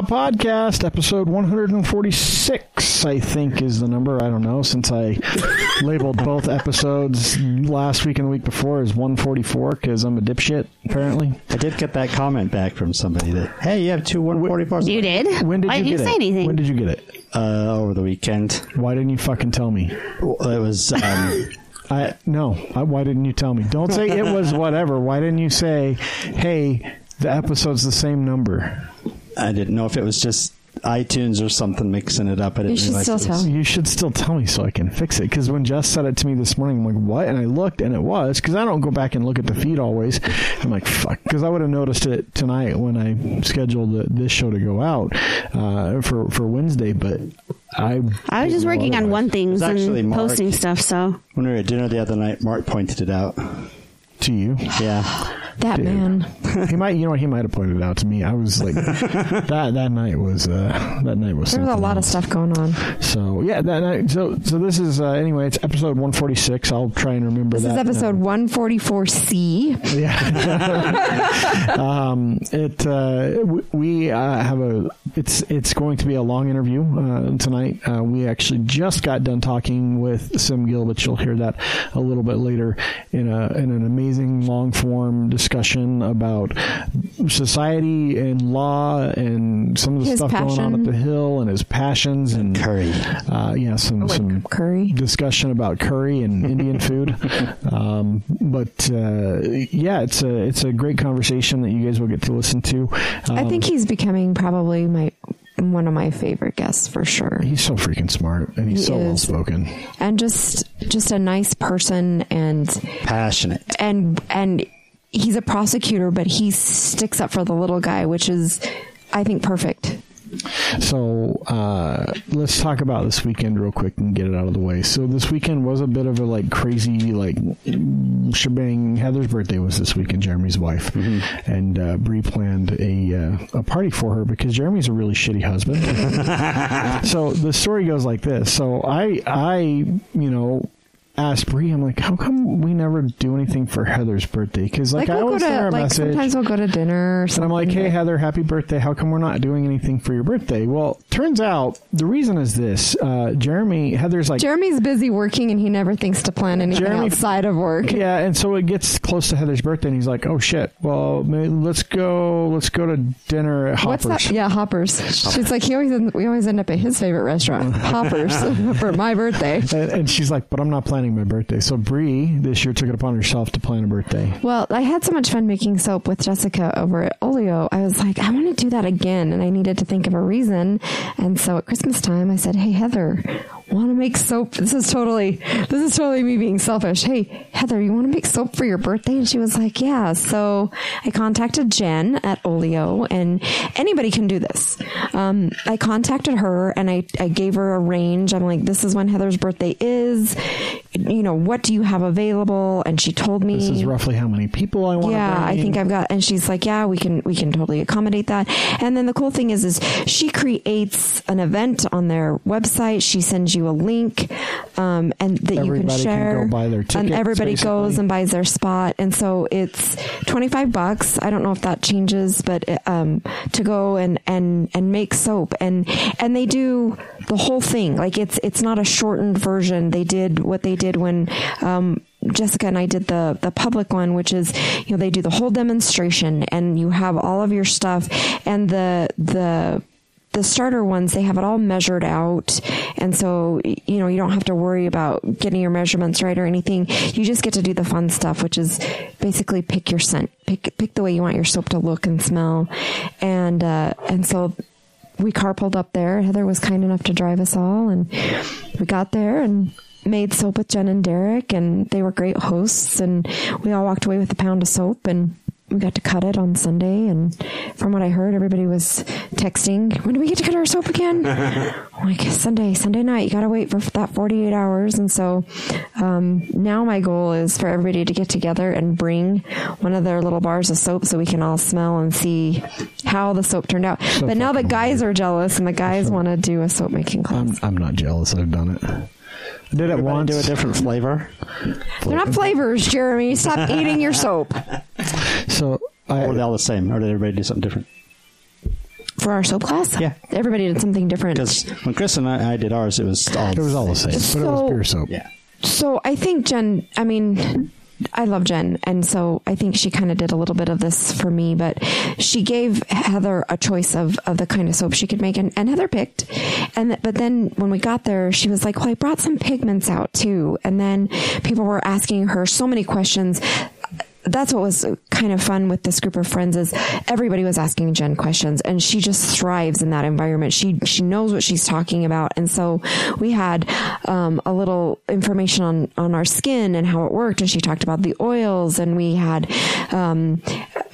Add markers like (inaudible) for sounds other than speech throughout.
Out podcast, episode 146, I think is the number. I don't know, since I labeled both episodes last week and the week before as 144 because I'm a dipshit, apparently. I did get that comment back from somebody that, hey, you have two 144s You did? When did Why you didn't get you say it? anything? When did you get it? uh, over the weekend. Why didn't you fucking tell me? Well, It was, um, (laughs) I no. I, why didn't you tell me? Don't say it was whatever. Why didn't you say, hey, the episode's the same number? I didn't know if it was just iTunes or something mixing it up. I didn't You should still it was- tell. You should still tell me so I can fix it. Because when Jess said it to me this morning, I'm like, what? And I looked, and it was because I don't go back and look at the feed always. I'm like, fuck, because I would have noticed it tonight when I scheduled the, this show to go out uh, for for Wednesday. But I I was just didn't working on one thing and Mark. posting stuff, so. When we were at dinner the other night, Mark pointed it out. to you. Yeah. That Dude. man. he might, you know, what, he might have pointed it out to me. I was like, (laughs) that that night was uh, that night was. There was a lot of stuff going on. So yeah, that night. So so this is uh, anyway. It's episode 146. I'll try and remember that. This that. is episode 144C. Yeah. (laughs) um, it uh, we uh, have a it's it's going to be a long interview uh, tonight. Uh, we actually just got done talking with Sim Gill, but you'll hear that a little bit later in a in an amazing long form discussion about society and law and some of the His stuff going on at the Hill and his passions and Curry. Uh, yeah, some some Curry. discussion about curry and (laughs) Indian food. Um, but uh, yeah, it's a it's a great conversation that you guys will get to listen to. Um, I think he's becoming probably my one of my favorite guests for sure. he's so freaking smart and he's He so well spoken. And just just a nice person and Passionate. and and he's a prosecutor but he sticks up for the little guy which is I think perfect. So uh, let's talk about this weekend real quick and get it out of the way. So this weekend was a bit of a like crazy like shebang. Heather's birthday was this weekend, Jeremy's wife, and uh, Bree planned a uh, a party for her because Jeremy's a really shitty husband. (laughs) so the story goes like this. So I I you know. Asked Bree, I'm like, how come we never do anything for Heather's birthday? Because like, Like, I we'll go always send her a like message. sometimes we'll go to dinner or And. I'm like, hey, Heather, happy birthday. How come we're not doing anything for your birthday? Well, turns out the reason is this. Uh, Jeremy, Heather's like, Jeremy's busy working and he never thinks to plan anything Jeremy- outside of work. yeah, and so it gets close to Heather's birthday, and he's like, oh shit, well, maybe let's go, let's go to dinner at What's Hoppers. that? Yeah, Hoppers. She's like, he always we always end up at his favorite restaurant, (laughs) Hoppers, (laughs) for my birthday. And, and she's like, but I'm not planning my birthday. So Bree this year took it upon herself to plan a birthday. Well, I had so much fun making soap with Jessica over at Olio. I was like, I want to do that again, and I needed to think of a reason. And so at Christmas time, I said, Hey, Heather, want to make soap? This is totally, this is totally me being selfish. Hey, Heather, you want to make soap for your birthday? And she was like, Yeah. So I contacted Jen at Olio, and anybody can do this. Um, I contacted her and I, I gave her a range. I'm like, This is when Heather's birthday is. You know, what do you have available? And she told me This is roughly how many people I want. yeah, I think I've got, and she's like, yeah, we can, we can totally accommodate that. And then the cool thing is, is she creates an event on their website. She sends you a link, um, and that you Everybody can can share. go buy their and everybody goes and buys their spot. And so it's 25 bucks. I don't know if that changes, but, um, to go and, and, and make soap and, and they do the whole thing. Like it's, it's not a shortened version. They did what they did when, um, Jessica and I did the the public one, which is you know they do the whole demonstration and you have all of your stuff and the the the starter ones they have it all measured out and so you know you don't have to worry about getting your measurements right or anything you just get to do the fun stuff which is basically pick your scent pick pick the way you want your soap to look and smell and uh and so we carpooled up there. Heather was kind enough to drive us all, and we got there and made soap with Jen and Derek, and they were great hosts. And we all walked away with a pound of soap, and got to cut it on Sunday. And from what I heard, everybody was texting, "When do we get to cut our soap again?" (laughs) Like Sunday, Sunday night. You got to wait for that 48 hours. And so um, now my goal is for everybody to get together and bring one of their little bars of soap so we can all smell and see how the soap turned out. So but now the guys are jealous and the guys want to do a soap making class. I'm, I'm not jealous. I've done it. I did it Everybody once. do a different flavor. They're not flavors, Jeremy. Stop (laughs) eating your soap. So I, Or they're all the same. Or did everybody do something different? for our soap class. Yeah. everybody did something different. Because when Chris and I, I did ours, it was all It was all the same, but it was beer soap. Yeah. So I think Jen, I mean, I love Jen. And so I think she kind of did a little bit of this for me, but she gave Heather a choice of, of the kind of soap she could make and, and Heather picked. And, but then when we got there, she was like, well, I brought some pigments out too. And then people were asking her so many questions that's what was kind of fun with this group of friends is everybody was asking Jen questions and she just thrives in that environment. She she knows what she's talking about. And so we had um, a little information on on our skin and how it worked and she talked about the oils and we had um,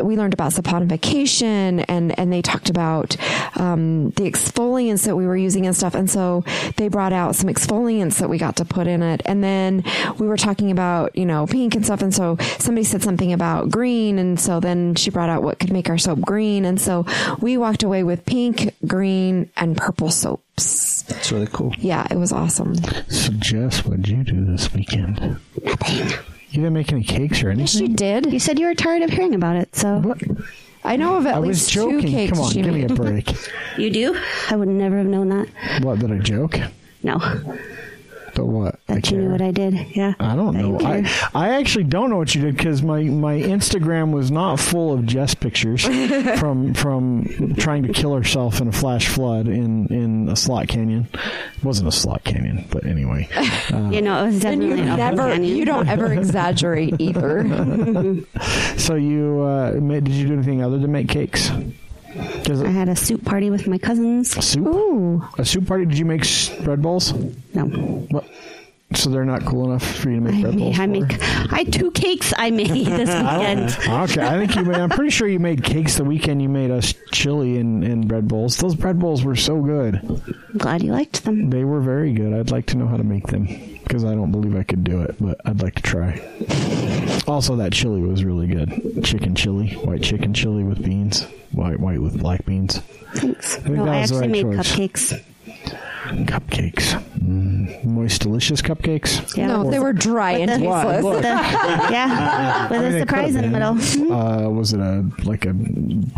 we learned about saponification and and they talked about um, the exfoliants that we were using and stuff. And so they brought out some exfoliants that we got to put in it. And then we were talking about, you know, pink and stuff. And so somebody said something about green. And so then she brought out what could make our soap green. And so we walked away with pink, green, and purple soaps. It's really cool. Yeah, it was awesome. So, Jess, what did you do this weekend? Nothing. You didn't make any cakes or anything? She did. You said you were tired of hearing about it, so What? I know of at I least was joking. two cakes Come on, she give me a break. you do. I would never have known that. what, did I joke? No, But what? I that you knew what I did. Yeah, I don't That know. I. I actually don't know what you did because my, my Instagram was not full of Jess pictures (laughs) from from trying to kill herself in a flash flood in, in a slot canyon. It wasn't a slot canyon, but anyway. Uh, (laughs) you know, it was And definitely you an never, canyon. you don't ever (laughs) exaggerate either. so you uh, made, did you do anything other than make cakes? I had a soup party with my cousins. soup? Ooh. A soup party? Did you make bread balls? No, What? So they're not cool enough for you to make I bread made, balls? I make. I two cakes I made (laughs) this weekend. Okay, I think you. Made, I'm pretty sure you made cakes the weekend you made us chili and, and bread bowls. Those bread bowls were so good. I'm glad you liked them. They were very good. I'd like to know how to make them because I don't believe I could do it, but I'd like to try. (laughs) Also, that chili was really good. Chicken chili, white chicken chili with beans, white white with black beans. Thanks. think No, I actually right made choice. cupcakes. Cupcakes, moist, delicious cupcakes. Yeah, no, they were dry and the- Why? tasteless. Look. the- (laughs) yeah, with I mean, a surprise in the middle. (laughs) Uh, was it a like a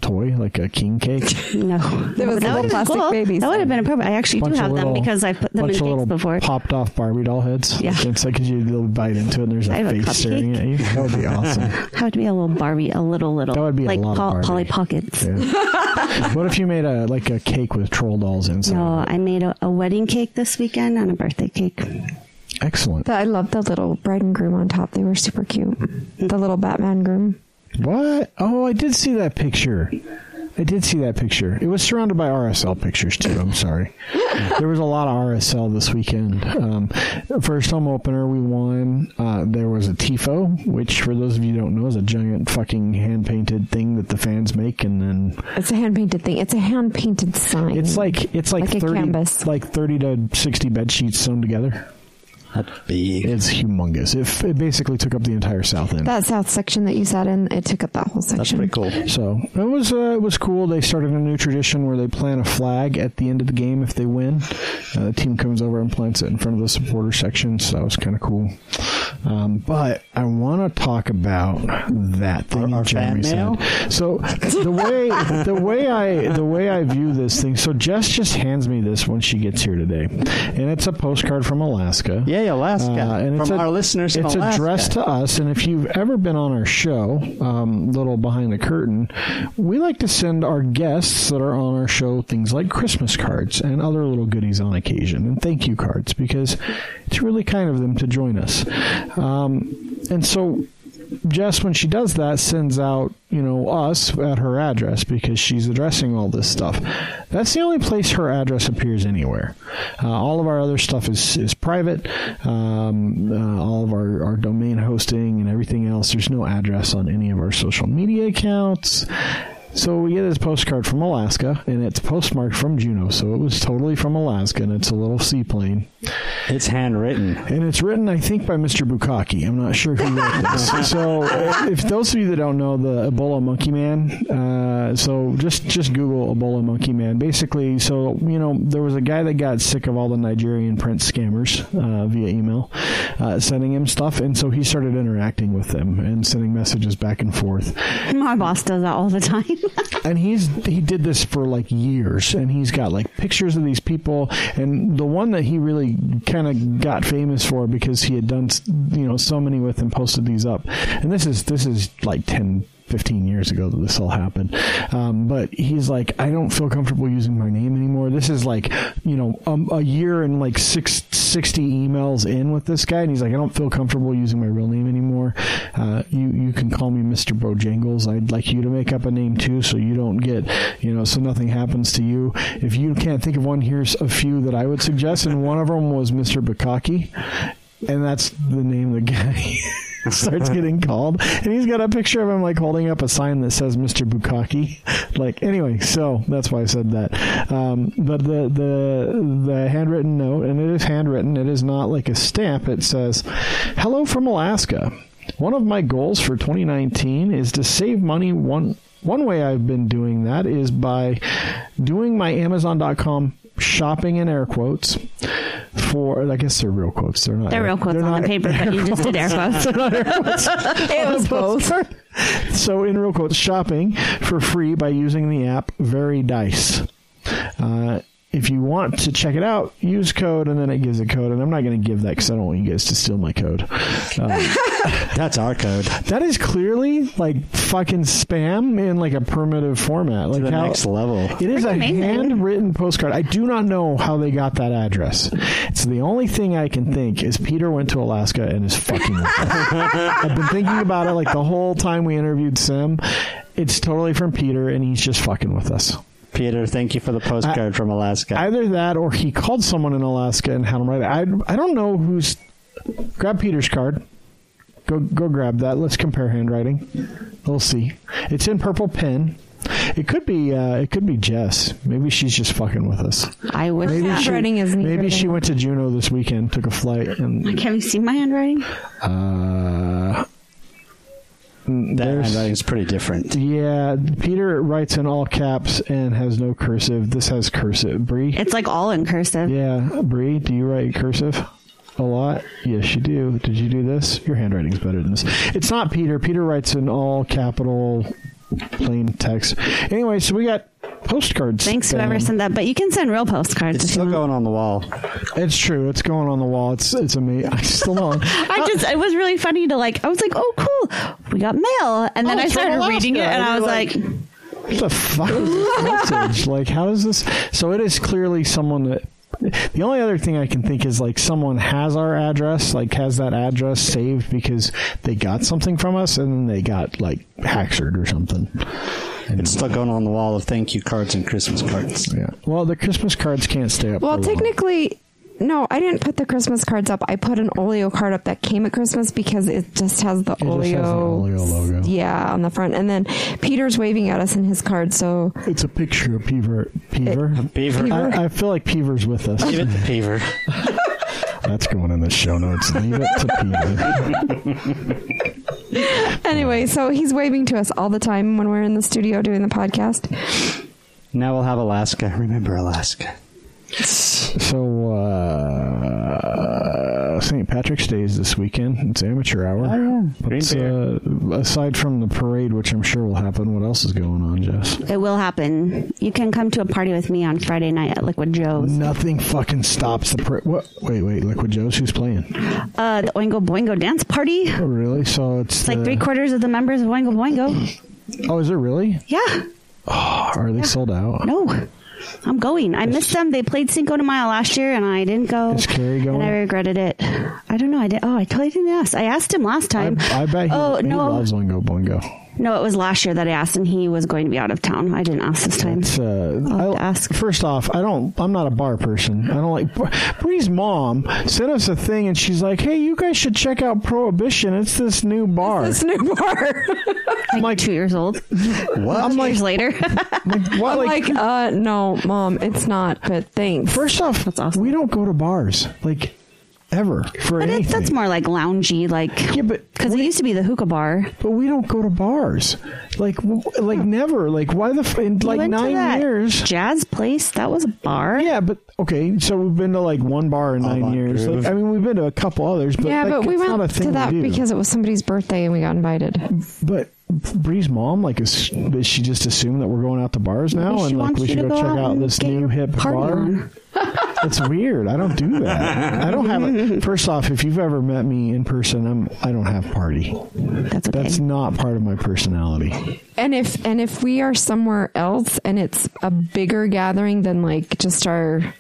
toy, like a king cake? No, There was that little would have been plastic cool. babies. That would have been appropriate. I actually do Bunch of have them because I put them in bunch of cakes little before. popped off Barbie doll heads. Yeah. it's like because you they'll bite into it. and There's I a have a face staring at you. That would be awesome. (laughs) How would be a little Barbie, a little little. That would be a like lot of Barbie. Polly Pockets. Yeah. what if you made a like a cake with troll dolls inside? No, I made a, a wedding cake this weekend and a birthday cake. Excellent. I love the little bride and groom on top. They were super cute. The little Batman groom. What? Oh, I did see that picture. I did see that picture. It was surrounded by RSL pictures too. I'm sorry. (laughs) there was a lot of RSL this weekend. Um, first home opener, we won. Uh, there was a tifo, which for those of you who don't know is a giant fucking hand painted thing that the fans make, and then It's a hand painted thing. It's a hand painted sign. it's like it's like, Like a thirty like thirty to sixty bed sheets sewn together. That's big. It's humongous. It, it basically took up the entire south end. that south section that you sat in. It took up that whole section. That's pretty cool. So it was uh, it was cool. They started a new tradition where they plant a flag at the end of the game if they win. Uh, the team comes over and plants it in front of the supporter section. So that was kind of cool. Um, but I want to talk about that thing Our- our Jeremy said. So the way (laughs) the way I the way I view this thing. So Jess just hands me this when she gets here today, and it's a postcard from Alaska. Yay, Alaska. Uh, and it's From a- our listeners It's addressed to us, and if you've ever been on our show, um, little behind the curtain, we like to send our guests that are on our show things like Christmas cards and other little goodies on occasion, and thank you cards because it's really kind of them to join us. Um, and so Jess, when she does that, sends out, you know, us at her address because she's addressing all this stuff. That's the only place her address appears anywhere. Uh, all of our other stuff is, is private. Um, uh, all of our, our domain hosting and everything else, there's no address on any of our social media accounts. So we get this postcard from Alaska, and it's postmarked from Juneau, so it was totally from Alaska, and it's a little seaplane. It's handwritten. and it's written, I think, by Mr. Bukaki. I'm not sure who wrote this. (laughs) so, if those of you that don't know the Ebola Monkey Man, uh, so just just Google Ebola Monkey Man. Basically, so you know, there was a guy that got sick of all the Nigerian prince scammers uh, via email, uh, sending him stuff, and so he started interacting with them and sending messages back and forth. My boss does that all the time. And he's he did this for like years and he's got like pictures of these people and the one that he really kind of got famous for because he had done you know so many with and posted these up. And this is this is like 10 15 years ago that this all happened. Um, but he's like, I don't feel comfortable using my name anymore. This is like, you know, um, a year and like six, 60 emails in with this guy. And he's like, I don't feel comfortable using my real name anymore. Uh, you, you can call me Mr. Bojangles. I'd like you to make up a name too so you don't get, you know, so nothing happens to you. If you can't think of one, here's a few that I would suggest. And one of them was Mr. Bukaki. And that's the name of the guy. (laughs) (laughs) starts getting called, and he's got a picture of him like holding up a sign that says Mr. Bukaki. (laughs) Like anyway, so that's why I said that. Um, but the the the handwritten note, and it is handwritten. It is not like a stamp. It says, "Hello from Alaska. One of my goals for 2019 is to save money one." One way I've been doing that is by doing my Amazon.com shopping in air quotes for I guess they're real quotes. They're not. They're real quotes they're on the paper, but you just did air quotes. (laughs) (laughs) It was both. so in real quotes, shopping for free by using the app Very Dice. Uh, if you want to check it out, use code, and then it gives a code. And I'm not going to give that because I don't want you guys to steal my code. Uh, (laughs) That's our code. that is clearly like fucking spam in like a primitive format. Like the how, next level. It is a amazing. handwritten postcard. I do not know how they got that address. It's the only thing I can think is Peter went to Alaska and is fucking. (laughs) I've been thinking about it like the whole time we interviewed Sim. It's totally from Peter and he's just fucking with us. Peter, thank you for the postcard from Alaska. Either that or he called someone in Alaska and had them write it. I, I don't know who's. Grab Peter's card. Go go grab that. Let's compare handwriting. We'll see. It's in purple pen. It could be uh, it could be Jess. Maybe she's just fucking with us. I wish. Maybe she, Handwriting is neat maybe she went to Juneau this weekend, took a flight, and Have you seen my handwriting? uh, that there's- handwriting is pretty different. yeah. Peter writes in all caps and has no cursive. This has cursive. Bree. It's like all in cursive. Yeah, Bree, do you write cursive? A lot? Yes, you do. Did you do this? Your handwriting's better than this. It's not Peter. Peter writes in all capital plain text. Anyway, so we got postcards. Thanks whoever Um, sent that, but you can send real postcards. It's still going on the wall. It's true. It's going on the wall. It's it's amazing. (laughs) (laughs) I still don't. I just it was really funny to like. I was like, oh cool, we got mail, and then Oh, I started reading it, Alaska. and I was you're like, What the fuck is this (laughs) message? Like, how does this? So it is clearly someone that. The only other thing I can think is like someone has our address, like has that address saved because they got something from us and then they got like hacked or something. And, It's still going on the wall of thank you cards and Christmas cards. yeah. Well, the Christmas cards can't stay up. Well, for long. Technically, no, I didn't put the Christmas cards up. I put an Olio card up that came at Christmas because it just has the just has Olio, the Olio logo. Yeah, on the front. And then Peter's waving at us in his card. So it's a picture of Peaver. Peaver. Beaver. I, I feel like Peaver's with us. Give it to Beaver. (laughs) That's going in the show notes. Leave it to Peter. (laughs) anyway, so he's waving to us all the time when we're in the studio doing the podcast. Now we'll have Alaska. Remember Alaska. So, uh, St. Patrick's Day is this weekend. It's amateur hour. Oh, yeah. What's, Green uh, aside from the parade, which I'm sure will happen, what else is going on, Jess? it will happen. You can come to a party with me on Friday night at Liquid Joe's. Nothing fucking stops the parade. What? Wait, wait. Liquid Joe's? Who's playing? Uh, the Oingo Boingo dance party. Oh, really? So it's, It's like three quarters of the members of Oingo Boingo. Oh, is it really? Yeah. Are they sold out? No. I'm going. I missed them. They played Cinco de Mayo last year, and I didn't go. Is Carrie going? And I regretted it. I don't know. I did. Oh, I totally didn't ask. I asked him last I, time. I bet he, oh he no, loves Oingo Boingo. No, it was last year that I asked, and he was going to be out of town. I didn't ask this time. Uh, I'll I- ask. First off, I don't. I'm not a bar person. I don't like. Bree's mom sent us a thing, and she's like, "Hey, you guys should check out Prohibition. It's this new bar." This new bar. (laughs) Like, like- two years old. What? I'm like, years later. (laughs) like, what? I'm Like, like, uh, no, mom, it's not. But thanks. first off, That's awesome. we don't go to bars. Like, ever for But it, anything. that's more like loungy, like Yeah, but because it used to be the hookah bar. But we don't go to bars, like w- like never. Like why the f- in We like went to nine that years? jazz place. That was a bar. Yeah, but okay. So we've been to like one bar in oh, nine years. Like, I mean, we've been to a couple others, but yeah, like, but we it's not a went to that we because it was somebody's birthday and we got invited. But Bree's mom, like, is does she just assume that we're going out to bars now, she and like we should go go check out out this new hip party bar? It's weird. I don't do that. I don't have it. First off, if you've ever met me in person, I'm I don't have party. That's okay. That's not part of my personality. And if and if we are somewhere else and it's a bigger gathering than like just our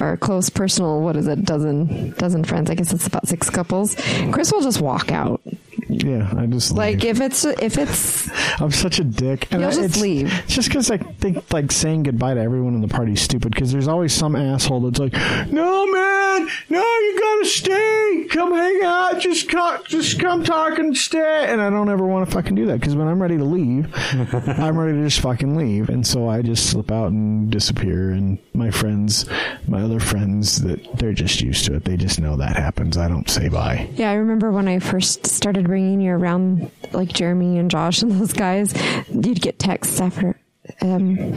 our close personal what is it dozen dozen friends I guess it's about six couples Chris will just walk out Yeah, I just like leave. if it's if it's (laughs) I'm such a dick. And You'll I- just it's, leave. It's just because I think like saying goodbye to everyone in the party is stupid. Because there's always some asshole that's like, "No, man, no, you gotta stay. Come hang out. Just come, just come talk and stay." And I don't ever want to fucking do that because when I'm ready to leave, (laughs) I'm ready to just fucking leave. And so I just slip out and disappear. And my friends, my other friends, that they're just used to it. They just know that happens. I don't say bye. yeah I remember when I first started bringing you around like Jeremy and Josh and those guys you'd get texts after um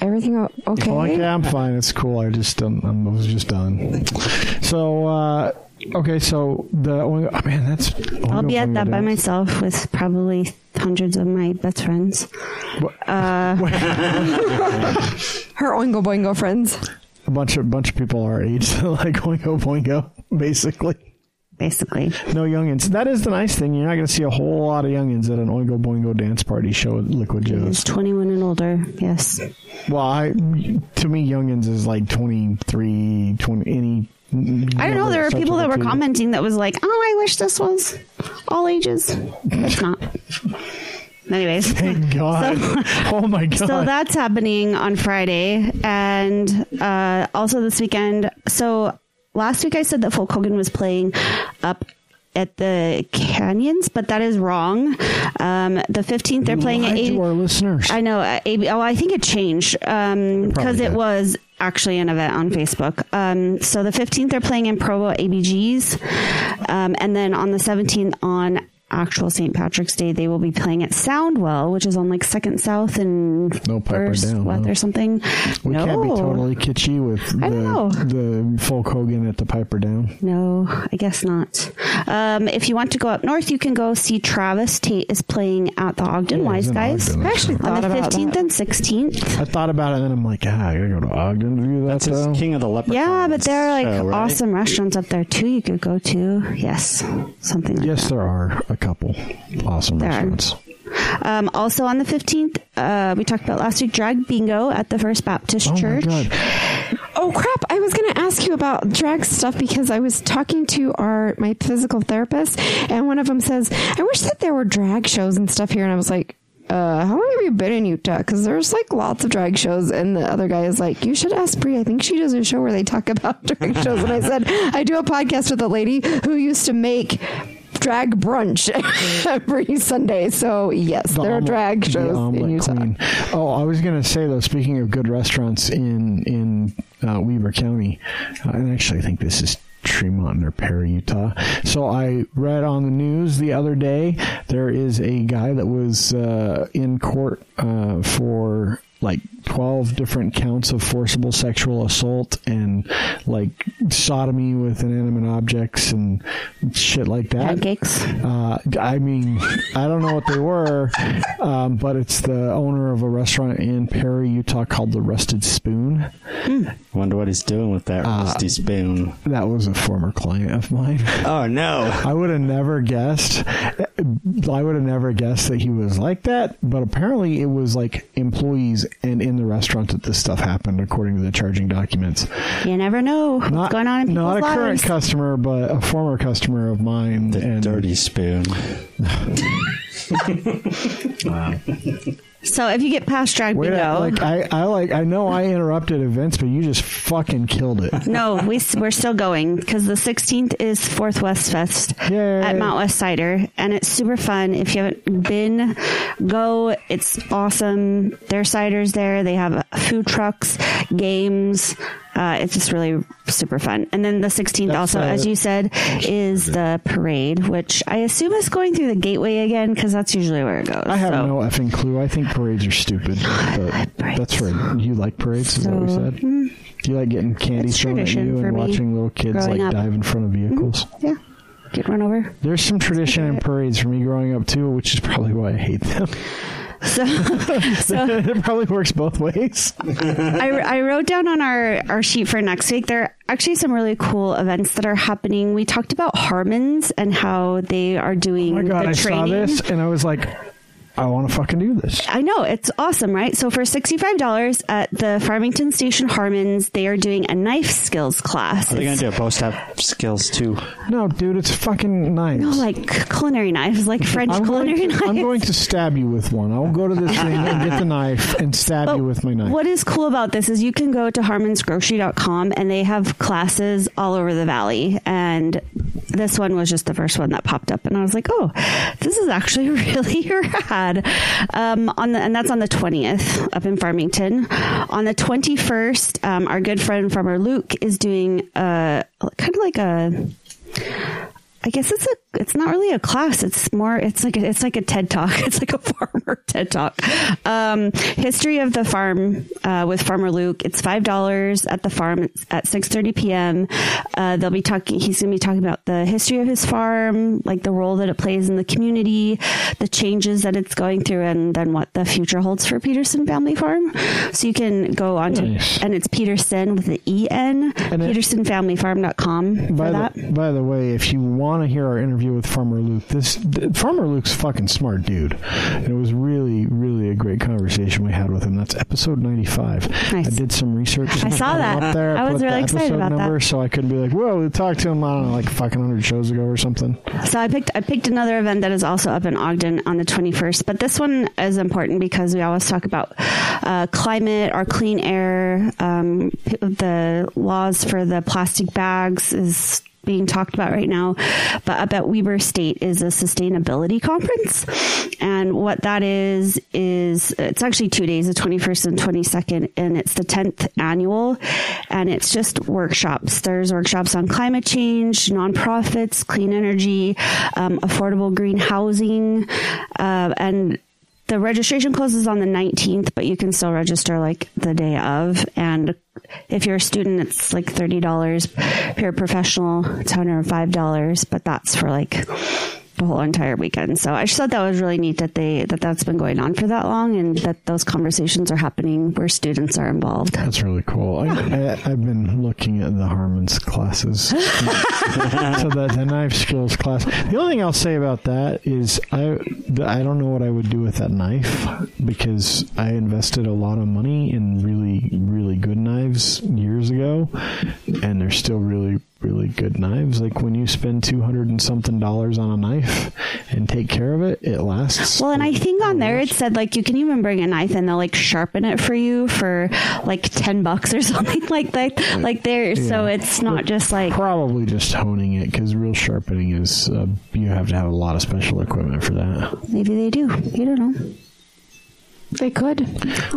everything o- okay Oh, yeah, I'm fine. It's cool. I just um, I was just done. So uh, okay, so the Oingo, oh, man, that's I'll be at that by myself with probably hundreds of my best friends. (laughs) her oingo boingo friends A bunch of bunch of people our age that (laughs) like Oingo Boingo, basically. Basically, No youngins. That is the nice thing. You're not going to see a whole lot of youngins at an Oingo Boingo dance party show at Liquid Joe's. 21 and older. Yes, Well, I, to me, youngins is like 23, 20, any. I don't know. There were people that were commenting that was like, "Oh, I wish this was all ages." It's not. Anyways, Thank (laughs) God. (laughs) oh my God. So that's happening on Friday, and uh, also this weekend. So last week I said that Folk Hogan was playing up at the Canyons, but that is wrong. Um, the fifteenth, they're You playing at to our listeners. I know. uh, AB, oh, I think it changed because Probably it was actually an event on Facebook. Um, so the 15th, they're playing in Provo ABGs. Um, and then on the 17th, on actual St. Patrick's Day, they will be playing at Soundwell, which is on like Second South and No, First Down, What no. or something. we no. can't be totally kitschy with I don't know. the, the folk Hogan at the Piper Down. No, I guess not. Um, if you want to go up north, you can go see Travis Tate is playing at the Ogden Yeah, Wise Guys Ogden, I actually that's on the 15th and 16th. I thought about it and then I'm like, ah, I gotta go to Ogden to do that. That's his. King of the Leprechauns. Yeah, but there are like show, right? awesome restaurants up there too. You could go to. Yes, something like Yes, that. there are a couple awesome There restaurants. Um, also on the fifteenth, uh, we talked about last week drag bingo at the First Baptist Oh Church. Oh crap! I was going to ask you about drag stuff because I was talking to our my physical therapist, and one of them says, "I wish that there were drag shows and stuff here." And I was like, uh, "How long have you been in Utah?" Because there's like lots of drag shows, and the other guy is like, "You should ask Bree. I think she does a show where they talk about (laughs) drag shows." And I said, "I do a podcast with a lady who used to make." Drag brunch (laughs) every Sunday. So yes, The there are omelet- drag the shows in Utah. queen. Oh, I was gonna say though. Speaking of good restaurants in in uh, Weber County, uh, and actually I think this is Tremont or Perry, Utah. So I read on the news the other day there is a guy that was uh, in court uh, for like 12 different counts of forcible sexual assault and like sodomy with inanimate objects and shit like that. Pancakes. Uh, I mean, I don't know what they were, um, but it's the owner of a restaurant in Perry, Utah called the Rusted Spoon. Wonder what he's doing with that Uh, rusty spoon. That was a former client of mine. Oh no! I would have never guessed. I would have never guessed that he was like that, but apparently it was like employees and in the restaurant that this stuff happened, according to the charging documents. You never know what's Not going on in people's not a lives. current customer, but a former customer of mine. The and dirty spoon. (laughs) (laughs) so if you get past drag Wait, bingo, I, like I, I like I know I interrupted events, but you just fucking killed it. no, we we're still going because the 16th is Fourth West Fest Yay. at Mountain West Cider, and it's super fun. If you haven't been, go. It's awesome. Their ciders there. They have food trucks. games. Uh, it's just really super fun. And then the 16th, That's, also, uh, as you said, is the parade, which I assume is going through the gateway again because that's usually where it goes. I have So- no effing clue. I think parades are stupid. But that's right. You like parades? Is that what we So, said? Do you like getting candy thrown at you and watching little kids like up. dive in front of vehicles? Yeah, get run over. There's some tradition in parades for me growing up too, which is probably why I hate them. (laughs) So, so (laughs) it probably works both ways. I, I wrote down on our, our sheet for next week, there are actually some really cool events that are happening. We talked about Harmons and how they are doing Oh my god, the I training. saw this and I was like, I want to fucking do this. I know it's awesome, right? So for sixty-five dollars at the Farmington Station Harmons, they are doing a knife skills class. Are they going to do it? Both have skills too. No, dude, it's fucking nice. no, like culinary knives, like French I'm culinary to, knives. I'm going to stab you with one. I'll go to this thing and get the knife and stab But you with my knife. What is cool about this is you can go to harmonsgrocery.com and they have classes all over the valley. And this one was just the first one that popped up. And I was like, oh, this is actually (laughs) really rad. Um, on the, and that's on the 20th up in Farmington. On the 21st, um, our good friend farmer Luke is doing a kind of like a I guess it's a it's not really a class. It's more it's like a, it's like a TED talk. (laughs) It's like a farmer (laughs) TED talk. Um, history of the farm uh, with Farmer Luke. It's five dollars at the farm it's at six thirty p.m. Uh, they'll be talking. He's going to be talking about the history of his farm, like the role that it plays in the community, the changes that it's going through, and then what the future holds for Peterson Family Farm. So you can go on to Nice. and it's Peterson with the E N. PetersonFamilyFarm.com By for that. the, by the way, if you want to hear our interview with Farmer Luke, this Farmer Luke's a fucking smart dude, and it was really, really a great conversation we had with him. That's episode ninety-five. Nice. I did some research. I saw that. Up there. I was really excited about that. so I could be like, "Whoa, we talked to him I don't know, like fucking hundred shows ago or something." So I picked I picked another event that is also up in Ogden on the 21st, but this one is important because we always talk about uh, climate or clean air. Um, the laws for the plastic bags is being talked about right now, but at Weber State is a sustainability conference, and what that is is it's actually two days, the 21st and 22nd, and it's the 10th annual, and it's just workshops. There's workshops on climate change, nonprofits, clean energy, um, affordable green housing, uh, and the registration closes on the 19th, but you can still register like the day of. And if you're a student, it's like $30. If you're a professional, it's $105, but that's for like the whole entire weekend. So I just thought that was really neat that they, that that's been going on for that long and that those conversations are happening where students are involved. That's really cool. I, I, I've been looking at the Harmon's classes. (laughs) so the, the knife skills class. The only thing I'll say about that is I I don't know what I would do with that knife because I invested a lot of money in really really good knives years ago, and they're still really really good knives. Like when you spend two hundred and something dollars on a knife and take care of it, it lasts. Well, and I think on there it said like you can even bring a knife and they'll like sharpen it for you for like 10 bucks or (laughs) something like that. Like there. So it's not just like, Probably just honing it because real sharpening is uh, you have to have a lot of special equipment for that. maybe they do. You don't know. They could.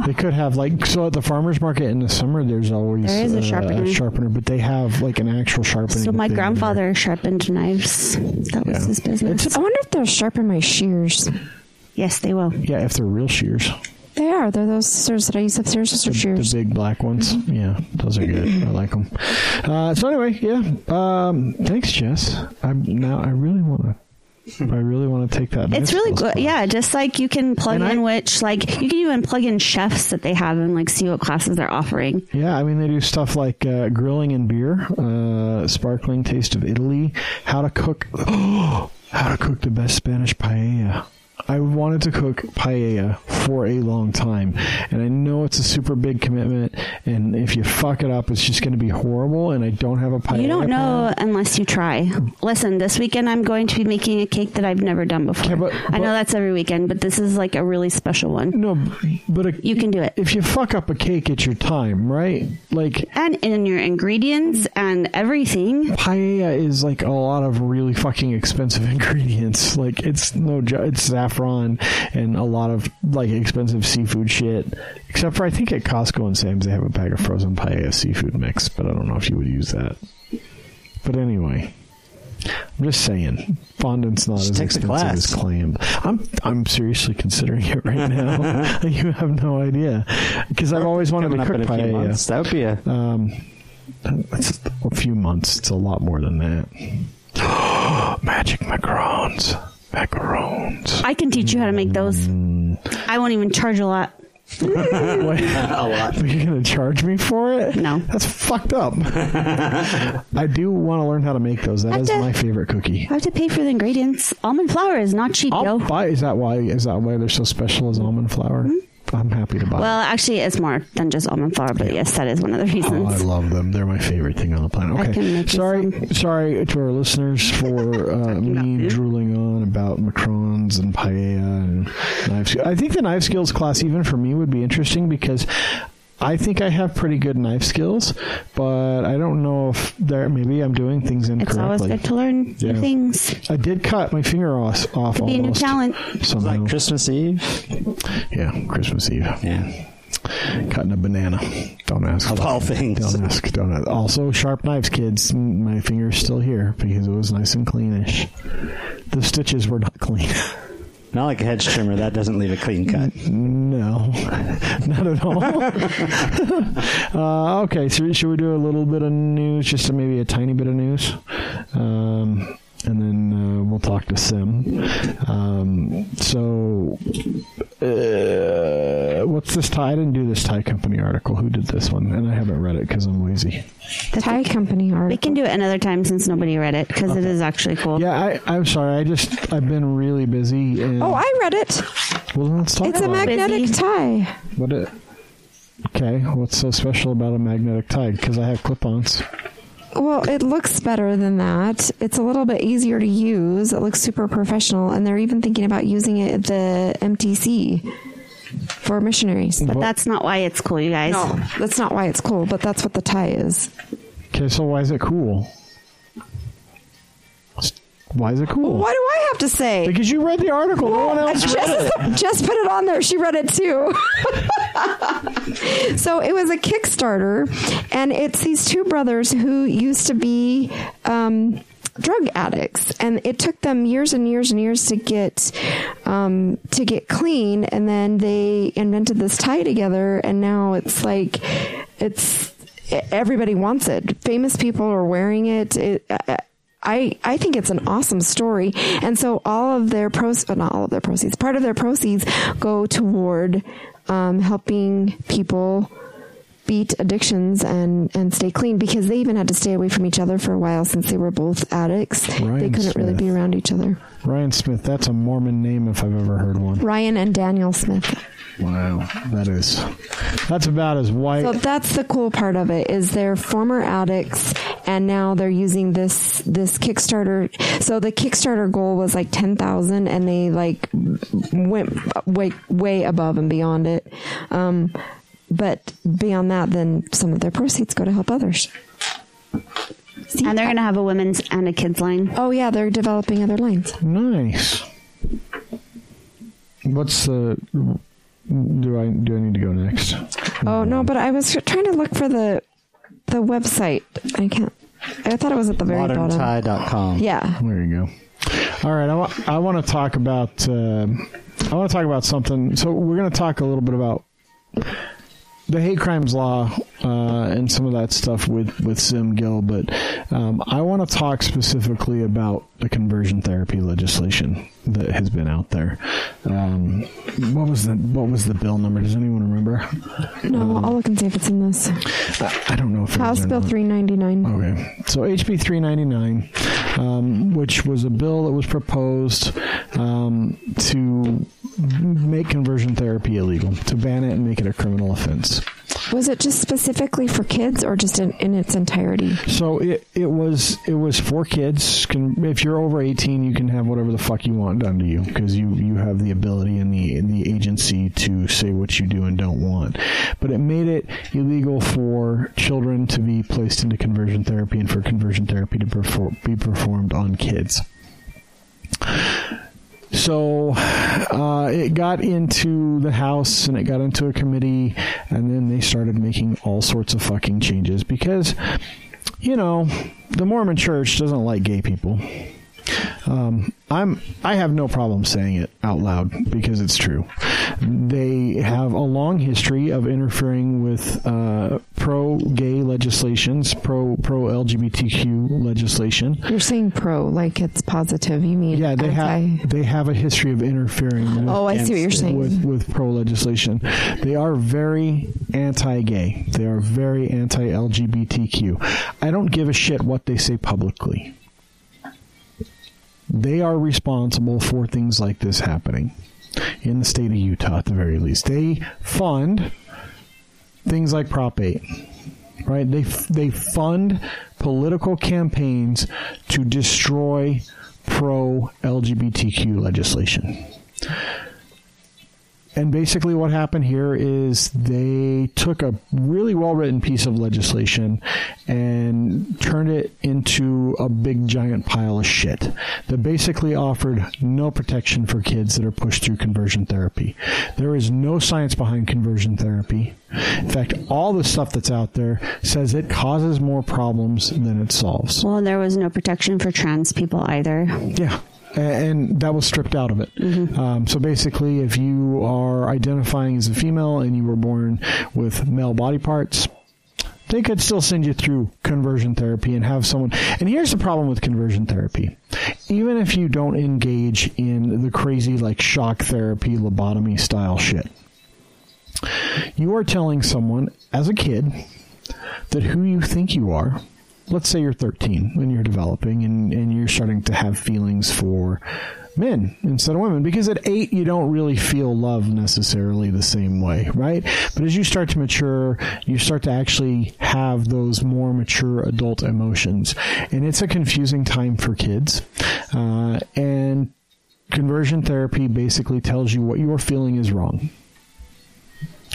They could have like so at the farmers market in the summer. There's always There is a uh, sharpener. sharpener, but they have like an actual sharpener. So my grandfather sharpened knives. That was Yeah. his business. I wonder if they'll sharpen my shears. yes, they will. Yeah, if they're real shears, They are. They're those scissors that I use upstairs. Those are the, shears. the big black ones. Yeah, those are good. I like them. Uh, so anyway, yeah. Um, thanks, Jess. I'm now. I really want to. I really want to take that. It's really good. class. Yeah, just like you can plug And in I- which, like, you can even plug in chefs that they have and like see what classes they're offering. Yeah, I mean they do stuff like uh, grilling and beer, uh, sparkling taste of Italy, how to cook, (gasps) how to cook the best Spanish paella. I wanted to cook paella for a long time, and I know it's a super big commitment. And if you fuck it up, it's just going to be horrible. And I don't have a paella. You don't know unless you try. Listen, this weekend I'm going to be making a cake that I've never done before. Yeah, but- I know that's every weekend, but this is like a really special one. No, but a, You can do it. if you fuck up a cake, it's your time, right? Like And in your ingredients and everything. paella is like a lot of really fucking expensive (laughs) ingredients. Like it's no, it's half saffron and a lot of like expensive seafood shit. Except for I think at Costco and Sam's they have a bag of frozen paella seafood mix, but I don't know if you would use that. But anyway, I'm just saying, fondant's not Just as take the expensive class. as claimed. I'm I'm seriously considering it right now. (laughs) (laughs) you have no idea because I've always wanted Coming to up cook in a few paella. That would be a Um, it's a few months. It's a lot more than that. (gasps) Magic macarons. Macarons. I can teach you how to make those. I won't even charge a lot. (laughs) Wait, (laughs) a lot. are you going to charge me for it? No. That's fucked up. I do want to learn how to make those. That I is to- my favorite cookie. I have to pay for the ingredients. Almond flour is not cheap, I'll yo. buy. Is that why? Is that why they're so special as almond flour? Hmm? I'm happy to buy. Well, actually, it's more than just almond flour, but yes, that is one of the Oh, I love them. They're my favorite thing on the planet. Okay, sorry, sorry to our listeners for (laughs) uh, me drooling on about macrons and paella and knife. I think the knife skills class, even for me, would be interesting because I think I have pretty good knife skills, but I don't know if there. Maybe I'm doing things incorrectly. It's always incorrectly. good to learn Yeah. new things. I did cut my finger off. off Could be a new talent. Somehow. like Christmas Eve. yeah, Christmas Eve. Yeah. Cutting a banana. Don't ask. Of all things. Don't ask. Don't ask. Also, sharp knives, kids. My finger's still here because it was nice and cleanish. The stitches were not (laughs) clean. Not like a hedge trimmer. That doesn't leave a clean cut. no, (laughs) not at all. (laughs) uh, okay, so should we do a little bit of news? Just maybe a tiny bit of news. Um, and then uh, we'll talk to Sim. Um, so, uh, what's this tie? I didn't do this tie company article. Who did this one? And I haven't read it because I'm lazy. The tie company article. We can do it another time since nobody read it because it is actually cool. Yeah, I, I'm sorry. I just I've been really busy. And, Oh, I read it. well, then let's talk about it. It's a about it. magnetic Busy. tie. What it? Okay, what's so special about a magnetic tie? Because I have clip-ons. Well, it looks better than that. It's a little bit easier to use. It looks super professional, and they're even thinking about using it at the MTC for missionaries. But that's not why it's cool, you guys. No, that's not why it's cool, but that's what the tie is. Okay, so why is it cool? Why is it cool? What do I have to say? Because you read the article. no one else read it. (laughs) Just, put it on there. She read it too. (laughs) so it was a Kickstarter, and it's these two brothers who used to be um, drug addicts, and it took them years and years and years to get um, to get clean, and then they invented this tie together, and now it's like it's everybody wants it. Famous people are wearing it. it I, I think it's an awesome story. And so all of their pros, uh, not all of their proceeds, part of their proceeds go toward, um, helping people beat addictions and, and stay clean because they even had to stay away from each other for a while since they were both addicts. they couldn't really be around each other. Ryan Smith. That's a Mormon name if I've ever heard one. Ryan and Daniel Smith. Wow, that is. That's about as white. So that's the cool part of it is they're former addicts and now they're using this this Kickstarter. So the Kickstarter goal was like ten thousand, and they like went way way above and beyond it. Um, but beyond that, then some of their proceeds go to help others. See? And they're going to have a women's and a kids line. Oh yeah, they're developing other lines. Nice. What's the? Do I do I need to go next? Oh no, but I was trying to look for the the website. I can't. I thought it was at the very bottom. ModernTie.com. Yeah. There you go. All right, I want I want to talk about uh, I want to talk about something. So we're going to talk a little bit about the hate crimes law uh, and some of that stuff with with Sim Gill, but um, I want to talk specifically about the conversion therapy legislation that has been out there. Um, what was the what was the bill number? Does anyone remember? No, I'll look and see if it's in this I, I don't know if House Bill three ninety nine. Okay, so HB 399, um, which was a bill that was proposed um, to make conversion therapy illegal, to ban it and make it a criminal offense. Was it just specifically for kids or just in, in its entirety? So it, it was it was for kids. Can, if you're over 18, you can have whatever the fuck you want done to you because you, you have the ability and the and the agency to say what you do and don't want. But it made it illegal for children to be placed into conversion therapy and for conversion therapy to be performed on kids. So uh, it got into the House and it got into a committee, and then they started making all sorts of fucking changes because, you know, the Mormon Church doesn't like gay people. Um, I'm I have no problem saying it out loud because it's true. They have a long history of interfering with uh, pro-gay legislations, pro pro LGBTQ legislation. You're saying pro, like it's positive. You mean Yeah, they anti- have they have a history of interfering. With, Oh, I see what you're saying. with with pro legislation. They are very anti-gay. They are very anti-LGBTQ. I don't give a shit what they say publicly. They are responsible for things like this happening in the state of Utah, at the very least. They fund things like Prop 8 right? They they fund political campaigns to destroy pro LGBTQ legislation. And basically, what happened here is they took a really well written piece of legislation and turned it into a big giant pile of shit that basically offered no protection for kids that are pushed through conversion therapy. There is no science behind conversion therapy. In fact, all the stuff that's out there says it causes more problems than it solves. Well, there was no protection for trans people either. Yeah. And that was stripped out of it. Um, so basically, if you are identifying as a female and you were born with male body parts, they could still send you through conversion therapy and have someone. And here's the problem with conversion therapy. Even if you don't engage in the crazy, like shock therapy, lobotomy style shit, you are telling someone as a kid that who you think you are, let's say you're 13 and you're developing and, and you're starting to have feelings for men instead of women because at eight you don't really feel love necessarily the same way right? But as you start to mature you start to actually have those more mature adult emotions. And it's a confusing time for kids uh, and conversion therapy basically tells you what you're feeling is wrong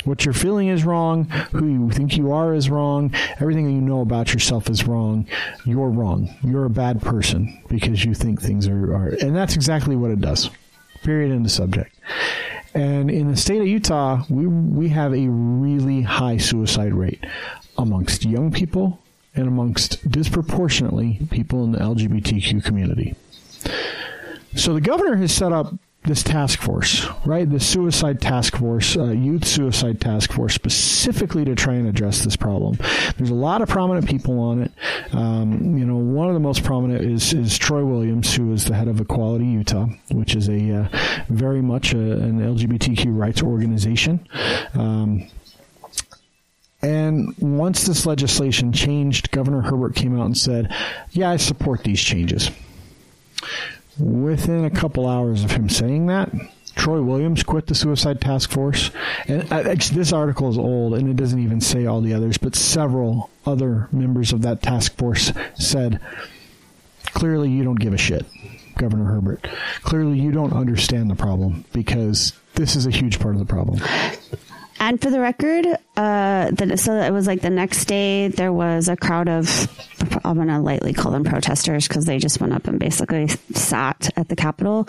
what you're feeling is wrong. Who you think you are is wrong. Everything you know about yourself is wrong. You're wrong. You're a bad person because you think things are, are and that's exactly what it does. Period. End of subject. And in the state of Utah, we we have a really high suicide rate amongst young people and amongst disproportionately people in the LGBTQ community. So the governor has set up this task force, right? The suicide task force, uh, youth suicide task force, specifically to try and address this problem. There's a lot of prominent people on it. Um, you know, one of the most prominent is is Troy Williams, who is the head of Equality Utah, which is a uh, very much a, an LGBTQ rights organization. Um, and once this legislation changed, Governor Herbert came out and said, "Yeah, I support these changes." Within a couple hours of him saying that, Troy Williams quit the suicide task force. And uh, this article is old and it doesn't even say all the others, but several other members of that task force said, clearly you don't give a shit, Governor Herbert. Clearly you don't understand the problem because this is a huge part of the problem. And for the record, uh, the, so it was like the next day there was a crowd of, I'm going to lightly call them protesters because they just went up and basically sat at the Capitol.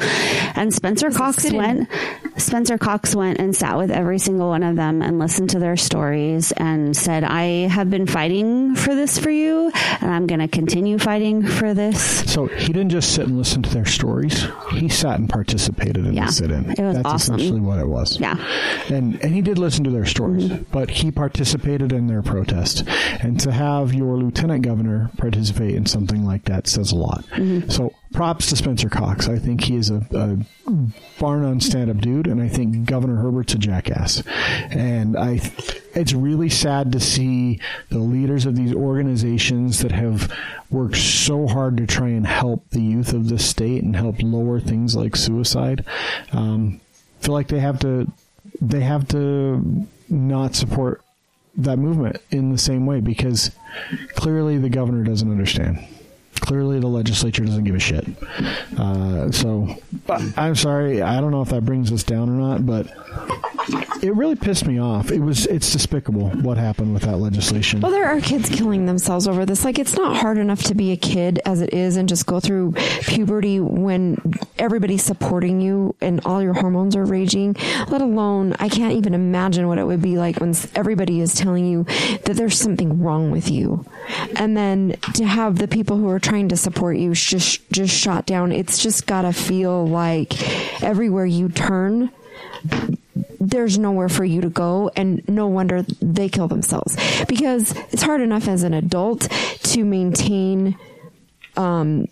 And Spencer Cox went, Spencer Cox went and sat with every single one of them and listened to their stories and said, I have been fighting for this for you and I'm going to continue fighting for this. So he didn't just sit and listen to their stories. He sat and participated in Yeah. the sit-in. It was That's awesome. essentially what it was. Yeah. And and he did listen to their stories, Mm-hmm. but he participated in their protest. And to have your lieutenant governor participate in something like that says a lot. Mm-hmm. So props to Spencer Cox. I think he is a, a barn on stand-up dude, and I think Governor Herbert's a jackass. And I, it's really sad to see the leaders of these organizations that have worked so hard to try and help the youth of the state and help lower things like suicide. Um, feel like they have to they have to not support that movement in the same way because clearly the governor doesn't understand. Clearly, the legislature doesn't give a shit. Uh, so, I'm sorry. I don't know if that brings us down or not, but it really pissed me off. It was it's despicable what happened with that legislation. Well, there are kids killing themselves over this. Like, it's not hard enough to be a kid as it is and just go through puberty when everybody's supporting you and all your hormones are raging. Let alone, I can't even imagine what it would be like when everybody is telling you that there's something wrong with you. And then to have the people who are trying to support you just, just shot down. It's just gotta feel like everywhere you turn, there's nowhere for you to go and no wonder they kill themselves because it's hard enough as an adult to maintain um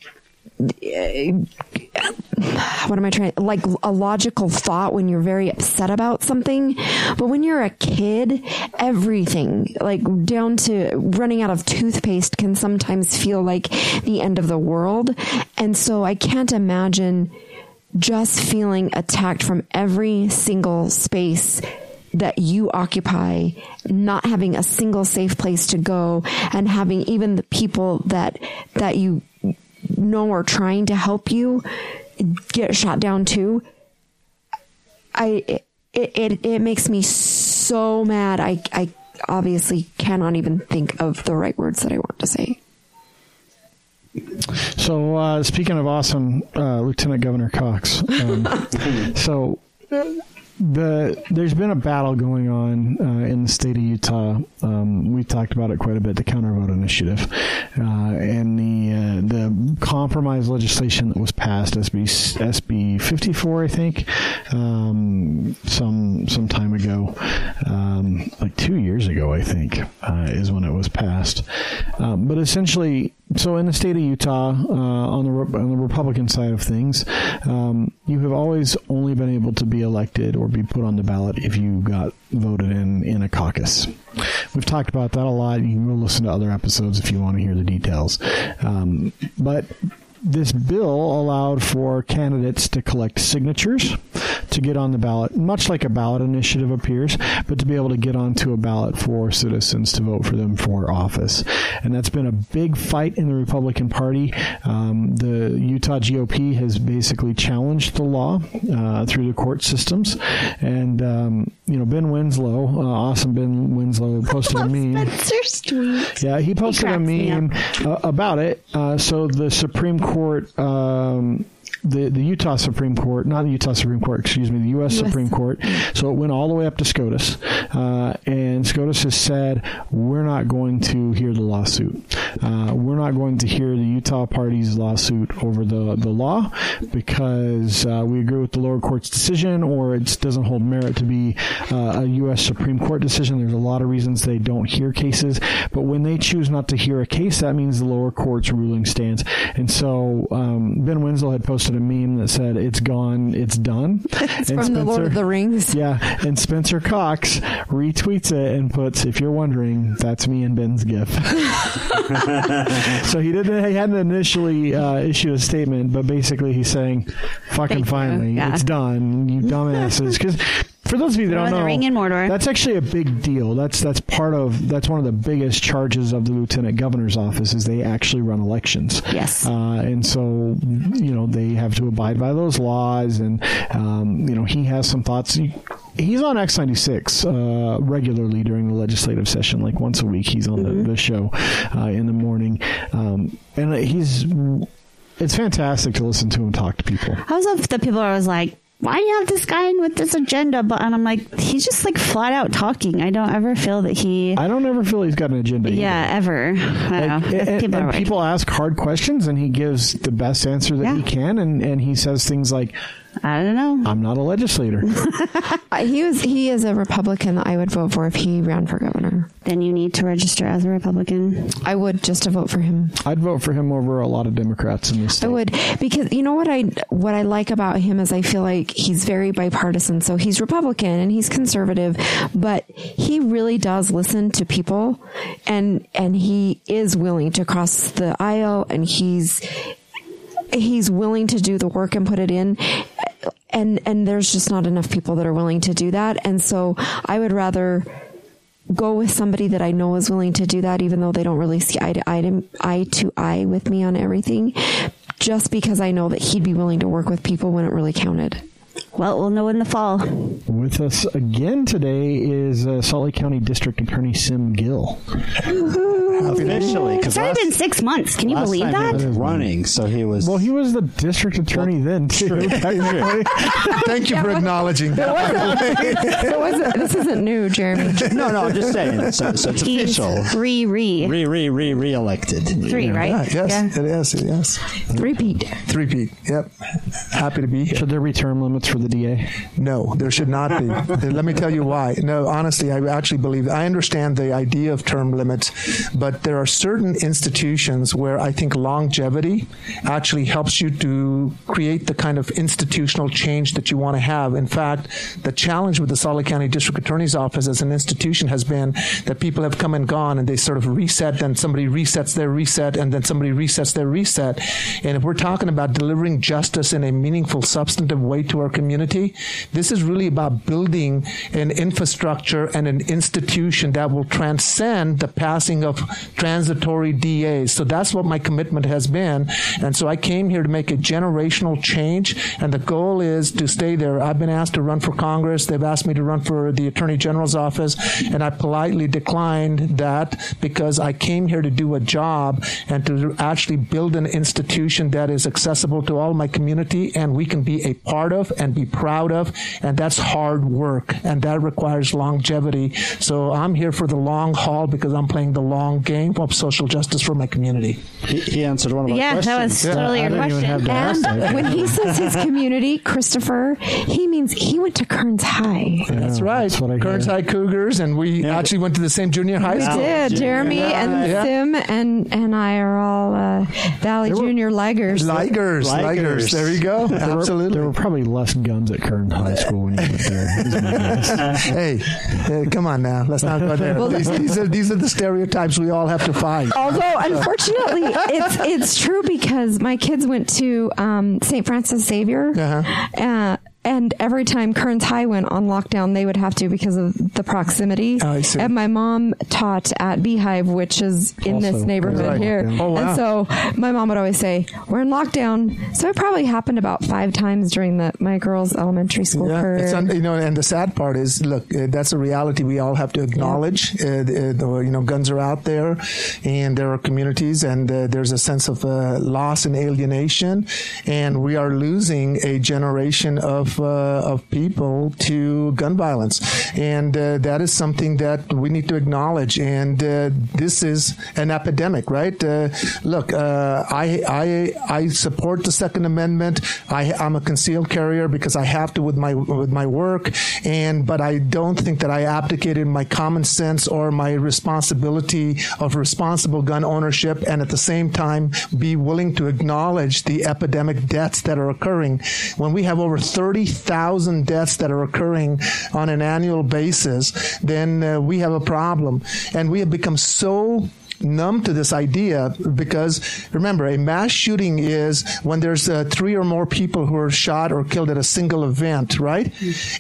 what am I trying like a logical thought when you're very upset about something? But when you're a kid everything like down to running out of toothpaste can sometimes feel like the end of the world. And so I can't imagine just feeling attacked from every single space that you occupy, not having a single safe place to go, and having even the people that that you know are trying to help you get shot down too. I it it, it makes me so mad. I I obviously cannot even think of the right words that I want to say. So uh, speaking of awesome, uh, Lieutenant Governor Cox. Um, (laughs) so the there's been a battle going on uh, in the state of Utah. Um, we talked about it quite a bit. The Count My Vote initiative uh, and the uh, the compromise legislation that was passed SB SB 54, I think, um, some some time ago, um, like two years ago, I think, uh, is when it was passed. Um, but essentially, so in the state of Utah, uh, on the Re- on the Republican side of things, um, you have always only been able to be elected or be put on the ballot if you got voted in in a caucus. We've talked about that a lot. You can go listen to other episodes if you want to hear the details. Um, but this bill allowed for candidates to collect signatures to get on the ballot, much like a ballot initiative appears, but to be able to get onto a ballot for citizens to vote for them for office. And that's been a big fight in the Republican Party. Um, the Utah GOP has basically challenged the law uh, through the court systems. And, um, you know, Ben Winslow, uh, awesome Ben Winslow, (laughs) posted a meme. Spencer's tweet. Yeah, he posted a cracks me meme uh, about it. Uh, so the Supreme Court, um, the the Utah Supreme Court, not the Utah Supreme Court, excuse me, the U.S. Supreme Court. So it went all the way up to SCOTUS, uh, and SCOTUS has said we're not going to hear the lawsuit. Uh, we're not going to hear the Utah party's lawsuit over the the law because uh, we agree with the lower court's decision, or it doesn't hold merit to be uh, a U.S. Supreme Court decision. There's a lot of reasons they don't hear cases, but when they choose not to hear a case, that means the lower court's ruling stands. And so um, Ben Winslow had posted a meme that said, "It's gone, it's done." (laughs) It's from the Lord of the Rings. (laughs) Yeah, and Spencer Cox retweets it and puts, "If you're wondering, that's me and Ben's GIF." (laughs) so he didn't. He hadn't initially uh, issued a statement, but basically he's saying, "Fucking Thank you. finally, Yeah. it's done, you dumbasses." Because for those of you that Lord don't know, Ring in Mordor. that's actually a big deal. That's that's part of that's one of the biggest charges of the lieutenant governor's office is they actually run elections. Yes. Uh, and so, you know, they have to abide by those laws. And, um, you know, he has some thoughts. He, he's on X96 uh, regularly during the legislative session, like once a week. He's on the, the show uh, in the morning. Um, and he's, it's fantastic to listen to him talk to people. I was of the people I was like, why do you have this guy in with this agenda? But and I'm like, he's just like flat out talking. I don't ever feel that he, I don't ever feel he's got an agenda. either. yeah, ever. I don't Like, know. and, people, and people ask hard questions, and he gives the best answer that Yeah. he can, and, and he says things like, I don't know. "I'm not a legislator." (laughs) Uh, He was he is a Republican that I would vote for if he ran for governor. Then you need to register as a Republican. I would just to vote for him. I'd vote for him over a lot of Democrats in this state. I would because you know what I what I like about him is I feel like he's very bipartisan. So he's Republican and he's conservative, but he really does listen to people and and he is willing to cross the aisle and he's he's willing to do the work and put it in and and there's just not enough people that are willing to do that and so I would rather go with somebody that I know is willing to do that, even though they don't really see eye to eye to, eye, to eye with me on everything, just because I know that he'd be willing to work with people when it really counted. Well, we'll know in the fall. With us again today is uh, Salt Lake County District Attorney Sim Gill. Officially, It's because only been six months. Can you last believe time that? he was running, so he was. Well, he was the district attorney then too. (laughs) technically. Thank you for acknowledging that. It wasn't, this isn't new, Jeremy. no, no, I'm just saying. So, so it's He's official. re re Re, re, re, re-elected. three, right? Yeah, yes, it is. Yes. Repeat. Three Pete. Yep. Happy to be here. Should there be term limits for the DA? No, there should not be. (laughs) Let me tell you why. No, honestly, I actually believe I understand the idea of term limits, but there are certain institutions where I think longevity actually helps you to create the kind of institutional change that you want to have. In fact, the challenge with the Salt Lake County District Attorney's Office as an institution has been that people have come and gone and they sort of reset, then somebody resets their reset, and then somebody resets their reset. And if we're talking about delivering justice in a meaningful, substantive way to our community, this is really about building an infrastructure and an institution that will transcend the passing of transitory DAs. So that's what my commitment has been. And so I came here to make a generational change, and the goal is to stay there. I've been asked to run for Congress. They've asked me to run for the Attorney General's office, and I politely declined that because I came here to do a job and to actually build an institution that is accessible to all my community and we can be a part of and be proud of. And that's hard work and that requires longevity. So I'm here for the long haul because I'm playing the long game of social justice for my community. He, he answered one of our Yeah, questions. that was totally I your question. have that. And when he says his community, Christopher, he means he went to Kearns High. That's right. that's what I Kearns. High Cougars, and we Yeah. actually went to the same junior high We school. did. Jeremy and Yeah. Sim and, and I are all uh, Valley were- Junior Ligers. Ligers, Ligers. Ligers. There you go. There were- Absolutely. There were probably less guns at Kearns High School when you went there. is my guess. hey, hey, come on now. Let's not go there. these, these are these are the stereotypes we all have to fight. Although unfortunately, it's it's true because my kids went to um, St. Francis Xavier, Uh-huh. uh, and every time Kearns High went on lockdown, they would have to because of the proximity. Oh, I see. And my mom taught at Beehive, which is in this neighborhood right. here. Oh, wow. And so my mom would always say, "We're in lockdown." So it probably happened about five times during the my girls' elementary school Yeah, career. it's un, you know, and the sad part is, look, uh, that's a reality we all have to acknowledge. Uh, the, the, you know, guns are out there, and there are communities, and uh, there's a sense of uh, loss and alienation, and we are losing a generation of uh, of people to gun violence, and uh, that is something that we need to acknowledge. And uh, this is an epidemic, right? Look, I I I support the Second Amendment. I, I'm a concealed carrier because I have to with my with my work, and but I don't think that I abdicated my common sense or my responsibility of responsible gun ownership, and at the same time be willing to acknowledge the epidemic deaths that are occurring. When we have over thirty thousand deaths that are occurring on an annual basis, then uh, we have a problem, and we have become so numb to this idea because remember a mass shooting is when there's uh, three or more people who are shot or killed at a single event right?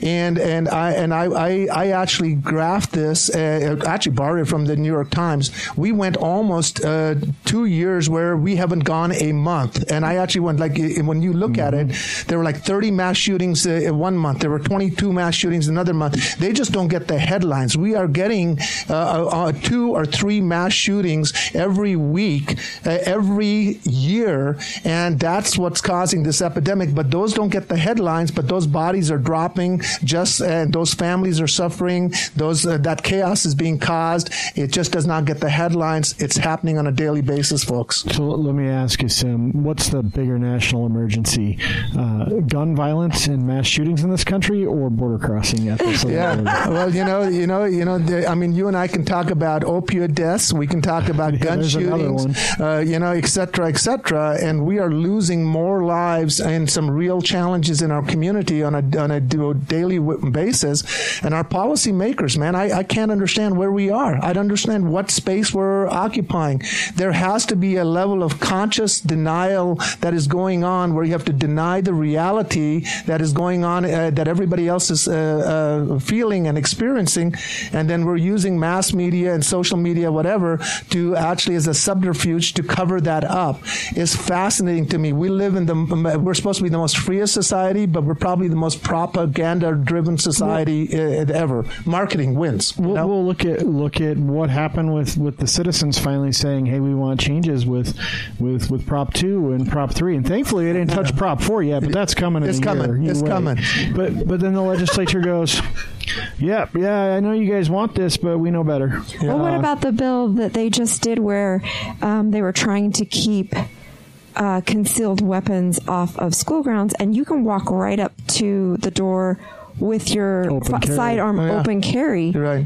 And and I and I I, I actually graphed this uh, actually borrowed it from the New York Times. We went almost uh, two years where we haven't gone a month. And I actually went like when you look at it there were like 30 mass shootings uh, in one month. There were 22 mass shootings another month. They just don't get the headlines. We are getting uh, uh, uh, two or three mass shootings every week, uh, every year, and that's what's causing this epidemic. But those don't get the headlines. But those bodies are dropping. Just and those families are suffering. Those uh, that chaos is being caused. It just does not get the headlines. It's happening on a daily basis, folks. So let me ask you, Sim, what's the bigger national emergency? Uh, gun violence and mass shootings in this country or border crossing at the southern border? Yeah. Well, you know, you know, you know. the- I mean, you and I can talk about opioid deaths. We can talk about (laughs) gun shootings. Uh, you know, et cetera, et cetera. And we are losing more lives and some real challenges in our community on a on a daily basis. And our policymakers, man, I, I can't understand where we are. I don't understand what space we're occupying. There has to be a level of conscious denial that is going on, where you have to deny the reality that is going on uh, that everybody else is uh, uh, feeling and experiencing, and then we're using mass media and social media, whatever, to actually as a subterfuge to cover that up is fascinating to me. We live in the we're supposed to be the most freest society, but we're probably the most propaganda driven society uh, ever. Marketing wins. you We'll, know? we'll look at look at what happened with, with the citizens finally saying, "Hey, we want changes with with with Prop two and Prop three. And thankfully, it didn't touch Prop four yet, but that's coming. It's a coming. Year. It's wait. coming. But but then the legislature goes, "Yeah, yeah, I know you guys want this, but we know better." Well, what about the bill that they just did where um, they were trying to keep uh, concealed weapons off of school grounds, and you can walk right up to the door with your Open f- sidearm Oh, yeah. open carry. You're right.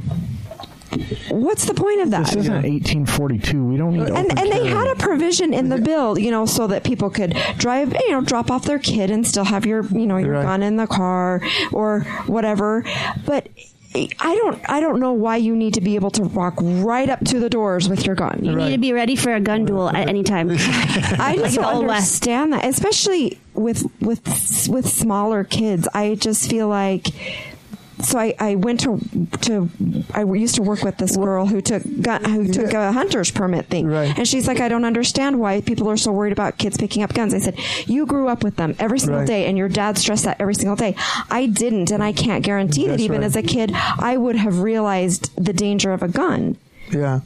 What's the point of that? This isn't 1842. We don't need. and and they had a provision in the bill, you know, so that people could drive, you know, drop off their kid and still have your, you know, your Right. gun in the car or whatever. But I don't, I don't know why you need to be able to walk right up to the doors with your gun. You need to be ready for a gun duel at any time. (laughs) (laughs) I just the don't Old West. understand that, especially with with with smaller kids. I just feel like. So I, I went to to I used to work with this girl who took gun, who took a hunter's permit thing, Right. and she's like, I don't understand why people are so worried about kids picking up guns. I said, you grew up with them every single Right. day, and your dad stressed that every single day. I didn't, and I can't guarantee that even right. as a kid, I would have realized the danger of a gun. Yeah.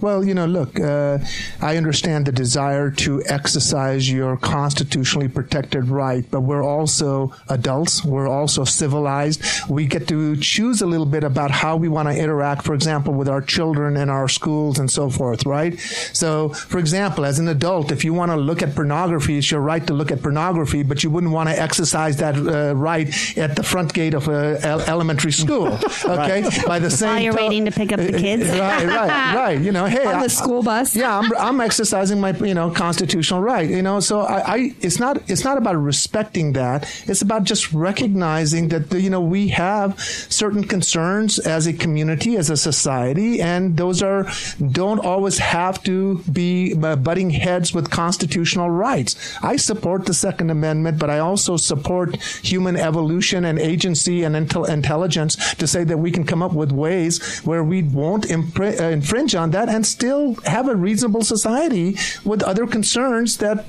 Well, you know, look, uh, I understand the desire to exercise your constitutionally protected right, but we're also adults. We're also civilized. We get to choose a little bit about how we want to interact, for example, with our children and our schools and so forth, right? So, for example, as an adult, if you want to look at pornography, it's your right to look at pornography, but you wouldn't want to exercise that uh, right at the front gate of an elementary school, (laughs) okay? By the same While you're to- waiting to pick up the kids. (laughs) right, right, right. You know, hey, On I- the school bus. yeah, I'm, I'm (laughs) exercising my you know constitutional right. You know, so I, I it's not it's not about respecting that. It's about just recognizing that you know we have certain concerns as a community, as a society, and those are don't always have to be butting heads with constitutional rights. I support the Second Amendment, but I also support human evolution and agency and intel- intelligence to say that we can come up with ways where we won't impri- uh, infringe on that and still have a reasonable society with other concerns that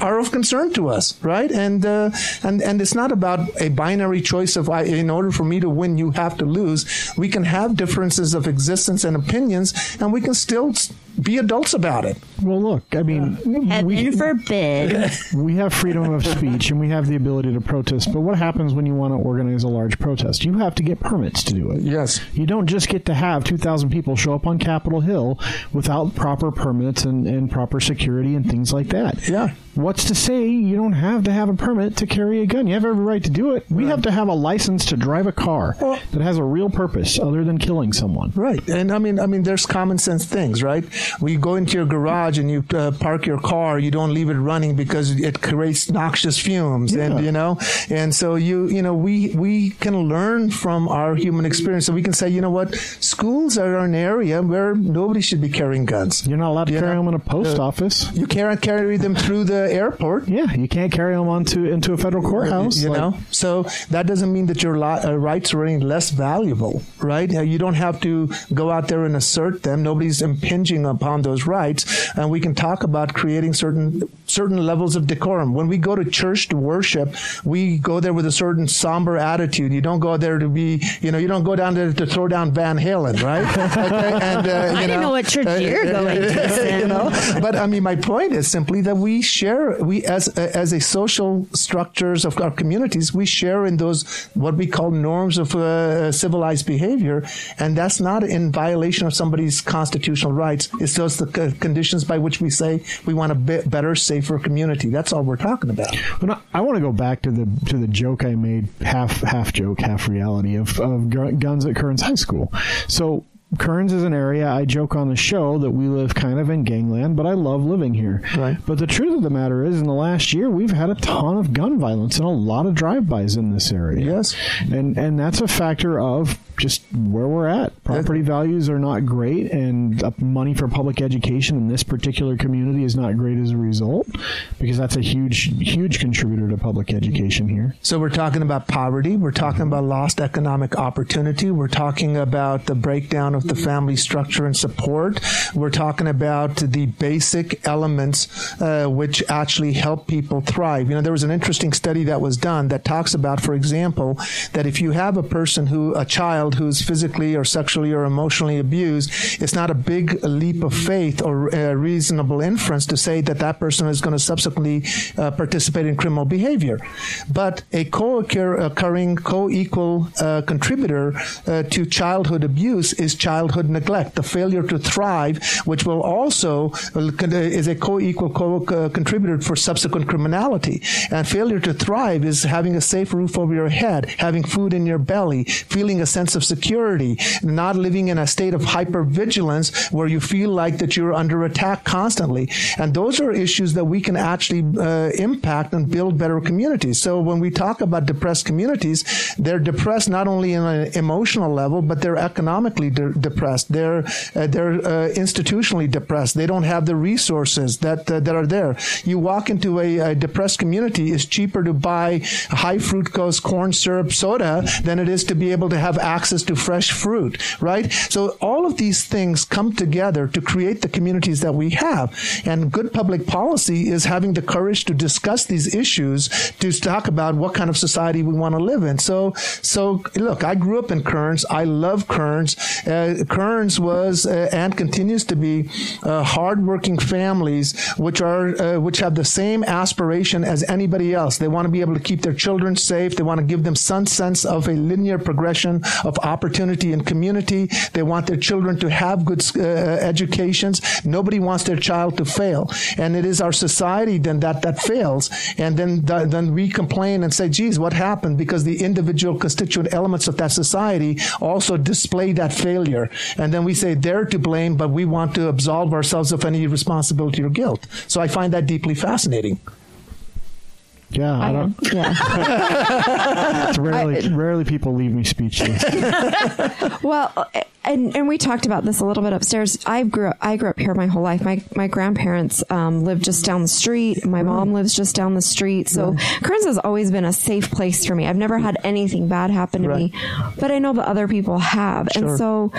are of concern to us, right? And uh, and and it's not about a binary choice of in order for me to win, you have to lose. We can have differences of existence and opinions, and we can still be adults about it. Well, look, I mean, Heaven we, forbid. we have freedom of speech and we have the ability to protest. But what happens when you want to organize a large protest? You have to get permits to do it. Yes. You don't just get to have 2,000 people show up on Capitol Hill without proper permits and, and proper security and things like that. Yeah. What's to say you don't have to have a permit to carry a gun? You have every right to do it. We have to have a license to drive a car Well- that has a real purpose other than killing someone. Right, and I mean, I mean, there's common sense things, right? We go into your garage and you uh, park your car. You don't leave it running because it creates noxious fumes, Yeah. and you know, and so you, you know, we we can learn from our human experience. So we can say, you know what, schools are an area where nobody should be carrying guns. You're not allowed to You carry know, them in a post uh, office. You can't carry them through the airport. Yeah, you can't carry them onto into a federal courthouse. You Like, know, so that doesn't mean that your li- uh, rights are any less valuable, right? You don't have to go out there and assert them. Nobody's impinging upon those rights, and we can talk about creating certain certain levels of decorum. When we go to church to worship, we go there with a certain somber attitude. You don't go there to be, you know, you don't go down there to throw down Van Halen, right? (laughs) Okay, and, uh, you I didn't know what church uh, you're going to, (laughs) you know, but I mean, my point is simply that we share, we as as a social structures of our communities, we share in those what we call norms of uh, civilized behavior, and that's not in violation of somebody's constitutional rights. It's just the conditions by which we say we want a bit better, safer community. That's all we're talking about. I want to go back to the to the joke I made, half half joke, half reality of, of guns at Kearns High School. So Kearns is an area I joke on the show that we live kind of in gangland, but I love living here. Right. But the truth of the matter is, in the last year, we've had a ton of gun violence and a lot of drive-bys in this area. Yes. and and that's a factor of just where we're at. Property values are not great, and money for public education in this particular community is not great as a result, because that's a huge, huge contributor to public education here. So we're talking about poverty. We're talking about lost economic opportunity. We're talking about the breakdown of of the family structure and support. We're talking about the basic elements uh, which actually help people thrive. You know, there was an interesting study that was done that talks about, for example, that if you have a person who, a child who's physically or sexually or emotionally abused, it's not a big leap of faith or a reasonable inference to say that that person is going to subsequently uh, participate in criminal behavior. But a co-occurring, co-equal uh, contributor uh, to childhood abuse is childhood neglect, the failure to thrive, which will also uh, is a co-equal co-contributor for subsequent criminality. And failure to thrive is having a safe roof over your head, having food in your belly, feeling a sense of security, not living in a state of hypervigilance where you feel like that you're under attack constantly. And those are issues that we can actually uh, impact and build better communities. So when we talk about depressed communities, they're depressed not only in an emotional level, but they're economically de- depressed. They're uh, they're uh, institutionally depressed. They don't have the resources that uh, that are there. You walk into a, a depressed community, it's cheaper to buy high fructose corn syrup soda than it is to be able to have access to fresh fruit, right? So all of these things come together to create the communities that we have. And good public policy is having the courage to discuss these issues to talk about what kind of society we want to live in. So, so look, I grew up in Kearns. I love Kearns. Uh, Kearns was uh, and continues to be uh, hardworking families which are uh, which have the same aspiration as anybody else. They want to be able to keep their children safe. They want to give them some sense of a linear progression of opportunity and community. They want their children to have good uh, educations. Nobody wants their child to fail, and it is our society then that that fails, and then then we complain and say, "Geez, what happened?" Because the individual constituent elements of that society also display that failure, and then we say they're to blame, but we want to absolve ourselves of any responsibility or guilt. So I find that deeply fascinating. Yeah, I, I don't. yeah. (laughs) It's rarely, rarely people leave me speechless. (laughs) Well, and and we talked about this a little bit upstairs. I grew up, I grew up here my whole life. My my grandparents um, lived just down the street. My mom lives just down the street. So Kearns has always been a safe place for me. I've never had anything bad happen to Right. me, but I know that other people have, Sure. and so.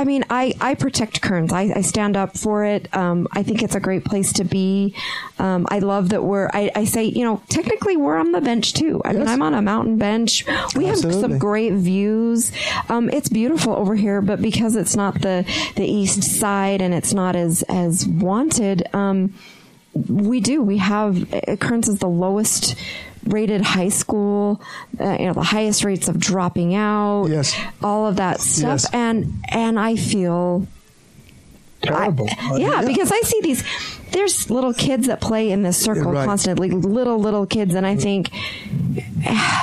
I mean, I, I protect Kearns. I, I stand up for it. Um, I think it's a great place to be. Um, I love that we're, I, I say, you know, technically we're on the bench too. I mean, I'm on a mountain bench. We have some great views. Um, it's beautiful over here, but because it's not the, the east side and it's not as, as wanted, um, we do. We have, Kearns is the lowest rated high school, uh, you know, the highest rates of dropping out. Yes. All of that stuff. Yes. And, and I feel, Terrible. I- yeah, because I see these. There's little kids that play in this circle Right. constantly, little little kids, and I think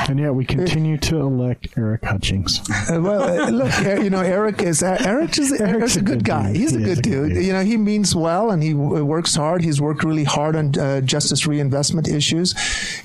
and yet we (sighs) continue to elect Eric Hutchings. Uh, well, uh, look, uh, you know, Eric is uh, Eric is Eric's a good guy. dude. He's a He is good a good dude. dude. You know, he means well and he works hard. He's worked really hard on uh, justice reinvestment issues,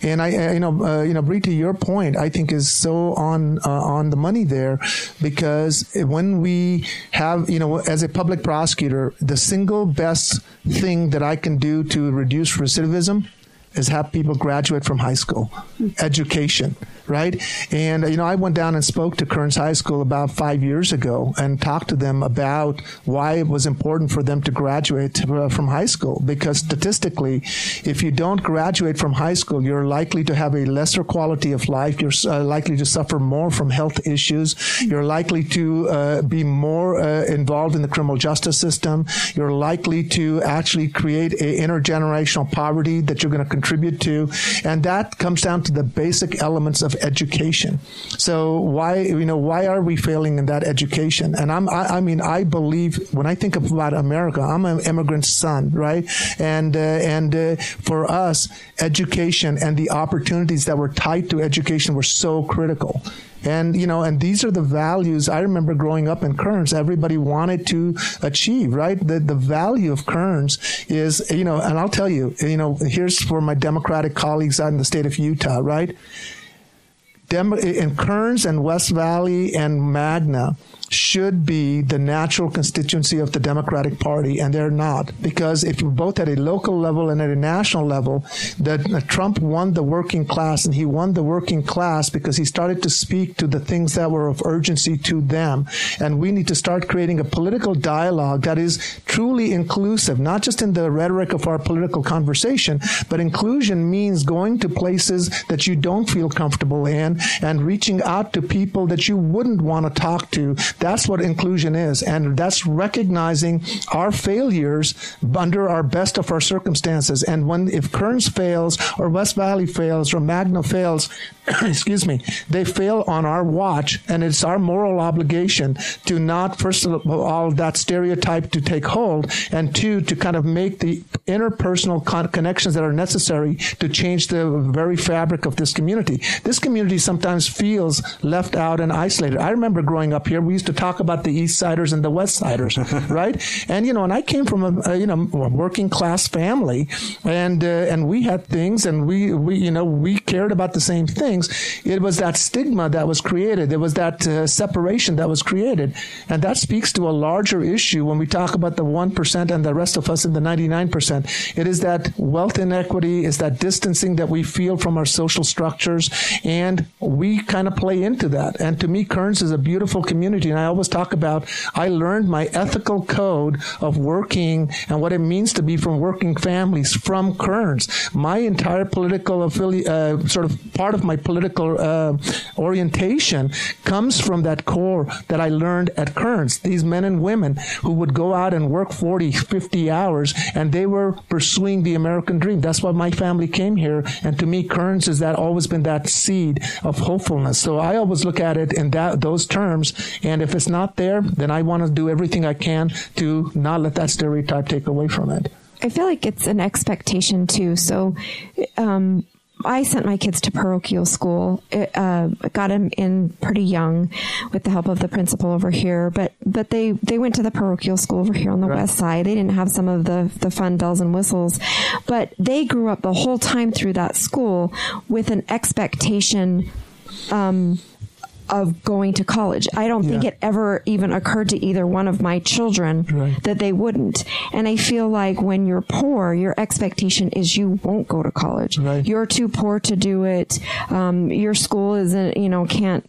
and I, uh, you know, uh, you know, Bree, to your point, I think is so on uh, on the money there because when we have, you know, as a public prosecutor, the single best thing that I can do to reduce recidivism is have people graduate from high school. Education right? And you know i went down and spoke to kearns high school about five years ago and talked to them about why it was important for them to graduate uh, from high school. Because statistically if you don't graduate from high school you're likely to have a lesser quality of life. You're uh, likely to suffer more from health issues. You're likely to uh, be more uh, involved in the criminal justice system. You're likely to actually create a intergenerational poverty that you're going to contribute to. And that comes down to the basic elements of education so why you know why are we failing in that education and i'm i, I mean i believe when i think about america i'm an immigrant son right and uh, and uh, for us education and the opportunities that were tied to education were so critical and you know, and these are the values I remember growing up in Kearns. Everybody wanted to achieve, right? The the value of Kearns is, you know, and I'll tell you, you know, here's for my Democratic colleagues out in the state of Utah, right? Dem- in Kearns and West Valley and Magna, should be the natural constituency of the Democratic Party, and they're not. Because if you both at a local level and at a national level, that uh, Trump won the working class, and he won the working class because he started to speak to the things that were of urgency to them. And we need to start creating a political dialogue that is truly inclusive, not just in the rhetoric of our political conversation, but inclusion means going to places that you don't feel comfortable in and reaching out to people that you wouldn't want to talk to. That's what inclusion is. And that's recognizing our failures under our best of our circumstances. And when, if Kearns fails or West Valley fails or Magna fails, (clears throat) excuse me, they fail on our watch. And it's our moral obligation to not, first of all, that stereotype to take hold, and two, to kind of make the interpersonal con- connections that are necessary to change the very fabric of this community. This community sometimes feels left out and isolated. I remember growing up here, we used to talk about the East Siders and the West Siders, (laughs) right? And you know, and I came from a, a you know working class family, and uh, and we had things, and we we you know we cared about the same things. It was that stigma that was created. There was that uh, separation that was created, and that speaks to a larger issue when we talk about the one percent and the rest of us in the ninety nine percent. It is that wealth inequity, is that distancing that we feel from our social structures, and we kind of play into that. And to me, Kearns is a beautiful community, and I always talk about I learned my ethical code of working and what it means to be from working families from Kearns. My entire political affili- uh, sort of part of my political uh, orientation comes from that core that I learned at Kearns. These men and women who would go out and work 40, 50 hours, and they were pursuing the American dream. That's why my family came here. And to me, Kearns has that always been that seed of hopefulness. So I always look at it in that those terms. And if it's not there, then I want to do everything I can to not let that stereotype take away from it. I feel like it's an expectation too. So, um, I sent my kids to parochial school. It, uh, got them in pretty young, with the help of the principal over here. But but they they went to the parochial school over here on the Right. west side. They didn't have some of the the fun bells and whistles, but they grew up the whole time through that school with an expectation. Um, of going to college. I don't think it ever even occurred to either one of my children Right. that they wouldn't. And I feel like when you're poor, your expectation is you won't go to college. Right. You're too poor to do it. Um, your school isn't, you know, can't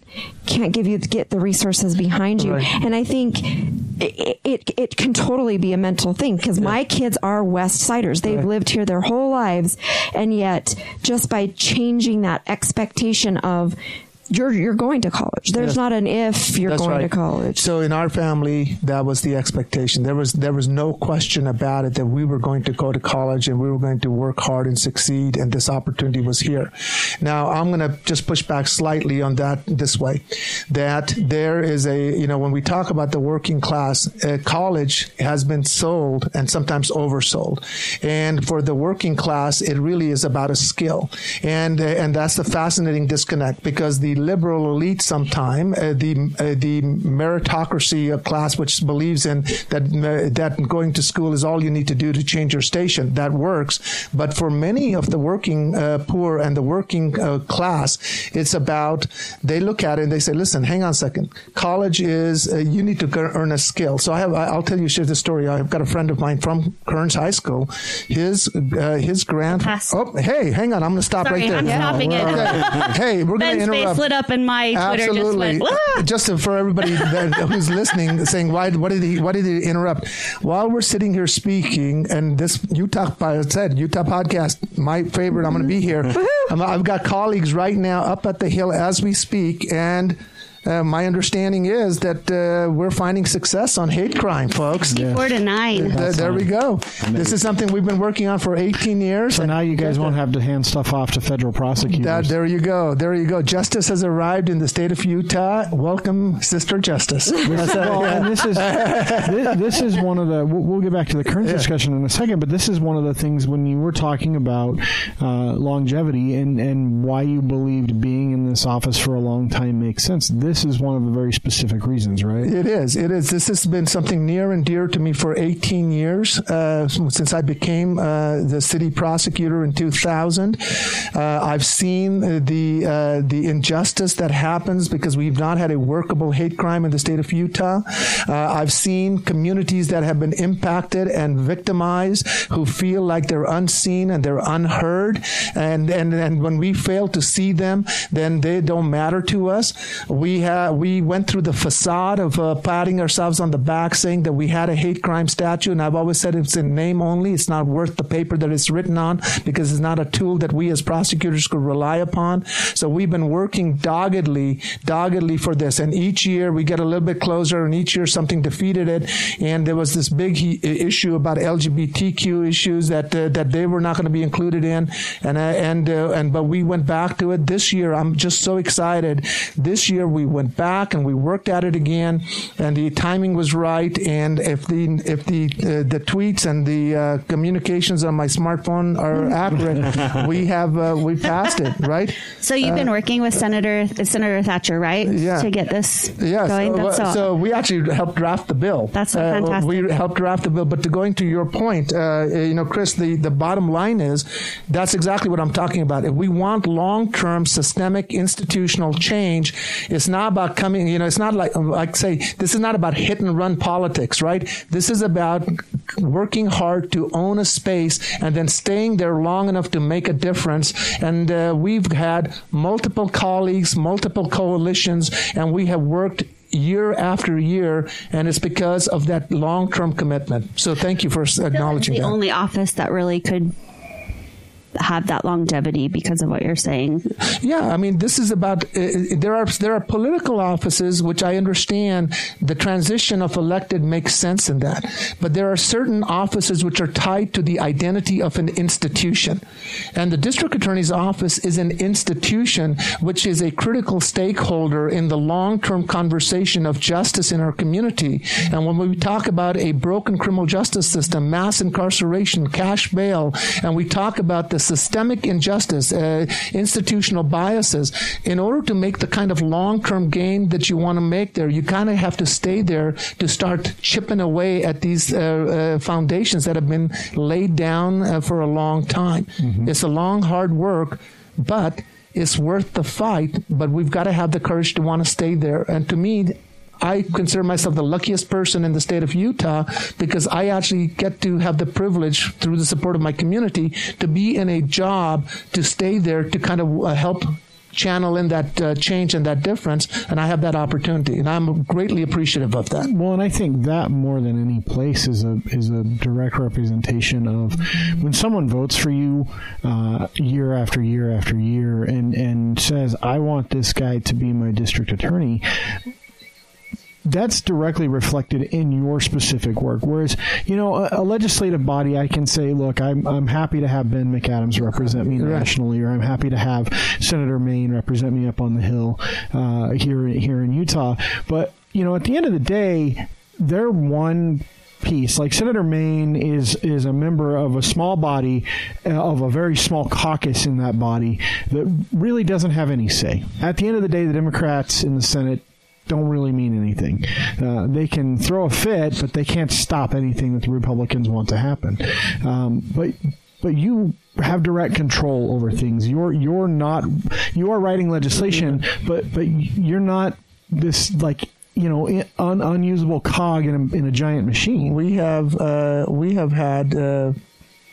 can't give you get the resources behind you. Right. And I think it, it it can totally be a mental thing because my kids are West Siders. They've Right. lived here their whole lives, and yet just by changing that expectation of you're you're going to college. There's Yes. not an if you're That's going right. to college. So in our family, that was the expectation. There was there was no question about it that we were going to go to college and we were going to work hard and succeed, and this opportunity was here. Now I'm going to just push back slightly on that this way, that there is a you know when we talk about the working class, uh, college has been sold and sometimes oversold, and for the working class, it really is about a skill, and uh, and that's the fascinating disconnect because the liberal elite sometime uh, the uh, the meritocracy of class which believes in that uh, that going to school is all you need to do to change your station. That works. But for many of the working uh, poor and the working uh, class it's about they look at it and they say listen hang on a second. College is uh, you need to earn a skill. So I have I'll tell you share the story. I've got a friend of mine from Kearns High School. His uh, his grand Pass. oh hey hang on. I'm going to stop Sorry, right there. I'm stopping it. Okay. (laughs) hey we're going to interrupt lit up and my Twitter Absolutely. just went, "Ah!" Just for everybody that, who's listening, saying why? What did he? Why did he interrupt? While we're sitting here speaking, and this Utah, said Utah podcast, my favorite. I'm going to be here. I'm, I've got colleagues right now up at the hill as we speak, and. Uh, my understanding is that uh, we're finding success on hate crime, folks. Four to nine. Th- there we go. This is something we've been working on for 18 years. So now you guys won't have to hand stuff off to federal prosecutors. That, there you go. There you go. Justice has arrived in the state of Utah. Welcome, Sister Justice. That's, uh, (laughs) well, yeah. and this is this, this is one of the. We'll, we'll get back to the current discussion in a second, but this is one of the things when you were talking about uh, longevity and and why you believed being in this office for a long time makes sense. This this is one of the very specific reasons, right? It is. It is. This has been something near and dear to me for 18 years uh, since I became uh, the city prosecutor in 2000. Uh, I've seen the uh, the injustice that happens because we've not had a workable hate crime in the state of Utah. Uh, I've seen communities that have been impacted and victimized who feel like they're unseen and they're unheard, and and and when we fail to see them, then they don't matter to us. We we went through the facade of uh, patting ourselves on the back, saying that we had a hate crime statute, and I've always said it's in name only. It's not worth the paper that it's written on because it's not a tool that we as prosecutors could rely upon. So we've been working doggedly, doggedly for this, and each year we get a little bit closer, and each year something defeated it. And there was this big he- issue about LGBTQ issues that uh, that they were not going to be included in, and uh, and uh, and but we went back to it this year. I'm just so excited. This year we went back and we worked at it again, and the timing was right. And if the if the uh, the tweets and the uh, communications on my smartphone are (laughs) accurate, we have uh, we passed it right. So you've been working with Senator Senator Thatcher, right? Yeah. To get this Yes. going. So, That's uh, so, so we actually helped draft the bill. That's Uh, fantastic. We helped draft the bill. But to going to your point, uh, you know, Chris, the, the bottom line is that's exactly what I'm talking about. If we want long term systemic institutional change, it's not about coming, you know, it's not like, like say, this is not about hit and run politics, right? This is about working hard to own a space and then staying there long enough to make a difference. And uh, we've had multiple colleagues, multiple coalitions, and we have worked year after year, and it's because of that long term commitment. So thank you for acknowledging the that. only office that really could have that longevity because of what you're saying. Yeah, I mean, this is about uh, there are there are political offices which I understand the transition of elected makes sense in that, but there are certain offices which are tied to the identity of an institution, and the district attorney's office is an institution which is a critical stakeholder in the long term conversation of justice in our community. And when we talk about a broken criminal justice system, mass incarceration, cash bail, and we talk about the systemic injustice, uh, institutional biases, in order to make the kind of long term gain that you want to make there, you kind of have to stay there to start chipping away at these uh, uh, foundations that have been laid down uh, for a long time. It's a long, hard work, but it's worth the fight. But we've got to have the courage to want to stay there. And to me, I consider myself the luckiest person in the state of Utah because I actually get to have the privilege through the support of my community to be in a job to stay there to kind of uh, help channel in that uh, change and that difference and I have that opportunity and I'm greatly appreciative of that. Well, and I think that more than any place is a is a direct representation of when someone votes for you uh, year after year after year and and says, "I want this guy to be my district attorney." That's directly reflected in your specific work. Whereas, you know, a, a legislative body, I can say, look, I'm, I'm happy to have Ben McAdams represent me nationally, or I'm happy to have Senator Mayne represent me up on the Hill uh, here here in Utah. But you know, at the end of the day, they're one piece. Like Senator Mayne is is a member of a small body uh, of a very small caucus in that body that really doesn't have any say. At the end of the day, the Democrats in the Senate don't really mean anything. Uh, they can throw a fit, but they can't stop anything that the Republicans want to happen. Um, but but you have direct control over things. You're you're not you are writing legislation, but but you're not this like you know un, unusable cog in a, in a giant machine. We have uh, we have had uh,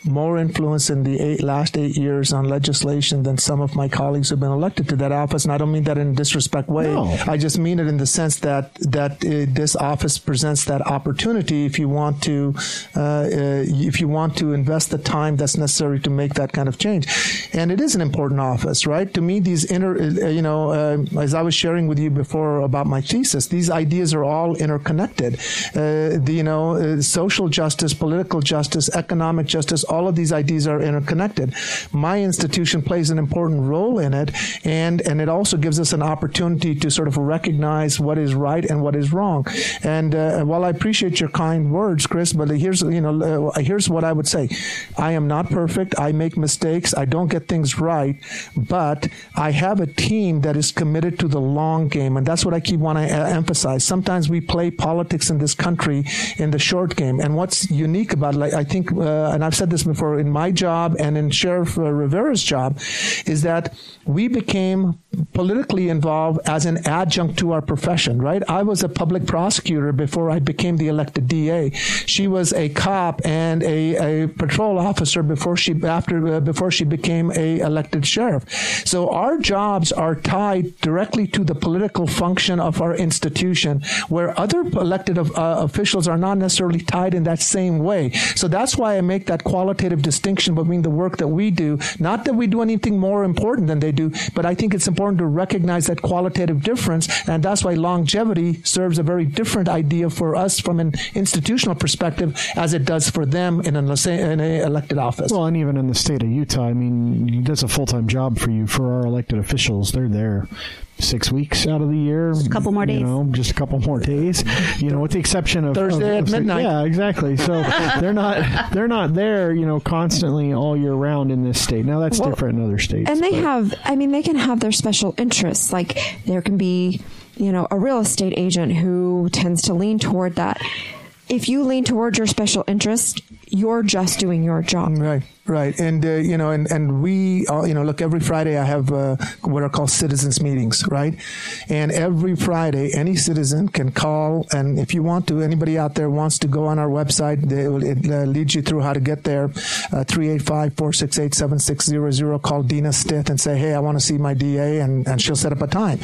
more influence in the eight, last eight years on legislation than some of my colleagues who've been elected to that office. And I don't mean that in a disrespect way. No. I just mean it in the sense that that uh, this office presents that opportunity if you want to uh, uh, if you want to invest the time that's necessary to make that kind of change. And it is an important office, right? To me, these inner, uh, you know, uh, as I was sharing with you before about my thesis, these ideas are all interconnected. Uh, the, you know, uh, social justice, political justice, economic justice, all of these ideas are interconnected. My institution plays an important role in it, and and it also gives us an opportunity to sort of recognize what is right and what is wrong. And uh, while I appreciate your kind words, Chris, but here's you know uh, here's what I would say: I am not perfect. I make mistakes. I don't get things right, but I have a team that is committed to the long game, and that's what I keep wanting to emphasize. Sometimes we play politics in this country in the short game, and what's unique about like I think, uh, and I've said this before in my job and in Sheriff uh, Rivera's job, is that we became politically involved as an adjunct to our profession. Right? I was a public prosecutor before I became the elected DA. She was a cop and a, a patrol officer before she after uh, before she became a elected sheriff. So our jobs are tied directly to the political function of our institution, where other elected uh, officials are not necessarily tied in that same way. So that's why I make that qualitative distinction between the work that we do. Not that we do anything more important than they do, but I think it's important to recognize that qualitative difference, and that's why longevity serves a very different idea for us from an institutional perspective as it does for them in an elected office. Well, and even in the state of Utah, I mean, that's a full time job for you. For our elected officials, they're there six weeks out of the year. Just a couple more days. You know, just a couple more (laughs) days. You know, with the exception of Thursday of, at midnight. Yeah, exactly. So they're not they're not there. You know, constantly all year round in this state. Now that's Well, different in other states. and they but- have i mean they can have their special interests like there can be you know a real estate agent who tends to lean toward that if you lean toward your special interest you're just doing your job Right, right, and uh, you know, and and we, all, you know, look, every Friday I have uh, what are called citizens meetings, right? And every Friday, any citizen can call, and if you want to, anybody out there wants to go on our website, they it uh, leads you through how to get there. Uh, Three eight five four six eight seven six zero zero. Call Dina Stith and say, hey, I want to see my DA, and and she'll set up a time.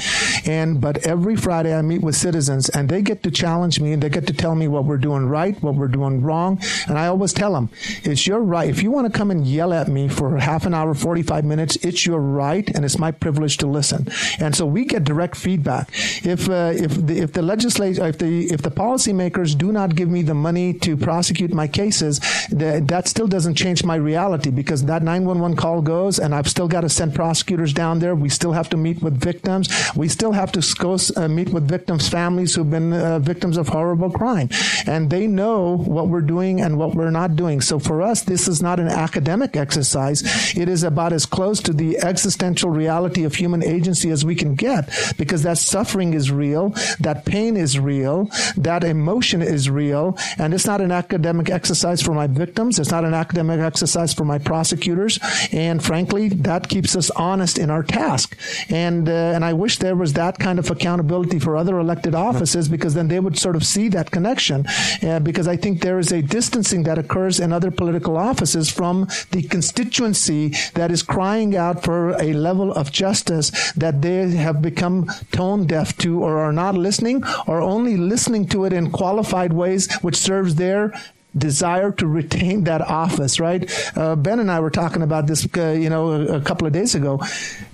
And but every Friday I meet with citizens, and they get to challenge me, and they get to tell me what we're doing right, what we're doing wrong, and I always tell them, it's your right. If you want to come and yell at me for half an hour, 45 minutes, it's your right, and it's my privilege to listen. And so we get direct feedback. If uh, if the, if the legislature, if the if the policymakers do not give me the money to prosecute my cases, that still doesn't change my reality because that 911 call goes, and I've still got to send prosecutors down there. We still have to meet with victims. We still have to go uh, meet with victims' families who've been uh, victims of horrible crime, and they know what we're doing and what we're not doing. So for us, this is not an academic exercise. It is about as close to the existential reality of human agency as we can get, because that suffering is real, that pain is real, that emotion is real, and it's not an academic exercise for my victims. It's not an academic exercise for my prosecutors, and frankly, that keeps us honest in our task. And uh, and I wish there was that kind of accountability for other elected offices, because then they would sort of see that connection. Uh, because I think there is a distancing that occurs in other political offices from the constituency that is crying out for a level of justice that they have become tone deaf to or are not listening or only listening to it in qualified ways which serves their desire to retain that office, right? Uh, ben and I were talking about this, uh, you know, a, a couple of days ago.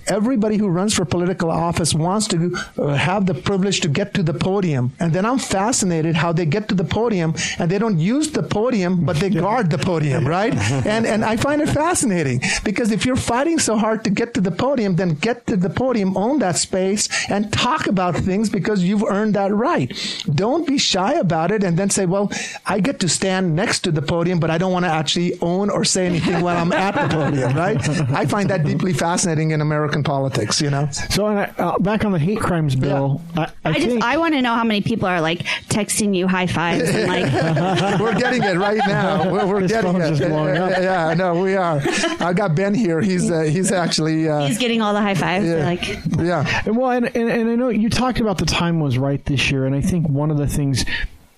Everybody who runs for political office wants to uh, have the privilege to get to the podium, and then I'm fascinated how they get to the podium and they don't use the podium, but they (laughs) guard the podium, right? (laughs) And and I find it fascinating because if you're fighting so hard to get to the podium, then get to the podium, own that space, and talk about things because you've earned that right. Don't be shy about it, and then say, "Well, I get to stand next to the podium, but I don't want to actually own or say anything while I'm at the podium." Right? (laughs) I find that deeply fascinating in American politics. You know. So uh, back on the hate crimes bill, I, I, I just think I want to know how many people are like texting you high fives and like (laughs) we're getting it right now. We're, we're getting it. just blowing up. (laughs) Yeah, no, we are. I got Ben here. He's uh, he's actually uh, he's getting all the high fives. yeah, Like yeah. And well, and, and and I know you talked about the time was right this year, and I think one of the things.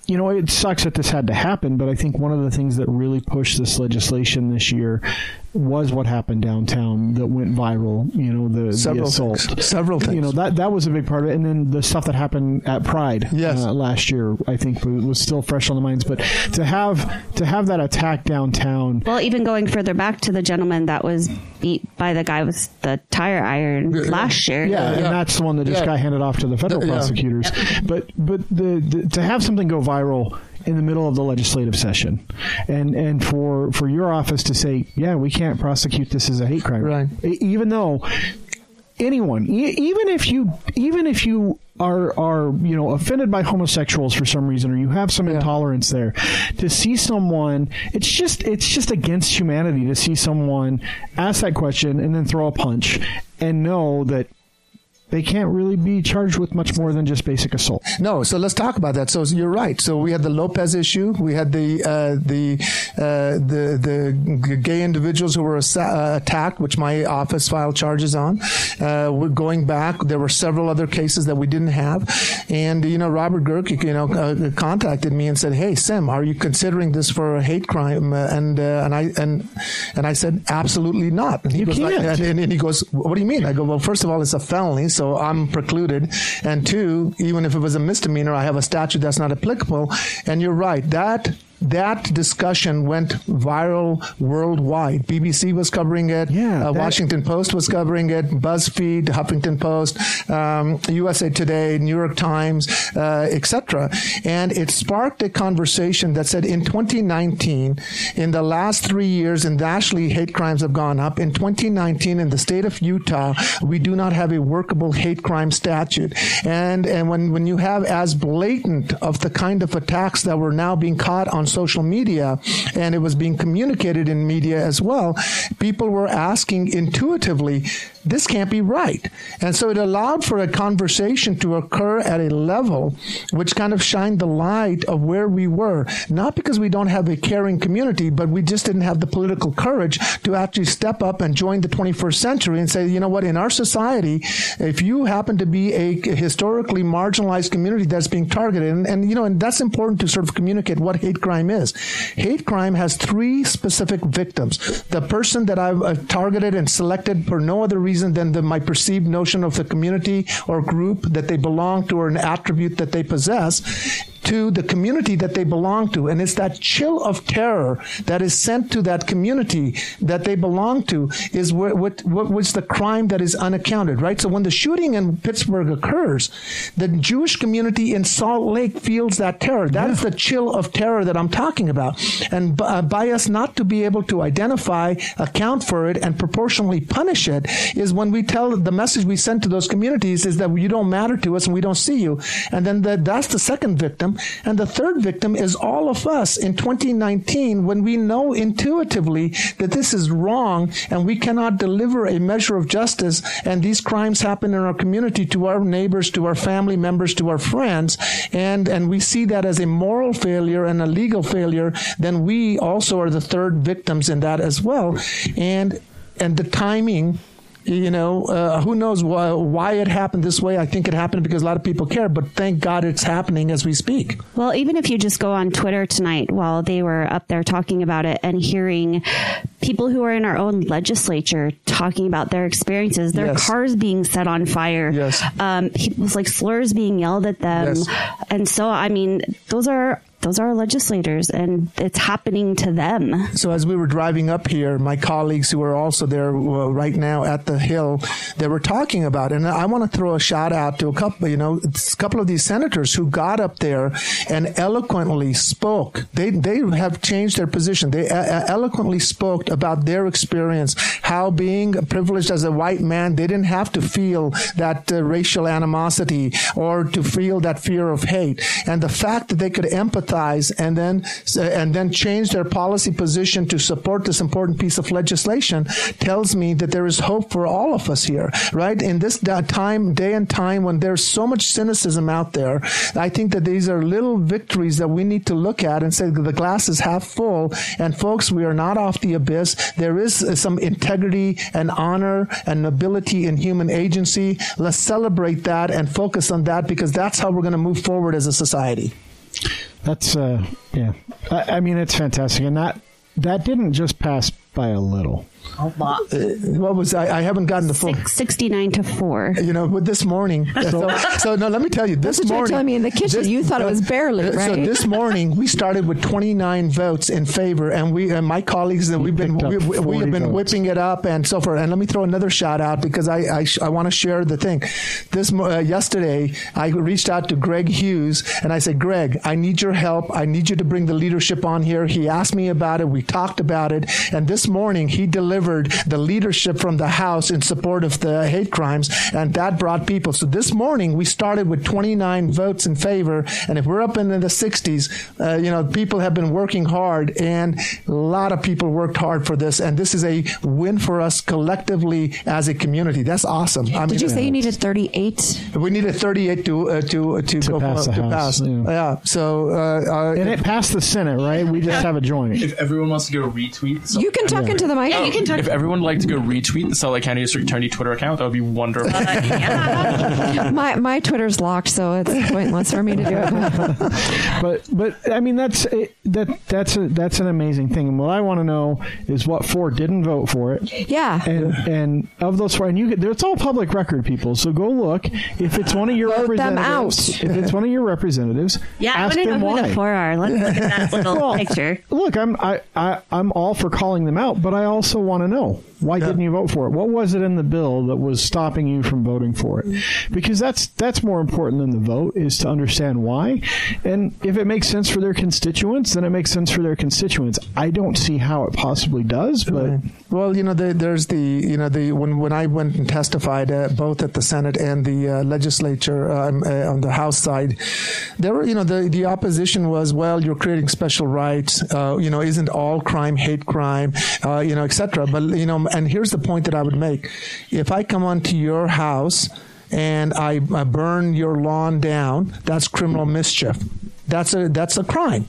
You know, it sucks that this had to happen, but I think one of the things that really pushed this legislation this year was what happened downtown that went viral. You know, the, the assault. things. Several things. You know that that was a big part of it, and then the stuff that happened at Pride Yes. uh, last year, I think was, was still fresh on the minds. But to have to have that attack downtown, well, even going further back to the gentleman that was beat by the guy with the tire iron last year. Yeah, and that's the one that just Yeah. got handed off to the federal Yeah. prosecutors. But but the, the to have something go viral in the middle of the legislative session, and and for for your office to say, yeah, we can't prosecute this as a hate crime, Right. Even though anyone, e- even if you, even if you are are you know offended by homosexuals for some reason, or you have some intolerance there, to see someone, it's just it's just against humanity to see someone ask that question and then throw a punch and know that they can't really be charged with much more than just basic assault. No, so let's talk about that. So you're right. So we had the Lopez issue. We had the uh, the uh, the the gay individuals who were assa- uh, attacked, which my office filed charges on. Uh, we're going back, there were several other cases that we didn't have, and you know Robert Gehrke, you know, uh, contacted me and said, "Hey, Sim, are you considering this for a hate crime?" And uh, and I and and I said, "Absolutely not." And he You goes like- can't. and, and he goes, "What do you mean?" I go, "Well, first of all, it's a felony, so I'm precluded, and two, even if it was a misdemeanor, I have a statute that's not applicable." And you're right that. That discussion went viral worldwide. BBC was covering it. Yeah, uh, Washington Post was covering it. BuzzFeed, Huffington Post, um, USA Today, New York Times, uh, etc. And it sparked a conversation that said in 2019, in the last three years, and nationally hate crimes have gone up. In 2019, in the state of Utah, we do not have a workable hate crime statute. And and when when you have as blatant of the kind of attacks that were now being caught on social media, and it was being communicated in media as well, people were asking intuitively, this can't be right. And so it allowed for a conversation to occur at a level which kind of shined the light of where we were, not because we don't have a caring community, but we just didn't have the political courage to actually step up and join the 21st century and say, you know what, in our society, if you happen to be a historically marginalized community that's being targeted, and, and you know, and that's important to sort of communicate what hate crime is. Hate crime has three specific victims. The person that I've targeted and selected for no other reason than the, my perceived notion of the community or group that they belong to or an attribute that they possess to the community that they belong to. And it's that chill of terror that is sent to that community that they belong to is what, what, what was the crime that is unaccounted, right? So when the shooting in Pittsburgh occurs, the Jewish community in Salt Lake feels that terror. That is the chill of terror that I'm talking about. And b- uh, by us not to be able to identify, account for it, and proportionally punish it is when we tell the message we send to those communities is that you don't matter to us and we don't see you. And then the, that's the second victim. And the third victim is all of us in 2019 when we know intuitively that this is wrong and we cannot deliver a measure of justice and these crimes happen in our community to our neighbors, to our family members, to our friends. And, and we see that as a moral failure and a legal failure, then we also are the third victims in that as well. And, and the timing you know, uh, who knows why, why it happened this way? I think it happened because a lot of people care, but thank God it's happening as we speak. Well, even if you just go on Twitter tonight while they were up there talking about it and hearing people who are in our own legislature talking about their experiences, their Yes. cars being set on fire, Yes. um, people's like slurs being yelled at them, Yes. and so I mean, those are those are our legislators, and it's happening to them. So as we were driving up here, my colleagues who are also there uh, right now at the Hill, they were talking about, and I want to throw a shout out to a couple, you know, a couple of these senators who got up there and eloquently spoke. They they have changed their position. They eloquently spoke about their experience, how being privileged as a white man, they didn't have to feel that uh, racial animosity or to feel that fear of hate, and the fact that they could empathize and then and then change their policy position to support this important piece of legislation tells me that there is hope for all of us here, right? In this time, day and time when there's so much cynicism out there, I think that these are little victories that we need to look at and say the glass is half full. And folks, we are not off the abyss. There is some integrity and honor and nobility in human agency. Let's celebrate that and focus on that because that's how we're going to move forward as a society. That's uh, yeah. I, I mean, it's fantastic, and that that didn't just pass by a little. A. What was I? I haven't gotten the full. Six, 69 to 4. You know, with this morning. So, so no, let me tell you, this That's what you're morning. telling me in the kitchen. You thought it was barely, uh, So this morning we started with 29 votes in favor, and we and my colleagues and we've been we, we, we have been votes. whipping it up and so forth. And let me throw another shout out because I I, sh- I want to share the thing. This uh, yesterday I reached out to Greg Hughes and I said, Greg, I need your help. I need you to bring the leadership on here. He asked me about it. We talked about it, and this morning he delivered the leadership from the House in support of the hate crimes, and that brought people. So this morning we started with 29 votes in favor, and if we're up in the 60s, uh, you know, people have been working hard, and a lot of people worked hard for this, and this is a win for us collectively as a community. That's awesome. I Did you say you needed 38? we needed 38 to uh, to to, go pass the to House, pass. yeah. Yeah. So uh, uh, And it passed the Senate, right? We just have a joint. If everyone wants to go retweet, the You can talk into the mic. Yeah, you can talk. (laughs) If everyone would like to go retweet the Salt Lake County District Attorney Twitter account, that would be wonderful. Uh, yeah. (laughs) My my Twitter's locked, so it's pointless for me to do it. (laughs) But but I mean that's it, that that's a, that's an amazing thing. And what I want to know is what four didn't vote for it. Yeah. And and of those four, and you get it's all public record, people. So go look if it's one of your Vote them representatives. out. If it's one of your representatives, Yeah, ask want to know them who why. the four are. Let's look at that little Well, picture. Look, I'm I, I I'm all for calling them out, but I also want to know why didn't you vote for it? What was it in the bill that was stopping you from voting for it? Because that's that's more important than the vote is to understand why. And if it makes sense for their constituents, then it makes sense for their constituents. I don't see how it possibly does, but Well, you know, the, there's the, you know, the when when I went and testified uh, both at the Senate and the uh, legislature um, uh, on the House side, there were, you know, the the opposition was, well, you're creating special rights. Uh, you know, isn't all crime hate crime? Uh, you know, etc. But you know, and here's the point that I would make: if I come onto your house and I, I burn your lawn down, that's criminal mischief. That's a that's a crime.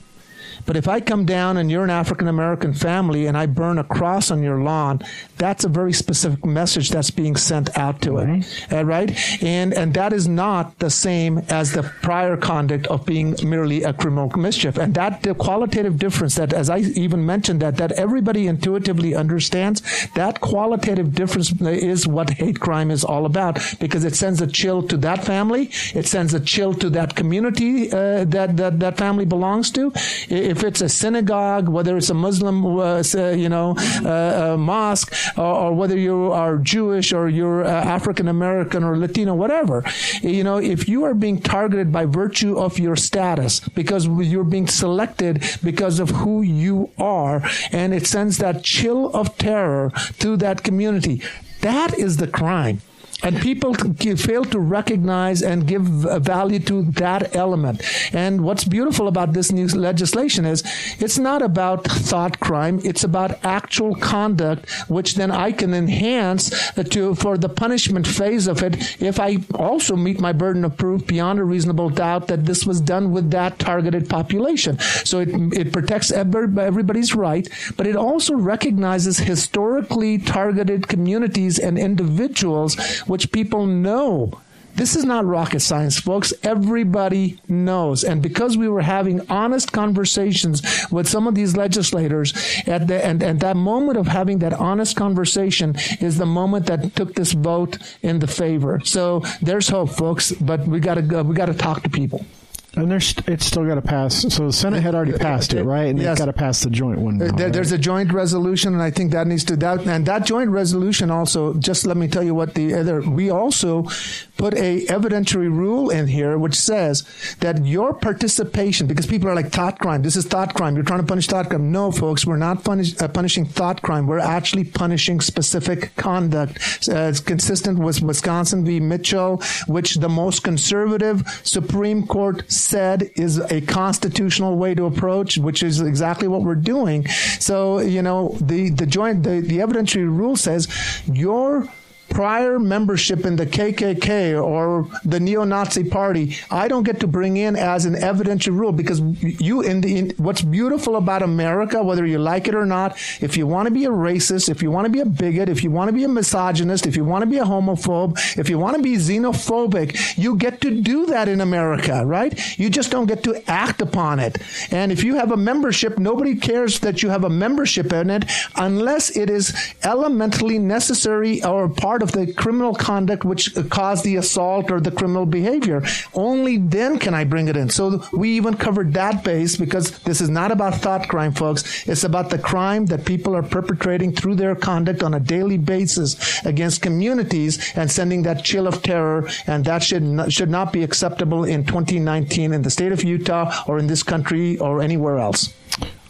But if I come down and you're an African American family and I burn a cross on your lawn, that's a very specific message that's being sent out to it, Uh, right? And and that is not the same as the prior conduct of being merely a criminal mischief. And that the qualitative difference that, as I even mentioned, that that everybody intuitively understands, that qualitative difference is what hate crime is all about because it sends a chill to that family, it sends a chill to that community uh, that, that that family belongs to. If it's a synagogue, whether it's a Muslim, uh, uh, you know, uh, uh, mosque, or, or whether you are Jewish or you're uh, African American or Latino, whatever, you know, if you are being targeted by virtue of your status because you're being selected because of who you are, and it sends that chill of terror to that community, that is the crime. And people fail to recognize and give uh, value to that element. And what's beautiful about this new legislation is it's not about thought crime. It's about actual conduct, which then I can enhance uh, to for the punishment phase of it. If I also meet my burden of proof beyond a reasonable doubt that this was done with that targeted population. So it, it protects every- everybody's right, but it also recognizes historically targeted communities and individuals which people know. This is not rocket science, folks. Everybody knows. And because we were having honest conversations with some of these legislators at the, and, and that moment of having that honest conversation is the moment that took this vote in the favor. So there's hope, folks, but we gotta go, we gotta talk to people. And there's it's still got to pass. So the Senate had already passed it, right? And Yes. it's got to pass the joint one. Now, There, right? there's a joint resolution, and I think that needs to that and that joint resolution also. Just let me tell you what the other. We also put a evidentiary rule in here which says that your participation, because people are like thought crime. This is thought crime. You're trying to punish thought crime. No, folks, we're not punish, uh, punishing thought crime. We're actually punishing specific conduct. Uh, it's consistent with Wisconsin v. Mitchell, which the most conservative Supreme Court said is a constitutional way to approach, which is exactly what we're doing. So, you know, the, the joint, the, the evidentiary rule says your prior membership in the KKK or the neo-Nazi party, I don't get to bring in as an evidentiary rule because you in the in, what's beautiful about America, whether you like it or not, if you want to be a racist, if you want to be a bigot, if you want to be a misogynist, if you want to be a homophobe, if you want to be xenophobic, you get to do that in America, right? You just don't get to act upon it. And if you have a membership, nobody cares that you have a membership in it unless it is elementally necessary or part of the criminal conduct which caused the assault or the criminal behavior. Only then can I bring it in. So we even covered that base because this is not about thought crime, folks. It's about the crime that people are perpetrating through their conduct on a daily basis against communities and sending that chill of terror. And that should not, should not be acceptable in 2019 in the state of Utah or in this country or anywhere else.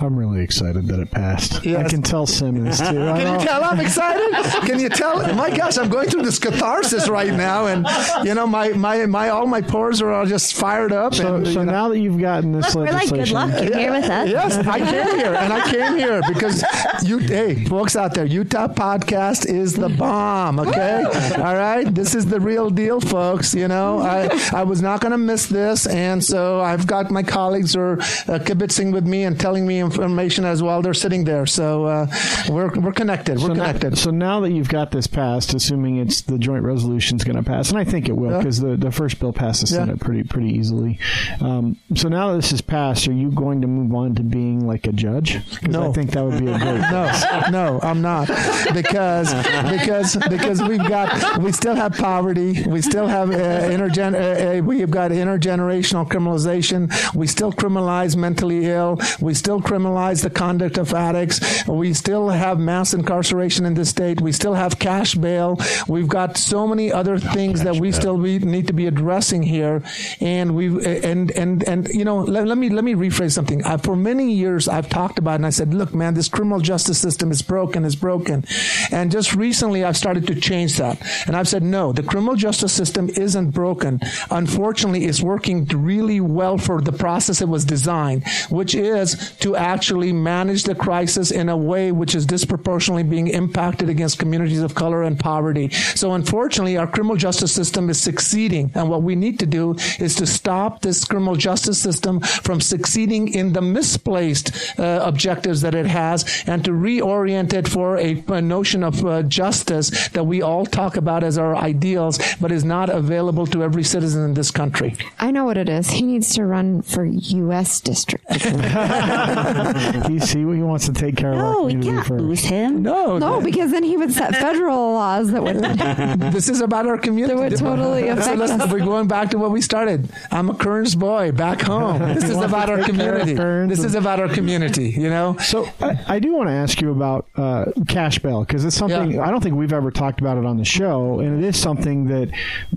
I'm really excited that it passed. Yes. I can tell Simmons too. I Can know- you tell I'm excited? Can you tell? My gosh, I'm going through this catharsis right now, and you know, my my, my all my pores are all just fired up. So, and, so you know- now that you've gotten this Look, we're like, good luck. You're here with us. Yes, I came here, and I came here because you, hey, folks out there, Utah podcast is the bomb. Okay, all right, this is the real deal, folks. You know, I I was not going to miss this, and so I've got my colleagues who are uh, kibitzing with me and telling me information as well. They're sitting there, so uh, we're we're connected. We're so now, connected. so now that you've got this passed, assuming it's the joint resolution is going to pass, and I think it will Yeah. because the, the first bill passed the Yeah. Senate pretty pretty easily. Um, so now that this is passed, are you going to move on to being like a judge? Because I think that would be a great. (laughs) No, no, I'm not because because because we've got we still have poverty, we still have uh, intergen uh, uh, we've got intergenerational criminalization, we still criminalize mentally ill, we still criminalize the conduct of addicts, we still have mass incarceration in this state, we still have cash bail, we've got so many other things that we still we need to be addressing here, and we and and and you know let, let me let me rephrase something. Uh, for many years, I've talked about it and I said, look, man, this criminal justice system is broken, is broken, and just recently I've started to change that, and I've said, no, the criminal justice system isn't broken. Unfortunately, it's working really well for the process it was designed, which is to actually manage the crisis in a way which is disproportionately being impacted against communities of color and poverty. So unfortunately, our criminal justice system is succeeding. And what we need to do is to stop this criminal justice system from succeeding in the misplaced uh, objectives that it has and to reorient it for a, a notion of uh, justice that we all talk about as our ideals, but is not available to every citizen in this country. I know what it is. He needs to run for U.S. district. (laughs) (laughs) (laughs) he see he wants to take care of our No, we community can't first. lose him. No, No, because then he would set federal laws that would. (laughs) this is about our community. That would totally So affect listen, us. We're going back to what we started. I'm a Kearns boy back home. (laughs) This is about our take care of community. This is about our community. You know. So I, I do want to ask you about uh, cash bail because it's something Yeah. I don't think we've ever talked about it on the show, and it is something that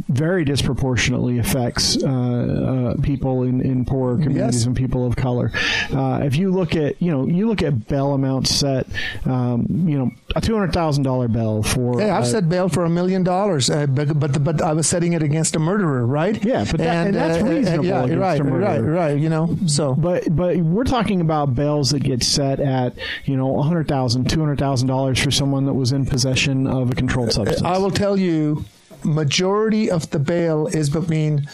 very disproportionately affects uh, uh, people in, in poorer communities Yes. and people of color. Uh, if you look at you know you look at bail amounts set, um, you know a two hundred thousand dollar bail for Hey, I've uh, set bail for a million dollars, uh, but, but but I was setting it against a murderer, right? Yeah, but that- and that's uh, uh, reasonable yeah, right, a murderer. right, right. You know, so But but we're talking about bails that get set at you know a hundred thousand, two hundred thousand dollars for someone that was in possession of a controlled substance. I will tell you, majority of the bail is between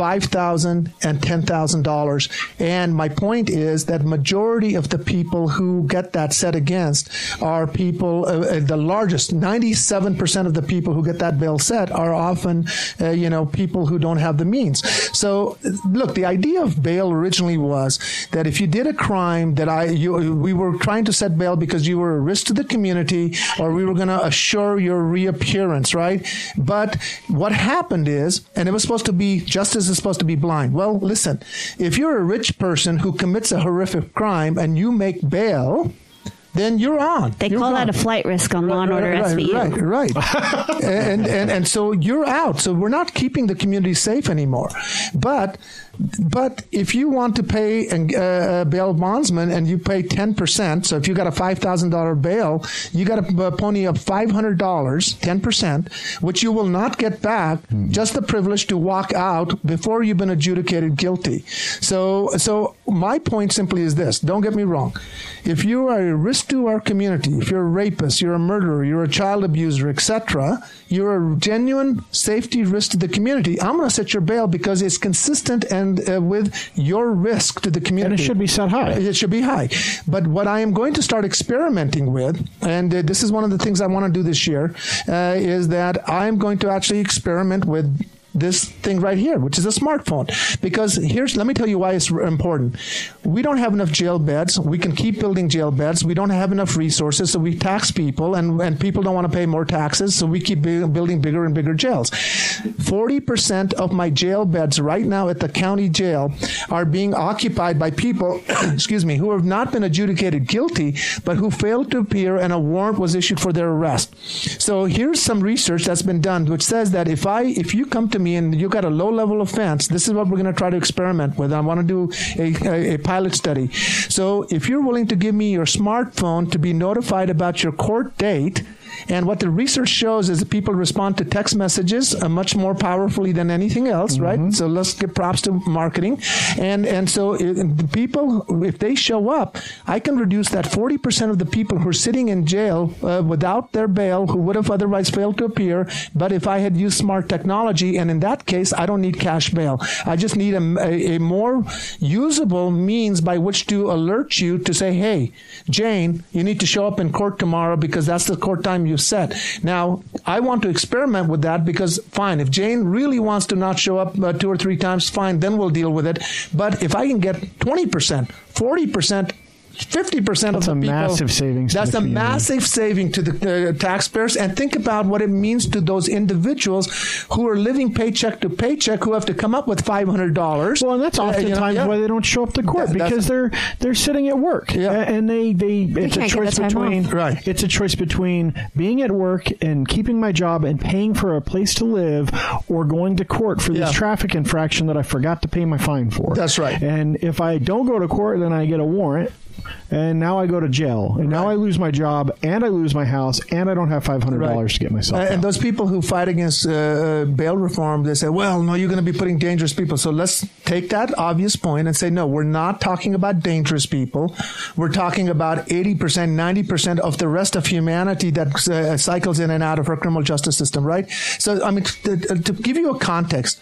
five thousand and ten thousand dollars. And $10,000. And my point is that majority of the people who get that set against are people. Uh, uh, the largest, ninety-seven percent of the people who get that bail set are often, uh, you know, people who don't have the means. So, look, the idea of bail originally was that if you did a crime that I, you, we were trying to set bail because you were a risk to the community, or we were going to assure your reappearance, right? But what happened is, and it was supposed to be justice is supposed to be blind. Well, listen, if you're a rich person who commits a horrific crime and you make bail, then you're on. They You're call that a flight risk on Law and Order right, SVU. Right, right. (laughs) and, and and so you're out. So we're not keeping the community safe anymore. But But if you want to pay a, a bail bondsman and you pay 10%, so if you got a $5,000 bail, you got to pony up $500, 10%, which you will not get back, hmm. just the privilege to walk out before you've been adjudicated guilty. So, so my point simply is this don't get me wrong. If you are a risk to our community, if you're a rapist, you're a murderer, you're a child abuser, etc., you're a genuine safety risk to the community, I'm going to set your bail because it's consistent and uh, with your risk to the community. And it should be set high. It should be high. But what I am going to start experimenting with, and uh, this is one of the things I want to do this year, uh, is that I'm going to actually experiment with this thing right here, which is a smartphone. Because here's, let me tell you why it's important. We don't have enough jail beds. We can keep building jail beds. We don't have enough resources, so we tax people, and, and people don't want to pay more taxes, so we keep bu- building bigger and bigger jails. 40% of my jail beds right now at the county jail are being occupied by people, (coughs) excuse me, who have not been adjudicated guilty, but who failed to appear and a warrant was issued for their arrest. So here's some research that's been done, which says that if I, if you come to me and you got a low level offense, this is what we're going to try to experiment with. I want to do a, a, a pilot study. So if you're willing to give me your smartphone to be notified about your court date, and what the research shows is that people respond to text messages uh, much more powerfully than anything else, right? So let's give props to marketing. And and so it, the people, if they show up, I can reduce that 40% of the people who are sitting in jail uh, without their bail, who would have otherwise failed to appear. But if I had used smart technology, and in that case, I don't need cash bail. I just need a, a, a more usable means by which to alert you to say, hey, Jane, you need to show up in court tomorrow because that's the court time you set. Now, I want to experiment with that because, fine, if Jane really wants to not show up uh, two or three times, fine, then we'll deal with it. But if I can get 20%, 40%, 50% of That's the a people, massive savings to That's the a community. massive saving to the uh, taxpayers. And think about what it means to those individuals who are living paycheck to paycheck who have to come up with $500. Well, and that's Uh, you know, oftentimes yeah. why they don't show up to court That- that's- because they're they're sitting at work, Yeah. And they they it's a choice between off. Right. It's a choice between being at work and keeping my job and paying for a place to live, or going to court for this Yeah. traffic infraction that I forgot to pay my fine for. That's right. And if I don't go to court, then I get a warrant. And now I go to jail, and now I lose my job, and I lose my house, and I don't have five hundred dollars to get myself. Uh, and those people who fight against uh, bail reform, they say, well, no, you're going to be putting dangerous people. So let's take that obvious point and say, no, we're not talking about dangerous people. We're talking about 80%, 90% of the rest of humanity that uh, cycles in and out of our criminal justice system, right? So, I mean, to, to give you a context,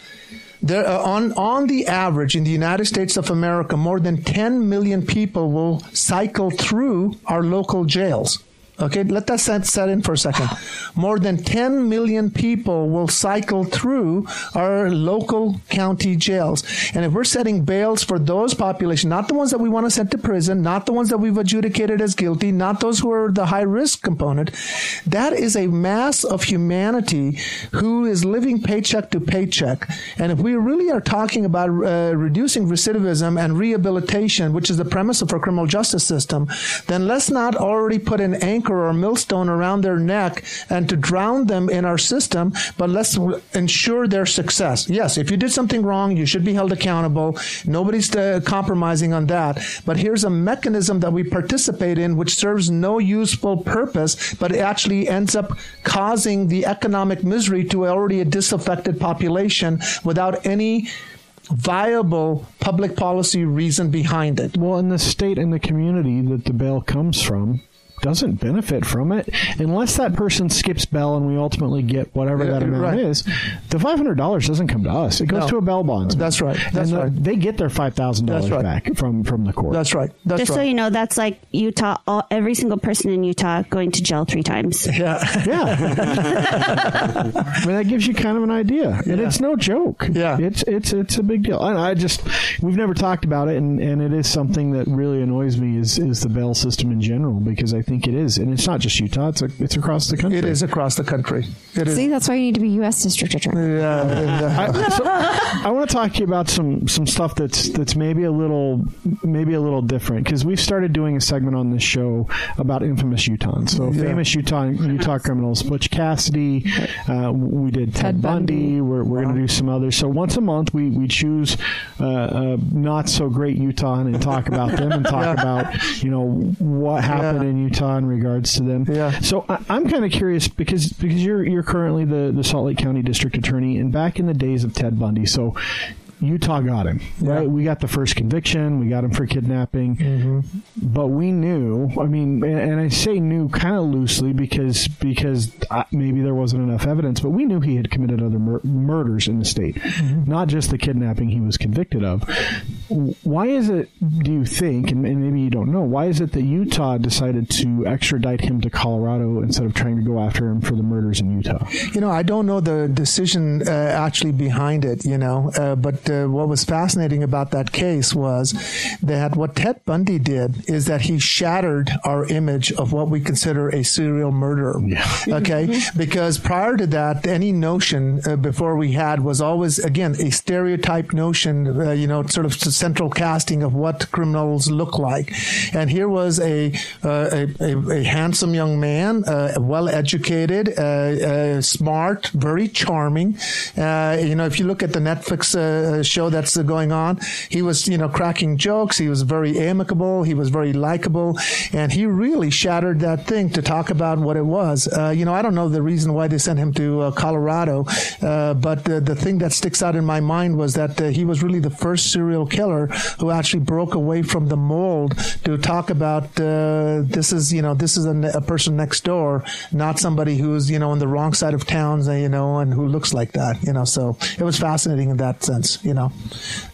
there, uh, on on the average in the United States of America, more than 10 million people will cycle through our local jails. Okay, let that set, set in for a second. (laughs) More than 10 million people will cycle through our local county jails. And if we're setting bails for those population, not the ones that we want to send to prison, not the ones that we've adjudicated as guilty, not those who are the high risk component, that is a mass of humanity who is living paycheck to paycheck. And if we really are talking about uh, reducing recidivism and rehabilitation, which is the premise of our criminal justice system, then let's not already put an anchor or millstone around their neck and to drown them in our system, but let's ensure their success. Yes, if you did something wrong, you should be held accountable. Nobody's uh, compromising on that. But here's a mechanism that we participate in which serves no useful purpose, but actually ends up causing the economic misery to already a disaffected population without any viable public policy reason behind it. Well, in the state and the community that the bail comes from doesn't benefit from it unless that person skips bail and we ultimately get whatever Yeah, that amount right. is. The five hundred dollars doesn't come to us; it goes No. to a bail bondsman. That's right. That's and the- right. They get their five thousand dollars right. back from from the court. That's right. That's Just right. so you know, that's like Utah. All, every single person in Utah going to jail three times. (laughs) yeah. Yeah, I mean that gives you kind of an idea, and it's no joke. Yeah. it's it's it's a big deal. And I just we've never talked about it, and, and it is something that really annoys me is is the bail system in general because I think think it is, and it's not just Utah; it's a, it's across the country. It is across the country. It is. See, that's why you need to be U.S. District Attorney. Yeah, and, I, so, I want to talk to you about some some stuff that's that's maybe a little maybe a little different because we've started doing a segment on this show about infamous Utah. So Yeah. famous Utah Utah criminals, Butch Cassidy. Uh, we did Ted, Ted Bundy. Bundy. We're, we're going to do some others. So once a month, we we choose uh, uh, not so great Utah and talk about them and talk (laughs) about you know what happened Yeah. in Utah in regards to them. Yeah. So I, I'm kind of curious because because you're you're currently the the Salt Lake County District Attorney, and back in the days of Ted Bundy, so. Utah got him, right? We got the first conviction. We got him for kidnapping, Mm-hmm. but we knew. I mean, and, and I say knew kind of loosely because because maybe there wasn't enough evidence, but we knew he had committed other mur- murders in the state, Mm-hmm. not just the kidnapping he was convicted of. Why is it? Do you think, and, and maybe you don't know, why is it that Utah decided to extradite him to Colorado instead of trying to go after him for the murders in Utah? You know, I don't know the decision uh, actually behind it, you know, uh, but uh, what was fascinating about that case was that what Ted Bundy did is that he shattered our image of what we consider a serial murderer. (laughs) Okay? because prior to that, any notion uh, before we had was always, again, a stereotype notion, uh, you know, sort of central casting of what criminals look like. And here was a, uh, a, a, a handsome young man, uh, well educated, uh, uh, smart, very charming. Uh, you know, if you look at the Netflix uh, show that's going on, he was, you know, cracking jokes. He was very amicable. He was very likable. And he really shattered that thing to talk about what it was. Uh, you know, I don't know the reason why they sent him to uh, Colorado, uh, but the, the thing that sticks out in my mind was that uh, he was really the first serial killer who actually broke away from the mold to talk about uh, this is, you know, this is a, a person next door, not somebody who's, you know, on the wrong side of towns, you know, and who looks like that, you know. So it was fascinating in that sense, you know.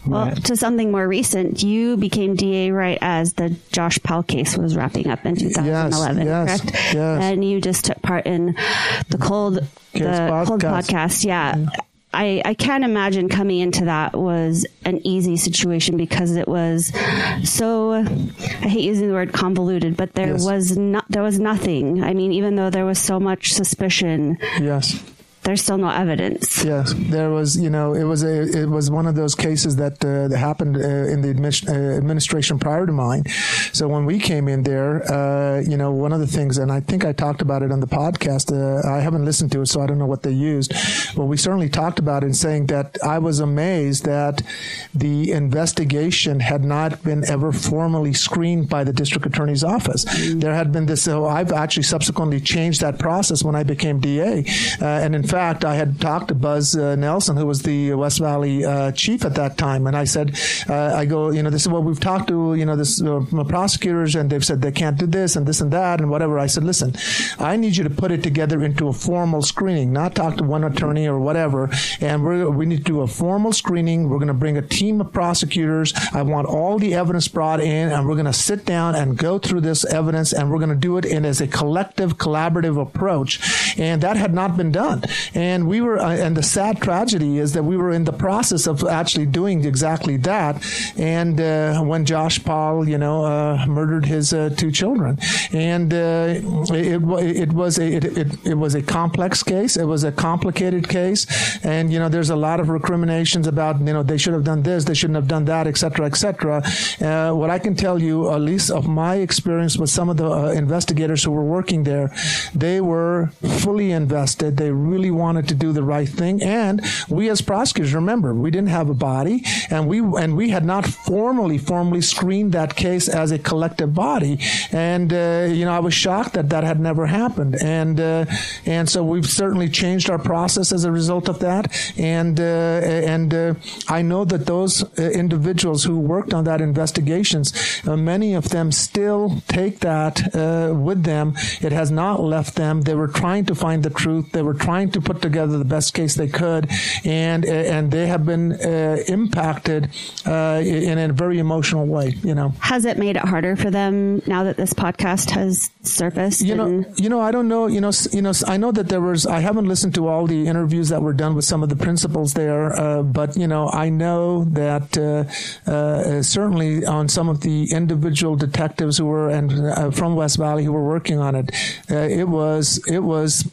Well, to something more recent, you became DA right as the Josh Powell case was wrapping up in 2011, yes, correct? yes. And you just took part in the cold, the cold podcast. podcast. Yeah. Mm-hmm. I, I can't imagine coming into that was an easy situation because it was so I hate using the word convoluted, but there Yes. was not there was nothing. I mean, even though there was so much suspicion, Yes. There's still no evidence. Yes, there was. You know, it was a it was one of those cases that, uh, that happened uh, in the uh, administration prior to mine. So when we came in there, uh, you know, one of the things, and I think I talked about it on the podcast. Uh, I haven't listened to it, so I don't know what they used. But we certainly talked about it, saying that I was amazed that the investigation had not been ever formally screened by the district attorney's office. There had been this. So I've actually subsequently changed that process when I became DA, uh, and in fact, I had talked to Buzz uh, Nielsen, who was the West Valley uh, chief at that time, and I said, uh, I go, you know, this is what we've talked to, you know, this uh, prosecutors, and they've said they can't do this and this and that and whatever. I said, listen, I need you to put it together into a formal screening, not talk to one attorney or whatever, and we need to do a formal screening. We're going to bring a team of prosecutors. I want all the evidence brought in, and we're going to sit down and go through this evidence, and we're going to do it in as a collective, collaborative approach. And that had not been done. And we were, uh, and the sad tragedy is that we were in the process of actually doing exactly that. And uh, when Josh Powell, you know, uh, murdered his uh, two children, and uh, it, it was a it, it, it was a complex case. It was a complicated case, and you know, there's a lot of recriminations about you know they should have done this, they shouldn't have done that, etc., cetera, et cetera. Uh, what I can tell you, at least of my experience with some of the investigators who were working there, they were fully invested. They really wanted to do the right thing, and we as prosecutors, remember, we didn't have a body, and we and we had not formally formally screened that case as a collective body, and uh, you know, I was shocked that that had never happened, and uh, and so we've certainly changed our process as a result of that, and uh, and uh, I know that those uh, individuals who worked on that investigations, uh, many of them still take that with them. It has not left them. They were trying to find the truth. They were trying to put together the best case they could, and and they have been uh, impacted uh, in a very emotional way. You know. Has it made it harder for them now that this podcast has surfaced? You know, you know, I don't know. You know, you know. I know that there was. I haven't listened to all the interviews that were done with some of the principals there, uh, but you know, I know that uh, uh, certainly on some of the individual detectives who were and uh, from West Valley who were working on it, uh, it was it was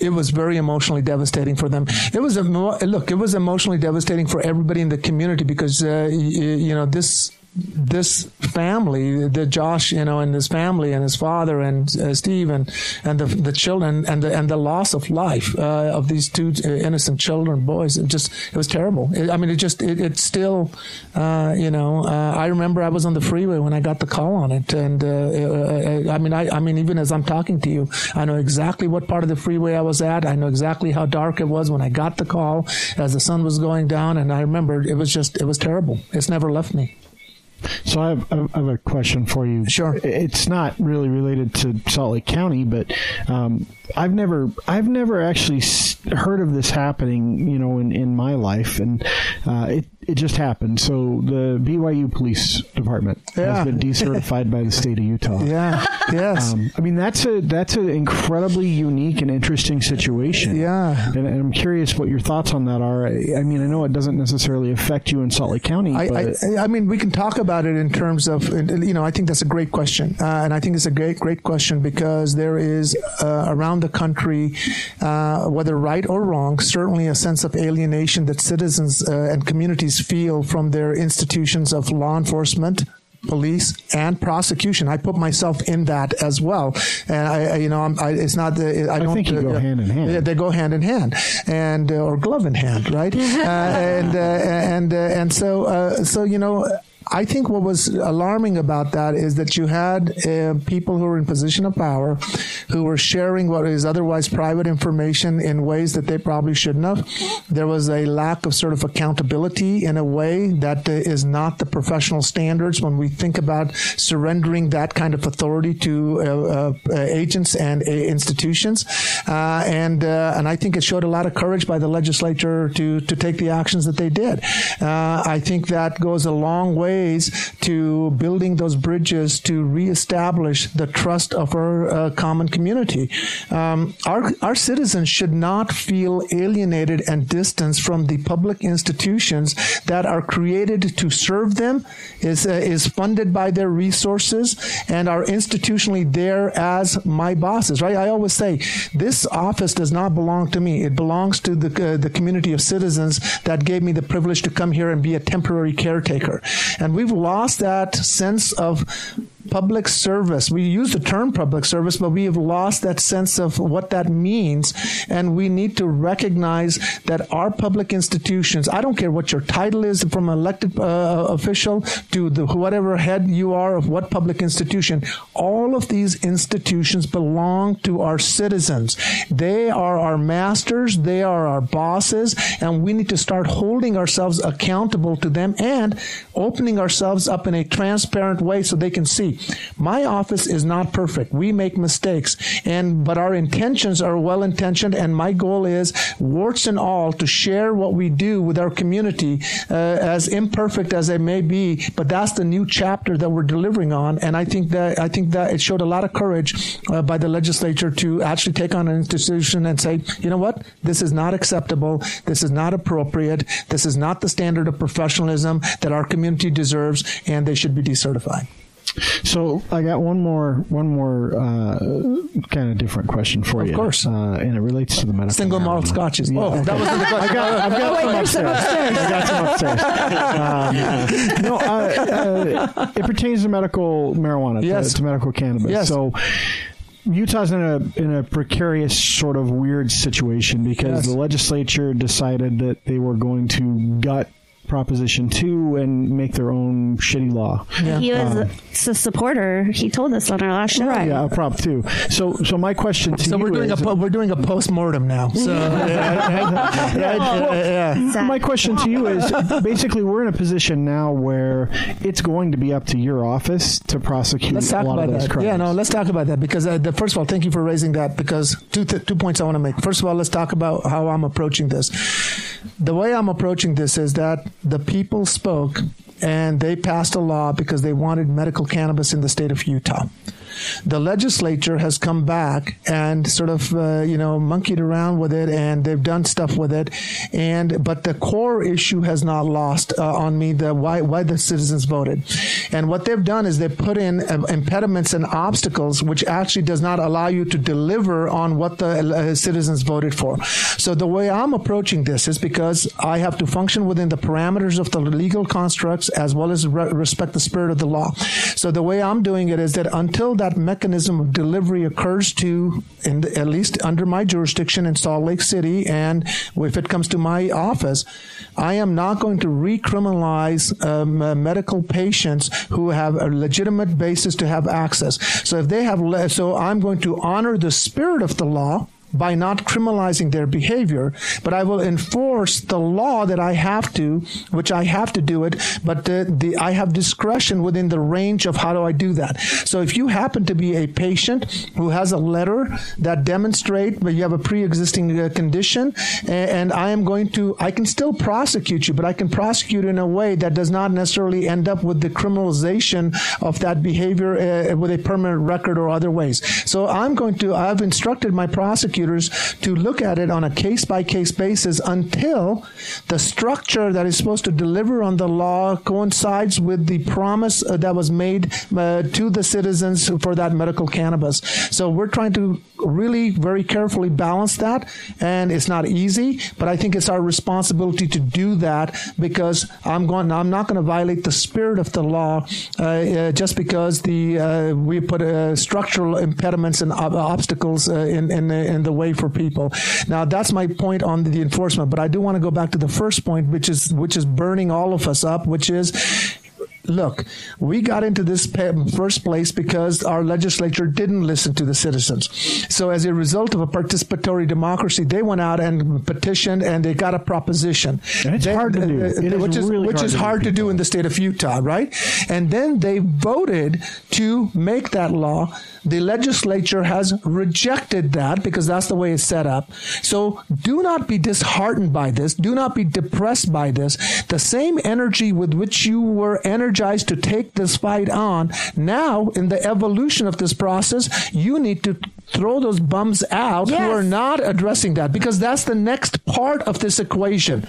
it was very emotionally devastating for them. It was a look. It was emotionally devastating for everybody in the community because uh, you know this this family, the Josh, you know, and his family and his father and uh, Steve and and the the children and the and the loss of life uh, of these two uh, innocent children, boys. It just it was terrible. It, I mean, it just it, it still, uh, you know, uh, I remember I was on the freeway when I got the call on it, and uh, I mean, I I mean, even as I'm talking to you, I know exactly what part of the freeway I was at. I know exactly how dark it was when I got the call as the sun was going down, and I remember it was just it was terrible. It's never left me. So I have, I have a question for you. Sure. It's not really related to Salt Lake County, but um, I've never I've never actually heard of this happening. You know, in, in my life, and uh, it it just happened. So the BYU Police Department Yeah. has been decertified by the state of Utah. (laughs) Yeah. Yes. Um, I mean that's a that's an incredibly unique and interesting situation. Yeah. and, and I'm curious what your thoughts on that are. I, I mean, I know it doesn't necessarily affect you in Salt Lake County, I, but I, I mean, we can talk about it in terms of, you know, I think that's a great question. Uh, and I think it's a great, great question because there is uh, around the country, uh, whether right or wrong, certainly a sense of alienation that citizens uh, and communities feel from their institutions of law enforcement police and prosecution. I put myself in that as well, and I, you know, I'm, I, it's not the I, don't think you go uh, hand in hand. yeah, they go hand in hand, and uh, or glove in hand, right? (laughs) uh, and uh, and uh, and so uh, so you know. I think what was alarming about that is that you had uh, people who were in position of power who were sharing what is otherwise private information in ways that they probably shouldn't have. There was a lack of sort of accountability in a way that uh, is not the professional standards when we think about surrendering that kind of authority to uh, uh, uh, agents and uh, institutions. And and I think it showed a lot of courage by the legislature to to take the actions that they did. I think that goes a long ways to building those bridges to reestablish the trust of our uh, common community. Um, our our citizens should not feel alienated and distanced from the public institutions that are created to serve them, is uh, is funded by their resources, and are institutionally there as my bosses. Right? I always say this office does not belong to me. It belongs to the uh, the community of citizens that gave me the privilege to come here and be a temporary caretaker. And we've lost that sense of public service. We use the term public service, but we have lost that sense of what that means. And we need to recognize that our public institutions, I don't care what your title is from elected uh, official to the whatever head you are of what public institution, all of these institutions belong to our citizens. They are our masters, they are our bosses, and we need to start holding ourselves accountable to them and opening ourselves up in a transparent way so they can see my office is not perfect. We make mistakes, and but our intentions are well intentioned. And my goal is, warts and all, to share what we do with our community, uh, as imperfect as it may be. But that's the new chapter that we're delivering on, and I think that I think that it showed a lot of courage uh, by the legislature to actually take on an institution and say, you know what, this is not acceptable. This is not appropriate. This is not the standard of professionalism that our community deserves, and they should be decertified. So I got one more, one more uh, kind of different question for Of you. Of course. uh, and it relates to the medical. Single malt marijuana. scotches. Yeah, oh, okay. that wasn't the question. I got, I've got (laughs) some upstairs. I got some upstairs. (laughs) Um, no, uh, uh, it pertains to medical marijuana, to- Yes. to, medical cannabis. Yes. So. Utah's in a in a precarious sort of weird situation because Yes. the legislature decided that they were going to gut Proposition 2 and make their own shitty law. He was a supporter. He told us on our last show. Right. Yeah, Prop 2. So so my question to So you we're doing is, a po- we're doing a post mortem now. So (laughs) yeah, yeah, yeah. (laughs) my question to you is basically we're in a position now where it's going to be up to your office to prosecute Let's talk a lot about of those that. crimes. Yeah, no, let's talk about that because uh, the, first of all, thank you for raising that because two th- two points I want to make. First of all, let's talk about how I'm approaching this. The way I'm approaching this is that the people spoke and they passed a law because they wanted medical cannabis in the state of Utah. The legislature has come back and sort of uh, you know monkeyed around with it, and they've done stuff with it, and but the core issue has not lost uh, on me the why why the citizens voted, and what they've done is they've put in uh, impediments and obstacles which actually does not allow you to deliver on what the uh, citizens voted for. So the way I'm approaching this is because I have to function within the parameters of the legal constructs as well as re- respect the spirit of the law. So the way I'm doing it is that until that mechanism of delivery occurs to, in at least under my jurisdiction in Salt Lake City, and if it comes to my office, I am not going to recriminalize um, uh, medical patients who have a legitimate basis to have access. So if they have, le- so I'm going to honor the spirit of the law by not criminalizing their behavior, but I will enforce the law that I have to, which I have to do it, but the, the, I have discretion within the range of how do I do that. So if you happen to be a patient who has a letter that demonstrate that you have a pre-existing uh, condition, and, and I am going to, I can still prosecute you, but I can prosecute in a way that does not necessarily end up with the criminalization of that behavior uh, with a permanent record or other ways. So I'm going to, I've instructed my prosecutors to look at it on a case by case basis until the structure that is supposed to deliver on the law coincides with the promise uh, that was made uh, to the citizens for that medical cannabis. So we're trying to really very carefully balance that, and it's not easy, but I think it's our responsibility to do that because I'm going. I'm not going to violate the spirit of the law uh, uh, just because the uh, we put uh, structural impediments and ob- obstacles in in in the way for people. Now that's my point on the enforcement, but I do want to go back to the first point, which is which is burning all of us up, which is look, we got into this first place because our legislature didn't listen to the citizens. So as a result of a participatory democracy, they went out and petitioned and they got a proposition. And it's hard to do. uh, It is which is really which hard is to do, hard to do in the state of Utah, right? And then they voted to make that law. The legislature has rejected that because that's the way it's set up. So do not be disheartened by this. Do not be depressed by this. The same energy with which you were energized to take this fight on, now in the evolution of this process, you need to throw those bums out who are not addressing that because that's the next part of this equation.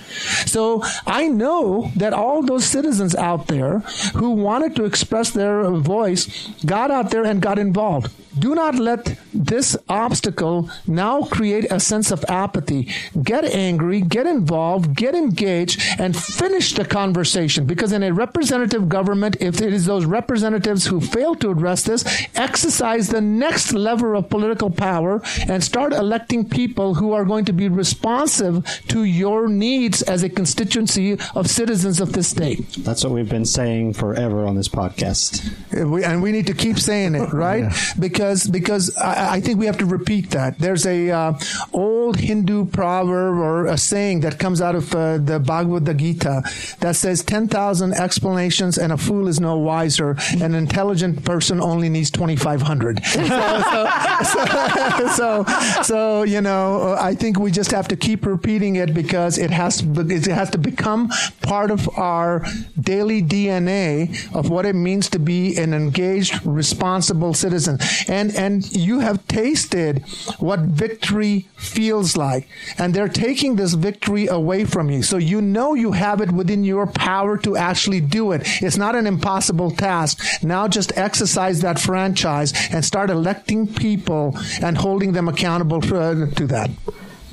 So I know that all those citizens out there who wanted to express their voice got out there and got involved. Do not let this obstacle now create a sense of apathy. Get angry, get involved, get engaged, and finish the conversation. Because in a representative government, if it is those representatives who fail to address this, exercise the next level of political power and start electing people who are going to be responsive to your needs as a constituency of citizens of this state. That's what we've been saying forever on this podcast. We, and we need to keep saying it, right? (laughs) Because because I, I think we have to repeat that. There's a uh, old Hindu proverb or a saying that comes out of uh, the Bhagavad Gita that says ten thousand explanations and a fool is no wiser. An intelligent person only needs twenty five hundred. (laughs) So, so, so, (laughs) so, so, you know, I think we just have to keep repeating it because it has to it has to become part of our daily DNA of what it means to be an engaged, responsible citizen. And and and you have tasted what victory feels like, and they're taking this victory away from you. So you know you have it within your power to actually do it. It's not an impossible task. Now just exercise that franchise and start electing people and holding them accountable for, to that.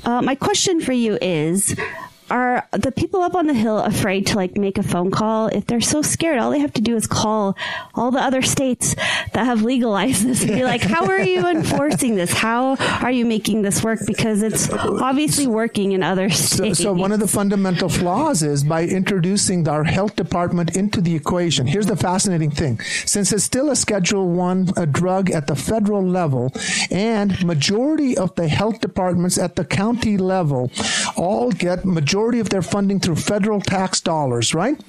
Uh, my question for you is are the people up on the hill afraid to like make a phone call? If they're so scared, all they have to do is call all the other states that have legalized this and be like, how are you enforcing this? How are you making this work? Because it's obviously working in other So, states. so one of the fundamental flaws is by introducing our health department into the equation. Here's the fascinating thing: since it's still a Schedule One a drug at the federal level, and majority of the health departments at the county level all get majority of their funding through federal tax dollars, right?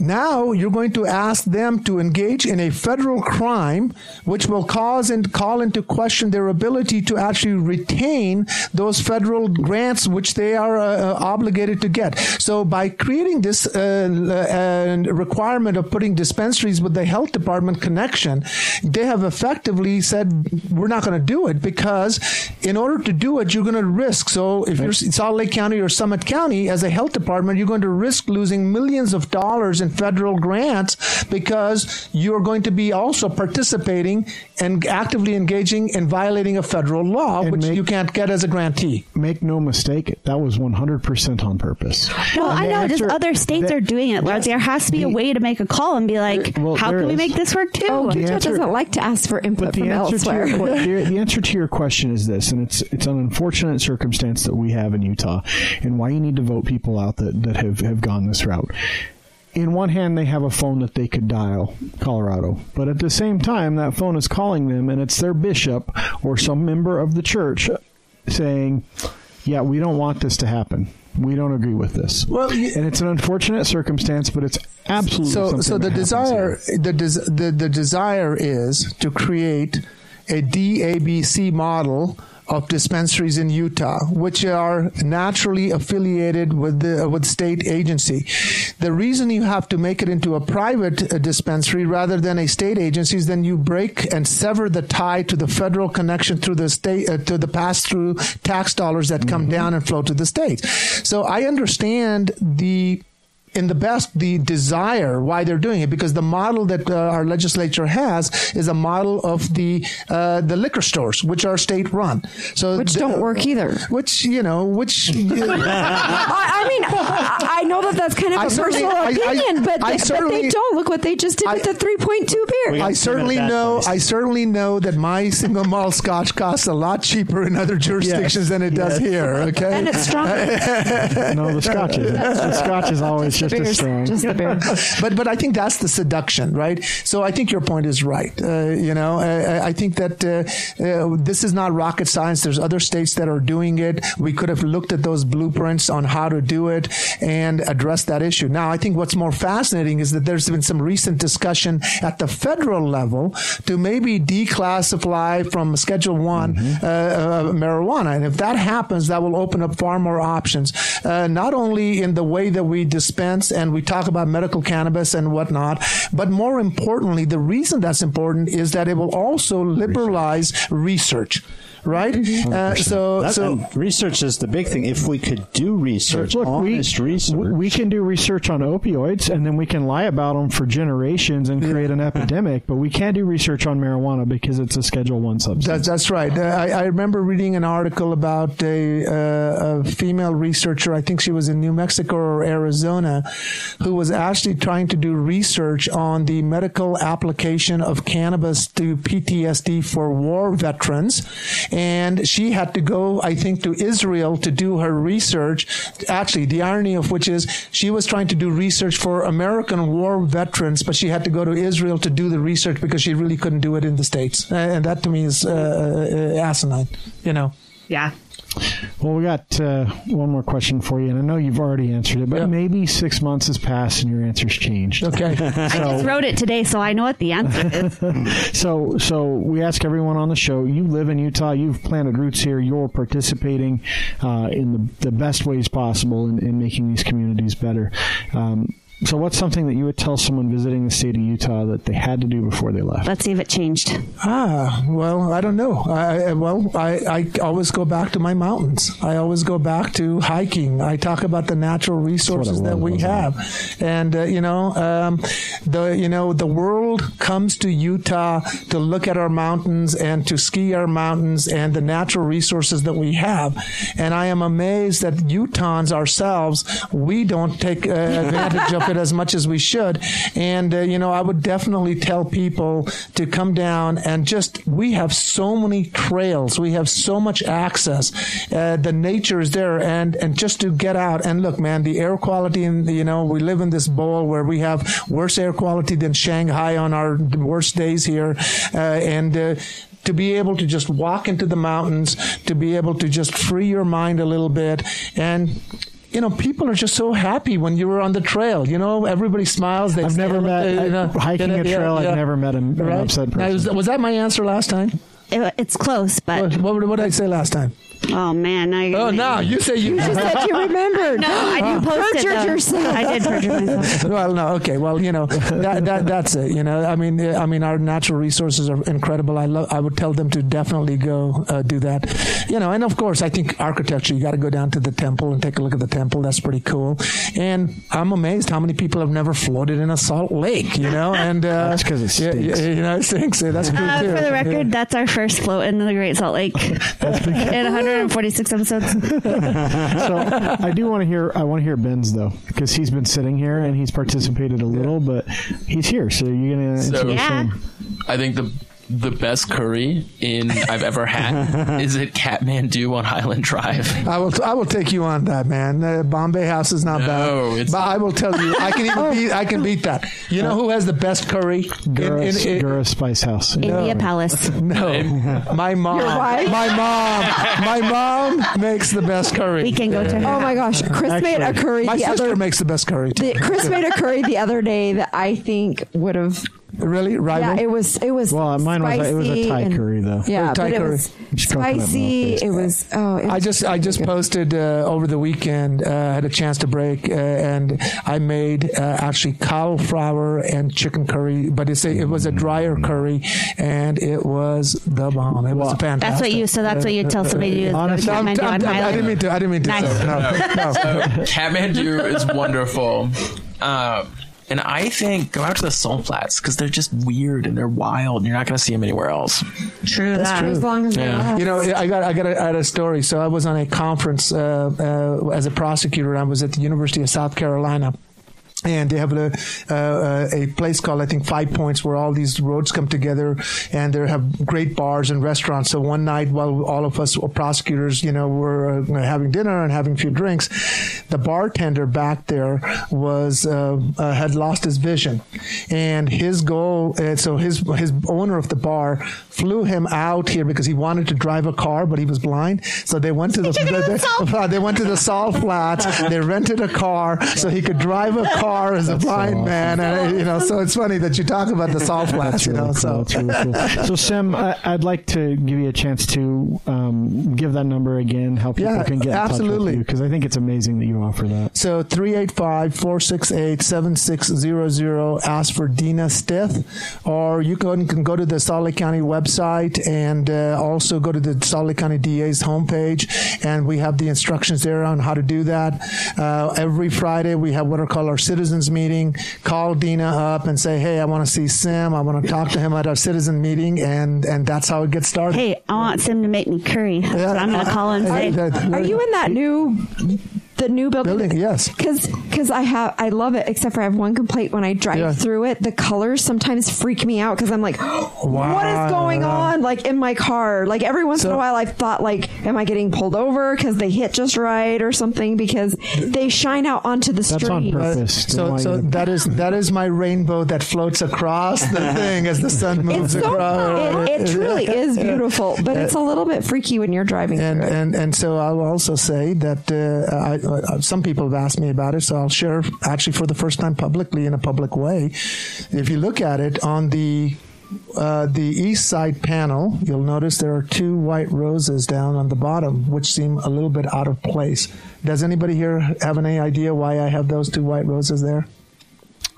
Now you're going to ask them to engage in a federal crime, which will cause and call into question their ability to actually retain those federal grants which they are uh, uh, obligated to get. So by creating this uh, uh, requirement of putting dispensaries with the health department connection, they have effectively said we're not going to do it because in order to do it, you're going to risk. So if you're Salt Lake County or Summit County as a health department, you're going to risk losing millions of dollars in federal grants because you're going to be also participating and actively engaging in violating a federal law, And which make- you can't get as a grantee. Make no mistake, that was 100% on purpose. well, I And the know, just other states the- are doing it. Like, there has to be a way to make a call and be like, Well, how there can we make this work too? Oh, Utah answer- doesn't like to ask for input But the from answer, to elsewhere. your, the, (laughs) the answer to your question is this, and it's it's an unfortunate circumstance that we have in Utah, and why you need to vote people out that, that have, have gone this route. In one hand, they have a phone that they could dial Colorado, but at the same time, that phone is calling them, and it's their bishop or some member of the church saying, "Yeah, we don't want this to happen. We don't agree with this." Well, y- and it's an unfortunate circumstance, but it's absolutely so so the that desire the, des- the the desire is to create a DABC model of dispensaries in Utah, which are naturally affiliated with the with state agency. The reason you have to make it into a private uh, dispensary rather than a state agency is then you break and sever the tie to the federal connection through the state uh, to the pass through tax dollars that come down and flow to the states. So I understand the in the best the desire why they're doing it because the model that uh, our legislature has is a model of the uh, the liquor stores which are state run so Which the- don't work either. which you know which (laughs) (laughs) I, I mean, I, I know that that's kind of I a certainly- personal I- I- opinion, but, I but they don't. Look what they just did I- with the 3.2 beer. I certainly know. place. I certainly know that my single malt Scotch costs a lot cheaper in other jurisdictions than it does here. Okay, and it's stronger. (laughs) no, the Scotch is the Scotch is always just as Beer's strong. just the beer. (laughs) but but I think that's the seduction, right? So I think your point is right. Uh, you know, I, I think that uh, uh, this is not rocket science. There's other states that are doing it. We could have looked at those blueprints on how to do it and address that issue. Now, I think what's more fascinating is that there's been some recent discussion at the federal level to maybe declassify from Schedule One uh, uh, marijuana, and if that happens, that will open up far more options, uh, not only in the way that we dispense and we talk about medical cannabis and whatnot, but more importantly, the reason that's important is that it will also liberalize research. Right, uh, so That- so research is the big thing. If we could do research, Look, we, research, we can do research on opioids and then we can lie about them for generations and create an (laughs) epidemic, but we can't do research on marijuana because it's a Schedule One substance. That's, that's right. Uh, I, I remember reading an article about a, uh, a female researcher, I think she was in New Mexico or Arizona, who was actually trying to do research on the medical application of cannabis to PTSD for war veterans. And she had to go, I think, to Israel to do her research. Actually, the irony of which is she was trying to do research for American war veterans, but she had to go to Israel to do the research because she really couldn't do it in the States. Uh, and that to me is uh, uh, asinine, you know. yeah. Well, we got uh, one more question for you, and I know you've already answered it, but Yeah. maybe six months has passed and your answer's changed. Okay. (laughs) I just wrote it today, so I know what the answer is. (laughs) So, so we ask everyone on the show. You live in Utah. You've planted roots here. You're participating uh, in the, the best ways possible in, in making these communities better. Um, So, what's something that you would tell someone visiting the state of Utah that they had to do before they left? Let's see if it changed. Ah, well, I don't know. I, I- well, I, I always go back to my mountains. I always go back to hiking. I talk about the natural resources that we wasn't it? have, and uh, you know, um, the you know the world comes to Utah to look at our mountains and to ski our mountains and the natural resources that we have. And I am amazed that Utahns ourselves we don't take uh, (laughs) advantage of it as much as we should. And uh, you know, I would definitely tell people to come down and just we have so many trails, we have so much access. Uh, the nature is there, and and just to get out and look, man, the air quality in you know we live in this bowl where we have worse air quality than Shanghai on our worst days here, uh, and. Uh, to be able to just walk into the mountains, to be able to just free your mind a little bit, and you know, people are just so happy when you were on the trail. You know, everybody smiles. They I've never met uh, you know, hiking a trail. yeah, I've never met an, an Right? upset Now, person. was, was that my answer last time? It, it's close, but What, what, what did I say last time? Oh man, now you're Oh, gonna- no, you say you. You said you remembered. No, I did (gasps) post it. Perjured though. yourself. I did perjure myself. (laughs) well, no, okay. Well, you know, that, that that's it. You know, I mean, I mean, our natural resources are incredible. I love. I would tell them to definitely go uh, do that. You know, and of course, I think architecture. You got to go down to the temple and take a look at the temple. That's pretty cool. And I'm amazed how many people have never floated in a salt lake. You know, and uh, That's 'cause it yeah, stinks. yeah, you know, it stinks. Yeah, That's cool Uh, too. for the record, Yeah. that's our first float in the Great Salt Lake that's (laughs) in 146 episodes. (laughs) so I do want to hear. I want to hear Ben's though, because he's been sitting here and he's participated a little, but he's here. So you're gonna. So- Yeah. I think the the best curry in I've ever had (laughs) is at Kathmandu on Highland Drive. I will. I will take you on that, man. Uh, Bombay House is not No, bad, it's- but I will tell you, I can even beat. I can beat that. You know who has the best curry? In- Gura, in- in- Gura Spice House. India Palace. No, my mom. wife? My mom. My mom makes the best curry. We can go to her. Oh my gosh, Chris made a curry my the sister other. makes the best curry. Too. The, Chris made a curry the other day that I think would have. Really, rival. Yeah, it was. It was. Well, mine was a- it was a spicy Thai and- curry, though. Yeah, Thai but it curry. was Just milk spicy. It was. Oh, it was I just I just posted uh, over the weekend. Uh, had a chance to break, uh, and I made uh, actually cauliflower and chicken curry, but it's a, it was a drier curry, and it was the bomb. It was fantastic. That's what you. So that's what you tell somebody to do. Is go to Honestly, I'm- I'm- on I'm- I didn't mean to. I didn't mean to. Nice. So, no, no. So Kathmandu is wonderful. Um, and I think go out to the salt flats because they're just weird and they're wild. And you're not going to see them anywhere else. True. that. as long as Yeah. You know, I got I got a, I had a story. So I was on a conference uh, uh, as a prosecutor. I was at the University of South Carolina. And they have a, uh, a place called, I think, Five Points, where all these roads come together, and they have great bars and restaurants. So one night, while all of us prosecutors, you know, were uh, having dinner and having a few drinks, the bartender back there was uh, uh, had lost his vision, and his goal. Uh, so his his owner of the bar flew him out here because he wanted to drive a car, but he was blind. So they went to the, (laughs) to the they- (laughs) they went to the salt flats. They rented a car so he could drive a car (laughs) as a blind awesome. man. And you know, so it's funny that you talk about the (laughs) salt flats. That's You really know, cool. so That's really cool. So, Sim, I, I'd like to give you a chance to um, give that number again, how people Yeah, can get in absolutely. touch because I think it's amazing that you offer that. So 385-468-7600. Ask for Dina Stith, or you can, can go to the Salt Lake County website and uh, also go to the Salt Lake County DA's homepage, and we have the instructions there on how to do that. Uh, every Friday we have what are called our citizens meeting. Call Dina up and say, "Hey, I want to see Sim. I want to talk to him at our citizen meeting," and and that's how it gets started. Hey, I want Sim to make me curry. So I'm going to call and say, Are you in that new, the new building? Building, yes. Because because I have I love it. Except for I have one complaint when I drive Yeah. through it. The colors sometimes freak me out because I'm like, (gasps) what is going on? Like in my car. Like every once in a while, I've thought like, am I getting pulled over because they hit just right or something? Because they shine out onto the street. That's on street. purpose. They So, so that is that is my rainbow that floats across the (laughs) thing as the sun moves It's so across. it, it truly (laughs) is beautiful, but it's a little bit freaky when you're driving And, through it. and and so I'll also say that uh, I, uh, some people have asked me about it, so I'll share actually for the first time publicly in a public way. If you look at it on the uh, the east side panel, you'll notice there are two white roses down on the bottom, which seem a little bit out of place. Does anybody here have any idea why I have those two white roses there?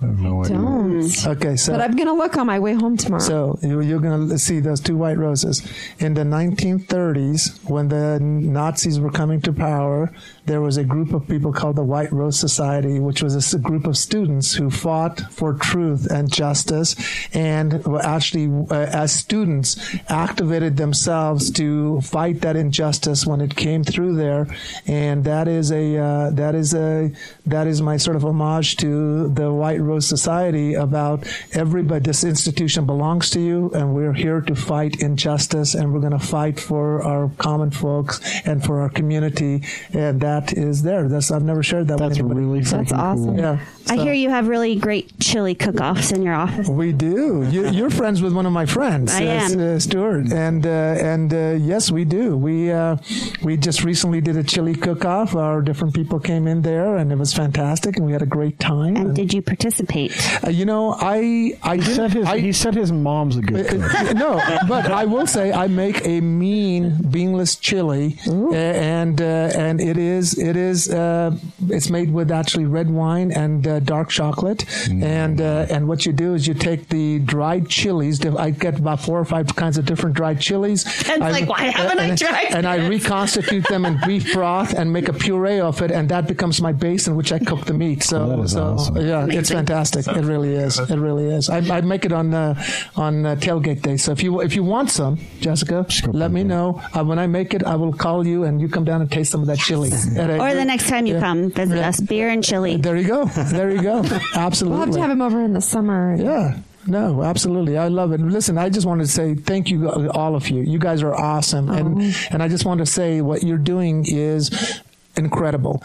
I have no idea. Don't. Okay, so But I'm gonna look on my way home tomorrow. So you- you're going to see those two white roses. In the 1930s, when the Nazis were coming to power, there was a group of people called the White Rose Society, which was a group of students who fought for truth and justice, and actually, uh, as students, activated themselves to fight that injustice when it came through there. And that is a uh, that is a that is my sort of homage to the White Rose Society about everybody. This institution belongs to you, and we're here to fight injustice, and we're going to fight for our common folks and for our community. And that is there. That's I've never shared that. That's with anybody. really That's awesome. Cool. yeah. I hear you have really great chili cook-offs in your office. we do. You, you're friends with one of my friends, I uh, am. uh, Stuart, and uh, and uh, yes, we do. We uh, we just recently did a chili cook-off. Our different people came in there, and it was fantastic, and we had a great time. And did you participate? Uh, you know, I I He said his I, he said his mom's a good cook. uh, (laughs) no, but I will say I make a mean beanless chili, uh, and uh, and it is it is uh, it's made with actually red wine and uh, dark chocolate, and uh, and what you do is you take the dried chilies. I get about four or five kinds of different dried chilies. Ken's like, "Why haven't I and, tried And I reconstitute them in beef broth and make a puree of it, and that becomes my base in which I cook the meat. So, Oh, that is so awesome. yeah, it's Amazing. fantastic. It really is. It really is. I, I make it on uh, on uh, tailgate day. So if you if you want some, Jessica, let me know. Uh, when I make it, I will call you and you come down and taste some of that chili. (laughs) Or the next time you Yeah. come visit Yeah. us, beer and chili. There you go. There you go. Absolutely. (laughs) we'll have to have him over in the summer. Yeah. No, absolutely. I love it. Listen, I just wanted to say thank you, all of you. You guys are awesome. And, oh. and I just want to say what you're doing is incredible.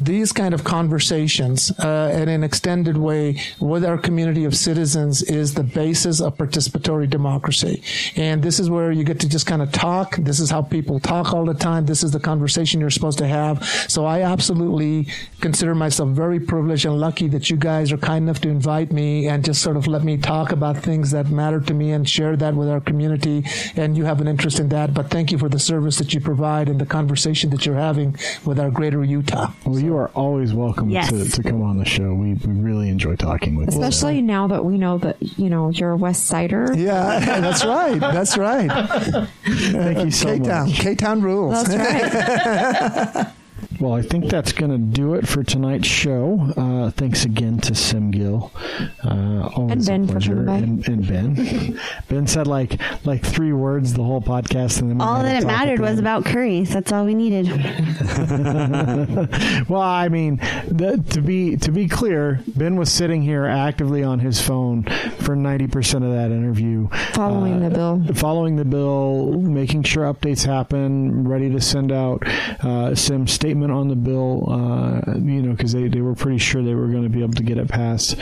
These kind of conversations uh, in an extended way with our community of citizens is the basis of participatory democracy. And this is where you get to just kind of talk. This is how people talk all the time. This is the conversation you're supposed to have. So I absolutely consider myself very privileged and lucky that you guys are kind enough to invite me and just sort of let me talk about things that matter to me and share that with our community. And you have an interest in that. But thank you for the service that you provide and the conversation that you're having with our greater Utah. Well, you are always welcome Yes. to, to come on the show. We, we really enjoy talking with you. Especially now that we know that you know you're a West Sider. Yeah, (laughs) that's right. That's right. Thank you so K-Town. much. K-Town rules. That's right. (laughs) Well, I think that's going to do it for tonight's show. Uh, thanks again to Sim Gill. Uh, always And Ben a pleasure. And, and Ben. (laughs) ben said like like three words the whole podcast, and then All that it mattered at was about curries. That's all we needed. (laughs) Well, I mean, the, to be to be clear, Ben was sitting here actively on his phone for ninety percent of that interview, Following the bill. following the bill, making sure updates happen, ready to send out uh, statement on the bill. Uh, you know, because they, they were pretty sure they were going to be able to get it passed.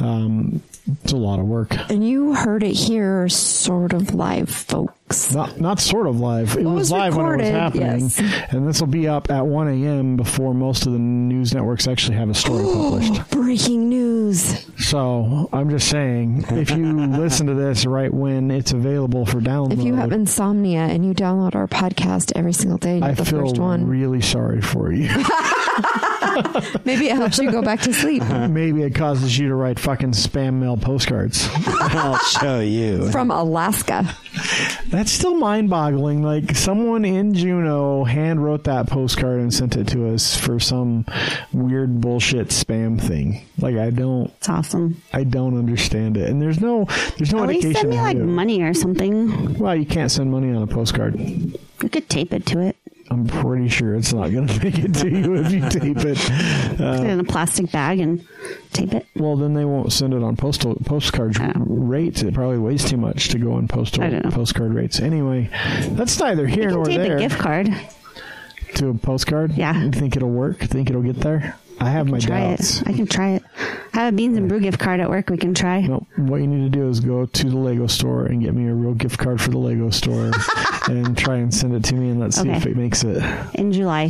Um, it's a lot of work. And you heard it here, sort of live, folks. Not not sort of live. It Well, was was live when it was happening, yes. and this will be up at one a.m. before most of the news networks actually have a story published. Breaking news. So I'm just saying, if you (laughs) listen to this right when it's available for download, If you have insomnia and you download our podcast every single day, I you're the feel first one. really sorry for you. (laughs) Maybe it helps you go back to sleep. (laughs) Maybe it causes you to write fucking spam mail postcards. I'll show you. From Alaska. That's still mind-boggling. Like someone in Juneau hand wrote that postcard and sent it to us for some weird bullshit spam thing. Like I don't, It's awesome. I don't understand it. And there's no, there's no At least indication. send me like money or something. Well, you can't send money on a postcard. You could tape it to it. I'm pretty sure it's not going (laughs) to make it to you if you tape it. Uh, Put it in a plastic bag and tape it. well, then they won't send it on postal postcard know. rates. It probably weighs too much to go on postal I don't know. postcard rates. Anyway, that's neither here nor tape there. a gift card. to a postcard. Yeah. you think it'll work? You think it'll get there? I have my Try doubts. it. I can try it. I have a beans and brew gift card at work. We can try. No, what you need to do is go to the Lego store and get me a real gift card for the Lego store (laughs) and try and send it to me and let's see if it makes it. in July.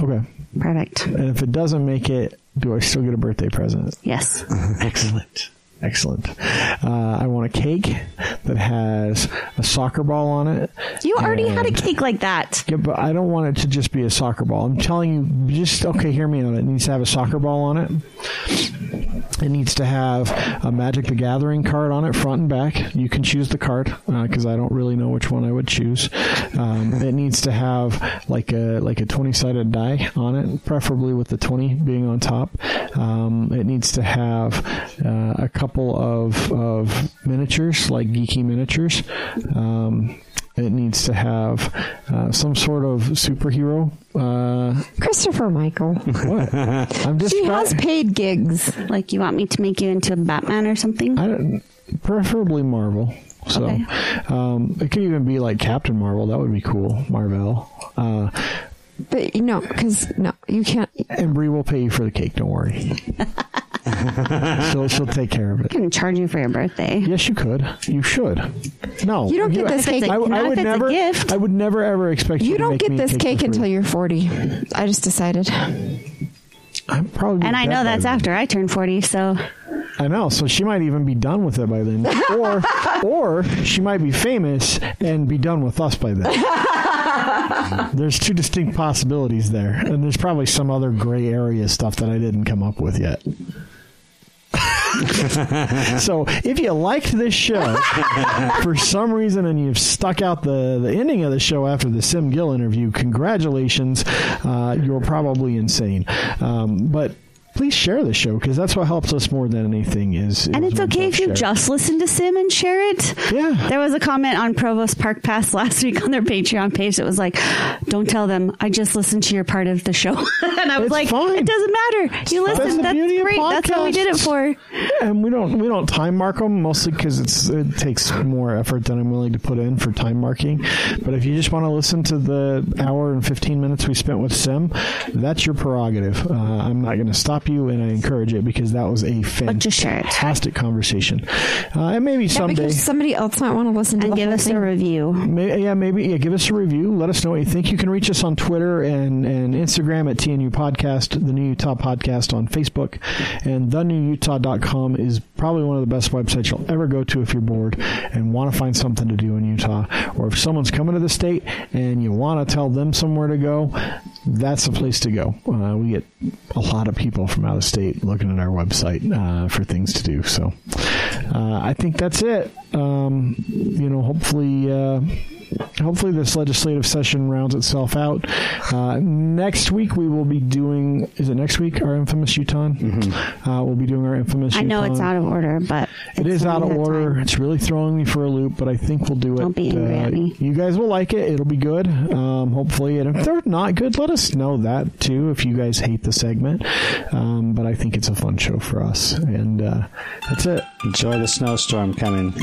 Okay. Perfect. And if it doesn't make it, do I still get a birthday present? Yes. (laughs) Excellent. Excellent. Uh, I want a cake that has a soccer ball on it. You already had a cake like that. Yeah, but I don't want it to just be a soccer ball. I'm telling you, just okay. Hear me out. It needs to have a soccer ball on it, It needs to have a Magic the Gathering card on it, front and back. You can choose the card because I don't really know which one I would choose. Um, it needs to have like a like a twenty sided die on it, preferably with the twenty being on top. Um, it needs to have uh, a couple of of miniatures, like geeky miniatures. Um, it needs to have uh, some sort of superhero. Uh, Christopher Michael. (laughs) what? I'm just She try- has paid gigs. Like you want me to make you into a Batman or something? I don't, preferably Marvel. So Okay. um, it could even be like Captain Marvel. That would be cool. Marvel. Uh, But you know, because no, you can't. and Bree will pay you for the cake. Don't worry. (laughs) she'll she'll take care of it. I it. can charge you for your birthday. Yes, you could. You should. No, You don't get this If it's cake. a- I, I not if would it's a never. gift. I would never ever expect you. You to don't make get me this cake for until you're 40. I just decided. I'm probably. And I dead know by that's then. after I turn 40, so I know. So she might even be done with it by then, (laughs) or or she might be famous and be done with us by then. (laughs) there's two distinct possibilities there, and there's probably some other gray area stuff that I didn't come up with yet. (laughs) so if you liked this show for some reason and you've stuck out the, the ending of the show after the Sim Gill interview, congratulations. Uh, you're probably insane. Um, but please share the show because that's what helps us more than anything is. and it's okay if you share. just listen to Sim and share it. Yeah. There was a comment on Provost Park Pass last (laughs) week on their Patreon page that was like, "Don't tell them I just listened to your part of the show," (laughs) and I was It's like, fine. "It doesn't matter. You That's listen. That's, beauty of great. That's what we did it for." and we don't we don't time mark them mostly because it's it takes more effort than I'm willing to put in for time marking. But if you just want to listen to the hour and 15 minutes we spent with Sim, that's your prerogative. Uh, I'm not going to stop you, and I encourage it because that was a But just share it. fantastic conversation. Uh, and maybe Yeah, someday. because somebody else might want to listen to And the give whole us thing. a review. May, yeah, maybe yeah. Give us a review. Let us know what you think. You can reach us on Twitter and, and Instagram at TNU Podcast, the New Utah Podcast on Facebook, and thenewutah.com is probably one of the best websites you'll ever go to if you're bored and want to find something to do in Utah, or if someone's coming to the state and you want to tell them somewhere to go. That's the place to go. Uh, we get a lot of people from out of state looking at our website uh, for things to do. So uh, I think that's it. Um, you know, hopefully. Uh, hopefully this legislative session rounds itself out. Uh, next week we will be doing. Is it next week? Our infamous Uton. Uh, we'll be doing our infamous. I know it's out of order, but it's out of order. time. It's really throwing me for a loop, but I think we'll do it. Don't be angry Uh, at me. You guys will like it. It'll be good. Um, hopefully, and if they're not good, let us know that too. If you guys hate the segment, um, but I think it's a fun show for us, and uh, that's it. Enjoy the snowstorm coming.